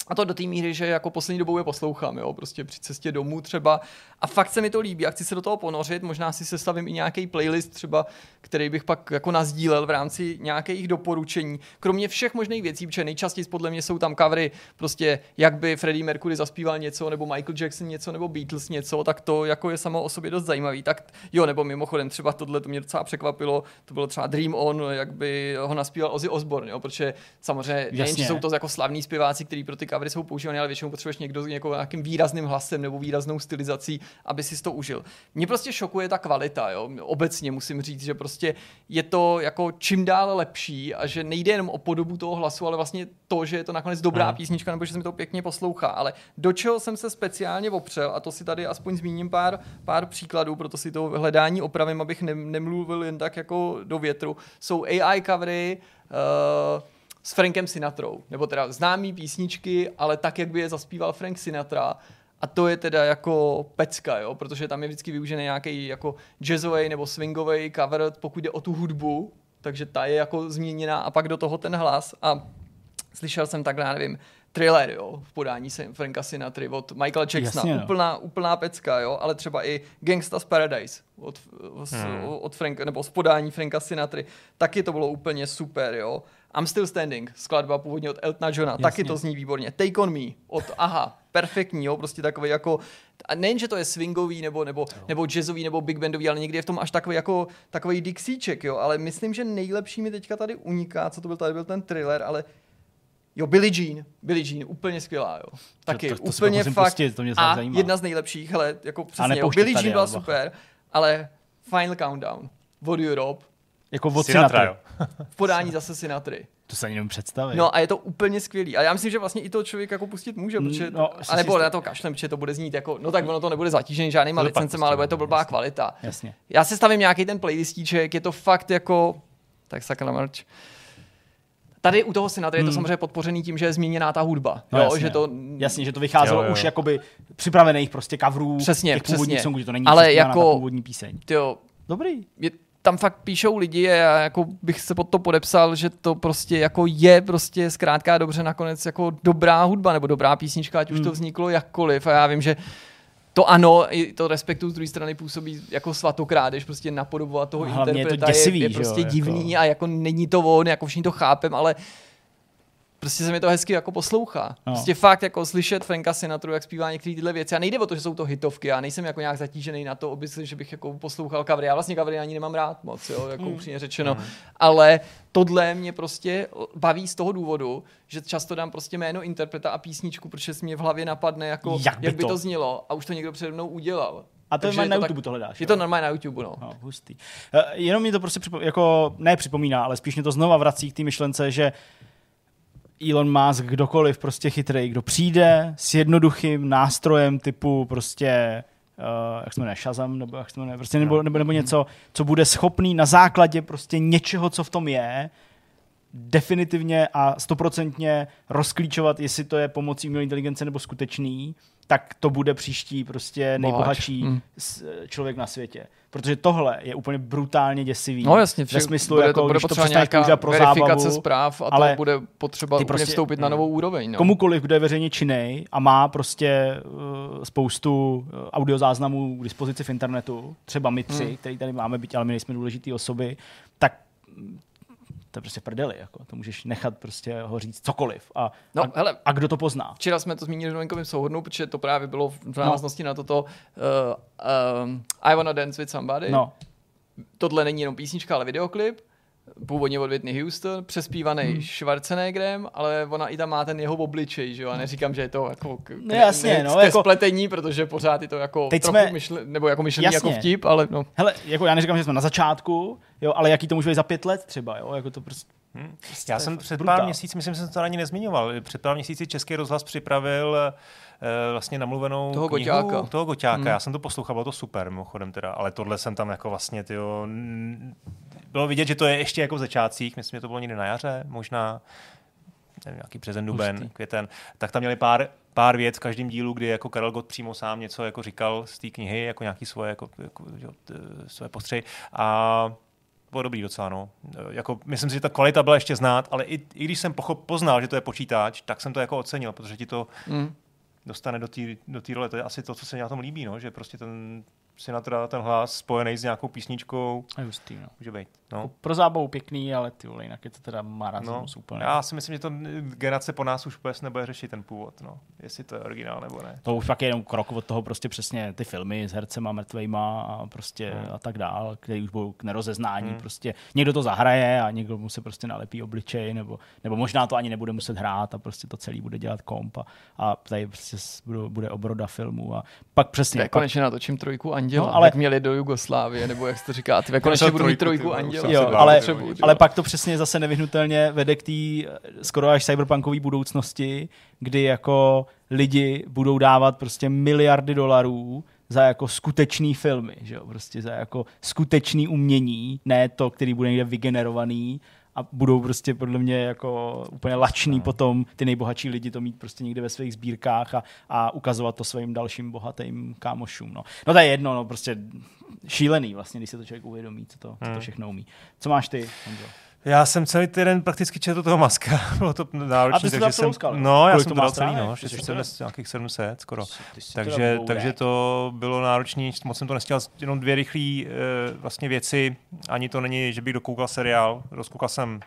A to do té míry, že jako poslední dobou je poslouchám, jo, prostě při cestě domů třeba. A fakt se mi to líbí a chci se do toho ponořit. Možná si sestavím i nějaký playlist třeba, který bych pak jako nazdílel v rámci nějakých doporučení. Kromě všech možných věcí, protože nejčastěji podle mě jsou tam covery, prostě jak by Freddie Mercury zaspíval něco, nebo Michael Jackson něco, nebo Beatles něco, tak to jako je samo o sobě dost zajímavý. Tak jo, nebo mimochodem třeba tohle to mě docela překvapilo, to bylo třeba Dream On, jak by ho naspíval Ozzy Osbourne, jo, protože samozřejmě nejen, jsou to jako slavní zpěváci, kteří pro ty covery jsou používané, ale většinou potřebuješ někdo s nějakým výrazným hlasem nebo výraznou stylizací, aby si to užil. Mě prostě šokuje ta kvalita, jo. Obecně musím říct, že prostě je to jako čím dál lepší a že nejde jenom o podobu toho hlasu, ale vlastně to, že je to nakonec dobrá hmm. písnička nebo že se mi to pěkně poslouchá. Ale do čeho jsem se speciálně opřel, a to si tady aspoň zmíním pár, pár příkladů, proto si to hledání opravím, abych ne, nemluvil jen tak jako do větru, jsou AI covery, uh, s Frankem Sinatrou, nebo teda známý písničky, ale tak, jak by je zaspíval Frank Sinatra. A to je teda jako pecka, jo? protože tam je vždycky využený nějaký jako jazzový nebo swingový cover, pokud jde o tu hudbu, takže ta je jako změněná a pak do toho ten hlas a slyšel jsem tak, já nevím, thriller, jo, v podání Franka Sinatry od Michaela Jacksona, Jasně, no. úplná, úplná pecka, jo, ale třeba i Gangsta's Paradise od, hmm. od Franka, nebo z podání Franka Sinatry, taky to bylo úplně super, jo. I'm Still Standing, skladba původně od Eltona Johna, Jasně. taky to zní výborně. Take On Me od Aha, perfektní, jo, prostě takový jako, a nejen, že to je swingový, nebo, nebo, nebo jazzový, nebo big bandový, ale někdy je v tom až takový jako takový dixíček, jo, ale myslím, že nejlepší mi teďka tady uniká, co to byl, tady byl ten thriller, ale Jo, Billie Jean. Billie Jean, úplně skvělá, jo. Taky, to, to, to úplně fakt. Pustit, to mě a zajímá. jedna z nejlepších, hele, jako přesně, jo, Billie Jean byla super, ale Final Countdown od Europe, jako od Sinatra, jo. v podání zase Sinatry. To se ani nevím představit. No a je to úplně skvělý. A já myslím, že vlastně i to člověk jako pustit může, mm, protože, no, a nebo na to kašlem, protože to bude znít jako, no tak ono to nebude zatížený žádnýma licencema, ale bude to blbá jasně. kvalita. Jasně. Já si stavím nějaký ten playlistíček, je to fakt jako, tak sakra marč. Tady u toho Sinatra hmm. je to hmm. samozřejmě podpořený tím, že je změněná ta hudba. No, jo, jasně, že to... jasně, že to vycházelo jo, jo. už jakoby připravených prostě coverů přesně, těch přesně. původních songů, že to není Ale jako, původní píseň. Jo, Dobrý. Je, tam fakt píšou lidi a já jako bych se pod to podepsal, že to prostě jako je prostě zkrátka dobře nakonec jako dobrá hudba nebo dobrá písnička, ať už to hmm. vzniklo jakkoliv a já vím, že to ano, i to respektu z druhé strany působí jako svatokrát, když prostě napodobovat toho no, interpreta je, to děsivý, je, je prostě jo, divný jako... a jako není to on, jako všichni to chápem, ale prostě se mi to hezky jako poslouchá. No. Prostě fakt jako slyšet Franka Sinatru, jak zpívá některé tyhle věci. A nejde o to, že jsou to hitovky. Já nejsem jako nějak zatížený na to, aby že bych jako poslouchal kavry. Já vlastně kavry ani nemám rád moc, jo, jako mm. upřímně řečeno. Mm. Ale tohle mě prostě baví z toho důvodu, že často dám prostě jméno interpreta a písničku, protože mě v hlavě napadne, jako, jak, by, jak by to? to znělo a už to někdo přede mnou udělal. A to je na YouTube tak, tohle dáš. Je to normálně na YouTube, no. no hustý. Uh, jenom mi to prostě připo- jako, ne připomíná, ale spíš mě to znova vrací k té myšlence, že Elon Musk, kdokoliv prostě chytrý, kdo přijde s jednoduchým nástrojem typu prostě uh, jak se jmenuje, Shazam, nebo jak se jmenuje, prostě nebo, nebo, nebo něco, co bude schopný na základě prostě něčeho, co v tom je, definitivně a stoprocentně rozklíčovat, jestli to je pomocí umělé inteligence nebo skutečný, tak to bude příští prostě nejbohatší hmm. člověk na světě. Protože tohle je úplně brutálně děsivý. No jasně, ve smyslu, bude jako, to, bude potřeba nějaká pro verifikace zábavu, zpráv a ale to bude potřeba ty prostě, vstoupit na novou úroveň. No. Komukoliv, kdo je veřejně činej a má prostě uh, spoustu uh, audiozáznamů k dispozici v internetu, třeba my tři, hmm. který tady máme, být, ale my nejsme důležitý osoby, tak to je prostě prdeli, jako. to můžeš nechat prostě ho říct cokoliv. A, no, a, hele, a kdo to pozná? Včera jsme to zmínili v novinkovém souhodnu, protože to právě bylo v návaznosti no. na toto uh, um, I Wanna Dance With Somebody. No. Tohle není jenom písnička, ale videoklip původně od Whitney Houston, přespívaný hmm. Schwarzeneggerem, ale ona i tam má ten jeho obličej, že jo, a neříkám, že je to jako k, no, jasně, ne, no, jako... spletení, protože pořád je to jako Teď trochu jsme... myšle, nebo jako myšlení jako vtip, ale no. Hele, jako já neříkám, že jsme na začátku, jo, ale jaký to může být za pět let třeba, jo, jako to prostě Hmm. Já jsem před pár měsíci, myslím, že jsem to ani nezmiňoval, před pár měsíci Český rozhlas připravil uh, vlastně namluvenou toho knihu, goťáka. toho goťáka. Hmm. Já jsem to poslouchal, bylo to super mimochodem teda, ale tohle jsem tam jako vlastně, tyjo, bylo vidět, že to je ještě jako v začátcích, myslím, že to bylo někdy na jaře, možná nevím, nějaký březen, duben, květen, tak tam měli pár, pár věc v každém dílu, kdy jako Karel Gott přímo sám něco jako říkal z té knihy, jako nějaký svoje, jako, jako, jo, svoje postřehy. A bylo dobrý docela, no. Jako, myslím si, že ta kvalita byla ještě znát, ale i, i když jsem pochop, poznal, že to je počítač, tak jsem to jako ocenil, protože ti to Mm. dostane do té do té role. To je asi to, co se mi na tom líbí, no, že prostě ten si na to dá ten hlas spojený s nějakou písničkou, A no. může být. No. Pro zábavu pěkný, ale ty vole, jinak je to teda marazmus No, úplně. já si myslím, že to generace po nás už vůbec nebude řešit ten původ, no. jestli to je originál nebo ne. To už fakt je jenom krok od toho prostě přesně ty filmy s hercema, mrtvejma a prostě Hmm. a tak dál, který už budou k nerozeznání. Prostě někdo to zahraje a někdo mu se prostě nalepí obličej, nebo, nebo možná to ani nebude muset hrát a prostě to celý bude dělat komp a, a tady prostě bude, bude obroda filmu a pak přesně. Pak, konečně natočím trojku Anděla, No, ale- jak měli do Jugoslávie, nebo jak se to říká, ty konečně budu mít trojku, Anděla. Už jo, ale, vole. ale pak to přesně zase nevyhnutelně vede k té skoro až cyberpunkové budoucnosti, kdy jako lidi budou dávat prostě miliardy dolarů za jako skutečný filmy, že jo? prostě za jako skutečný umění, ne to, který bude někde vygenerovaný a budou prostě podle mě jako úplně lační potom ty nejbohatší lidi to mít prostě někde ve svých sbírkách a, a ukazovat to svým dalším bohatým kámošům. No, no to je jedno, no prostě šílený vlastně, když se to člověk uvědomí, co to, co to všechno umí. Co máš ty, Honzo? Já jsem celý týden prakticky četl toho maska, bylo to náročné. A ty jsi to takže jsem, Skal, jo? No, já jsem to dal celý, no, Ty jsi 670, nějakých 700 skoro. Takže, takže to bylo náročné, moc jsem to nestěl, jenom dvě rychlé vlastně věci, ani to není, že bych dokoukal seriál, rozkoukal jsem,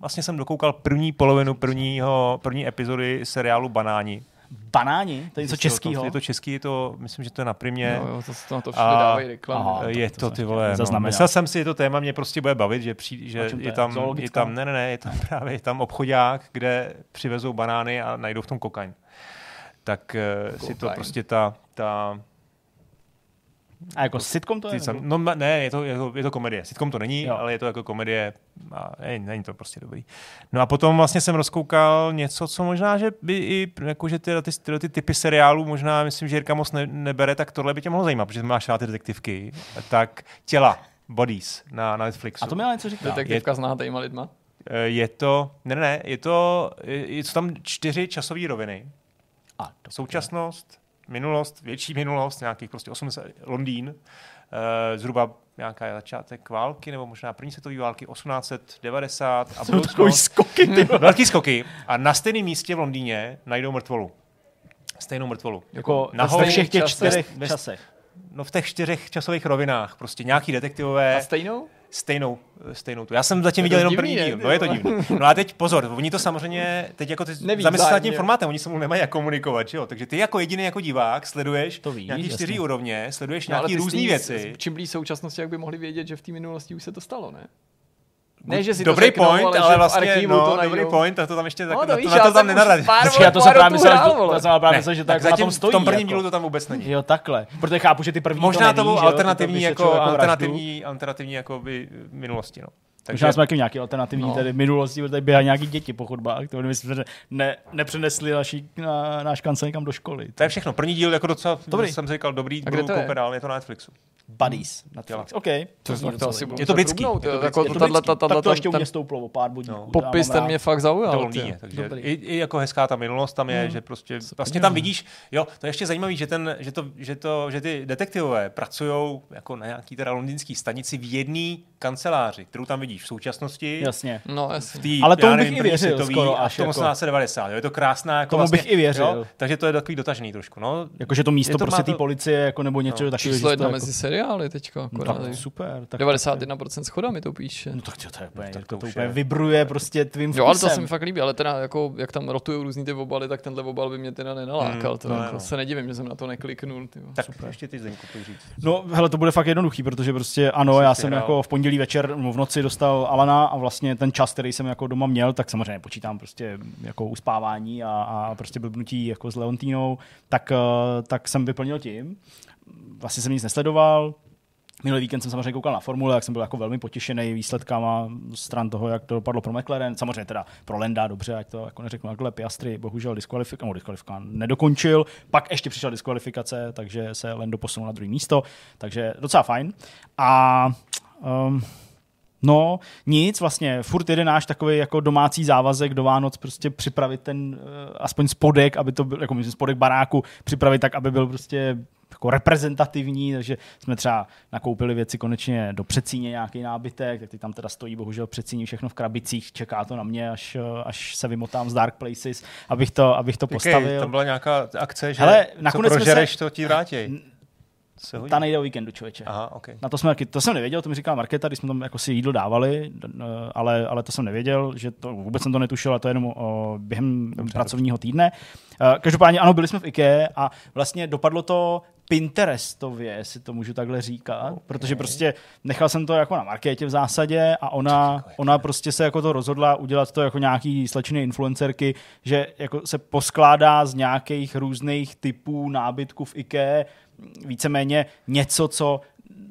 vlastně jsem dokoukal první polovinu prvního, první epizody seriálu Banáni. Banáni? To je něco českého? To, je to český, je to, myslím, že to je na primě. No, jo, to, to to všude A- dávají reklamu. Aha. je to to, ty vole, no, myslel jsem si, že to téma mě prostě bude bavit, že, přijde, že je je? tam, je tam, ne, ne, ne, je tam právě je tam obchodák, kde přivezou banány a najdou v tom kokain. Tak uh, si to Kokain. prostě ta, ta A jako sitcom to je? ty sam, no ne, je to, je, to, je to komedie. Sitcom to není, Jo. ale je to jako komedie a není, není to prostě dobrý. No a potom vlastně jsem rozkoukal něco, co možná, že by i, jako, že tyhle ty, tyhle ty typy seriálů, možná myslím, že Jirka moc ne, nebere, tak tohle by tě mohlo zajímat, protože máš rád ty detektivky. Tak těla, Bodies na, na Netflixu. A to mi ale něco říká. Detektivka s nahátejma lidma. Eh, Je to, ne, ne, je to, je, jsou tam čtyři časové roviny. A, to Současnost, minulost, větší minulost, nějakých prostě 80, Londýn, eh, zhruba nějaká začátek války, nebo možná první světové války, 1890 a jsou takový budoucnost. skoky, ty. Velký skoky. A na stejném místě v Londýně najdou mrtvolu. Stejnou mrtvolu. Jako Nahoře ve všech těch čtyřech časech. No v těch čtyřech časových rovinách. Prostě nějaký detektivové. A stejnou? Stejnou, stejnou tu. Já jsem zatím viděl jenom divný, první díl. No je to divný. No a teď pozor, oni to samozřejmě, teď jako ty Neví zamyslet nad tím formátem, oni se mu nemají jak komunikovat, že jo? Takže ty jako jediný jako divák sleduješ To víš, nějaký čtyři úrovně, sleduješ No, nějaký různé věci. Čím blíž současnosti, jak by mohli vědět, že v té minulosti už se to stalo, ne? Ne, že si dobrý to řeknou, point, ale, ale že vlastně, archivu no, to dobrý najdou. point, tak to tam ještě tak, No, to na, víš, to, na já to tam Počkej, já to jsem právě myslel, že, to právě myslel, že tak tak na zatím tom stojí. v tom prvním jako. dílu to tam vůbec není. Jo, takhle. Protože chápu, že ty první Možná to, to neví, byl že jo, ty alternativní, jako, alternativní, alternativní jako by minulosti, no. Takže Možná jsme taky nějaký alternativní No. tady minulosti, protože tady běhají nějaký děti po chodbách, to my jsme ne, nepřenesli naší, na, náš kancel někam do školy. to je všechno. První díl jako docela, Dobrý. jsem si říkal, dobrý, A kde budu to je? dál, je to na Netflixu. Buddies. Netflix. OK. To, to, to asi budu Je to britský, je to britský, jako je to tahle- britský. tahle- Tak to ještě u mě stouplo o pár bodíků. No. Popis ten rád. mě fakt zaujal. Londýně, takže i, i, jako hezká ta minulost tam je, že prostě vlastně tam vidíš, jo, to je ještě zajímavé, že, ten, že, to, že, to, že ty detektivové pracují jako na nějaký teda londýnský stanici v jedné kanceláři, kterou tam vidíš v současnosti, Jasně. No, v jasně. tý, Ale tomu bych nevím, i první věřil světový skoro až v tom jako. 1890, jo, je to krásná jako Tomu vlastně, bych i věřil. Jo, takže to je takový dotažený trošku, no. Jakože to místo Je to- prostě té to- policie jako nebo něco No, takového. Číslo jedna jako- mezi seriály teďka. No, Akorát, tak super. Tak 91% schoda mi to píše. No tak to, to je úplně, tak to, to úplně je- vibruje prostě tvým Jo, ale to vkusem. se mi fakt líbí, ale teda jako, jak tam rotují různý ty obaly, tak tenhle obal by mě teda nenalákal. Hmm, to no, jako no. se nedivím, že jsem na to nekliknul. Tak ještě ty Zdeňku pojď říct. No, hele, to bude fakt jednoduchý, protože prostě ano, já jsem jako v pondělí večer, no, v noci dostal Alana a vlastně ten čas, který jsem jako doma měl, tak samozřejmě počítám prostě jako uspávání a, a prostě blbnutí jako s Leontínou, tak, eh, tak jsem vyplnil tím. Vlastně jsem nic nesledoval, Minulý víkend jsem samozřejmě koukal na formule, jak jsem byl jako velmi potěšený výsledkama stran toho, jak to dopadlo pro McLaren. Samozřejmě teda pro Lenda dobře, ať to jako neřeknu takhle, Piastri bohužel diskvalifika, no, diskvalifika nedokončil, pak ještě přišla diskvalifikace, takže se Lendo posunul na druhé místo, takže docela fajn. A um, No, nic vlastně, furt jeden náš takový jako domácí závazek do Vánoc prostě připravit ten uh, aspoň spodek, aby to byl, jako myslím, spodek baráku, připravit tak, aby byl prostě jako reprezentativní, takže jsme třeba nakoupili věci konečně do přecíně nějaký nábytek, tak ty tam teda stojí bohužel přecíní všechno v krabicích, čeká to na mě, až, až se vymotám z Dark Places, abych to, abych to postavil. tam byla nějaká akce, že Hele, co nakonec jsme prožereš, se- to ti vrátí. Se hodí. Ta nejde o víkendu, člověče. Aha, okay. Na to, jsme, to jsem nevěděl, to mi říkala Markéta, když jsme tam jako si jídlo dávali, eh, ale, ale to jsem nevěděl, že to vůbec jsem to netušil, a to jenom o, během dobře, pracovního týdne. Eh, Každopádně ano, byli jsme v IKEA a vlastně dopadlo to Pinterestově, jestli to můžu takhle říkat, okay. protože prostě nechal jsem to jako na Markétě v zásadě a ona, ona prostě se jako to rozhodla udělat to jako nějaký slečny influencerky, že jako se poskládá z nějakých různých typů nábytku v IKEA víceméně něco, co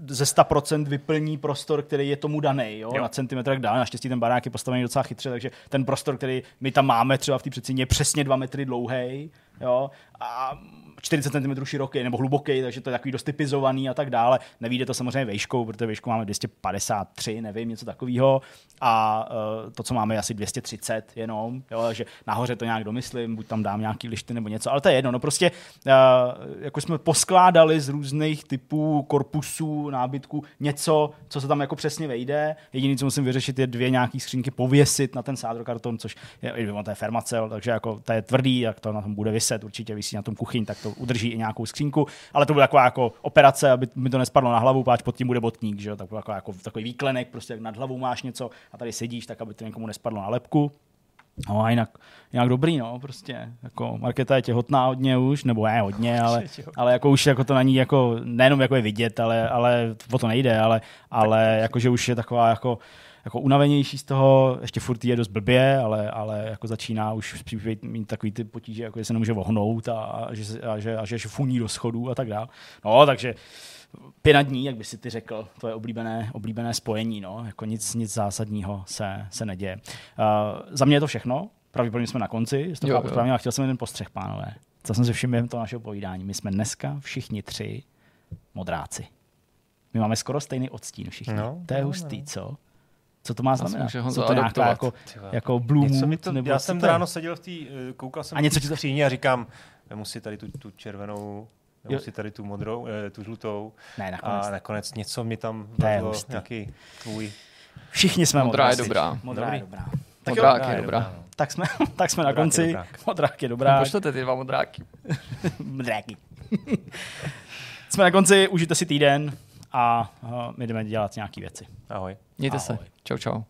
ze 100% vyplní prostor, který je tomu daný, jo? Jo. na centimetr tak dále. Naštěstí ten barák je postavený docela chytře, takže ten prostor, který my tam máme třeba v té předsíně, je přesně 2 metry dlouhý jo? a 40 cm široký nebo hluboký, takže to je takový dost typizovaný a tak dále. Nevíde to samozřejmě vejškou, protože vejšku máme 253, nevím, něco takového. A uh, to, co máme, je asi 230 jenom, jo? takže nahoře to nějak domyslím, buď tam dám nějaký lišty nebo něco, ale to je jedno. No prostě uh, jako jsme poskládali z různých typů korpusů, nábytku něco, co se tam jako přesně vejde. Jediné, co musím vyřešit, je dvě nějaký skřínky pověsit na ten sádrokarton, což je, to je fermacel, takže jako to je tvrdý, jak to na tom bude vyset, určitě vysí na tom kuchyň, tak to udrží i nějakou skřínku, ale to bude taková jako operace, aby mi to nespadlo na hlavu, páč pod tím bude botník, že jo, tak jako, jako, takový výklenek, prostě jak nad hlavou máš něco a tady sedíš, tak aby to někomu nespadlo na lepku. No a jinak, jinak dobrý, no, prostě, jako Markéta je těhotná hodně už, nebo ne hodně, ale, ale jako už jako to na ní jako, nejenom jako je vidět, ale, ale o to nejde, ale, ale jako, že už je taková jako, jako unavenější z toho, ještě furt je dost blbě, ale, ale jako začíná už mít takový ty potíže, jako že se nemůže vohnout a, a, že, a, že, a že funí do schodů a tak dále. No, takže pěna dní, jak by si ty řekl, to je oblíbené, oblíbené spojení, no, jako nic, nic zásadního se, se neděje. Uh, za mě je to všechno, pravděpodobně jsme na konci, jestli to Jo, chápu jo. správně, ale chtěl jsem jeden postřeh, pánové. Co jsem si všiml během toho našeho povídání. My jsme dneska všichni tři modráci. My máme skoro stejný odstín všichni. No, to je no, hustý, co? Co to má znamenat? Co to nějaká jako, jako blue Něco mood, to, nebo já jsem je? ráno seděl v té, eh, koukal jsem A něco v ti té to- skříni a říkám, vemu si tady tu, tu červenou, Jo. si tady tu modrou, eh, tu žlutou Ne, nakonec. a nakonec něco mi tam je hustý. nějaký tvůj. Všichni jsme Modrá je modráci. dobrá. Modrá je Dobrý. dobrá. Tak jo, Modrák je dobrá. no. tak jsme, tak jsme na Modrák je konci. dobrák. Modrák je dobrá. Pošlete ty dva modráky. Modráky. jsme na konci, užijte si týden a uh, my jdeme dělat nějaké věci. Ahoj. Mějte Ahoj. se. Čau, čau.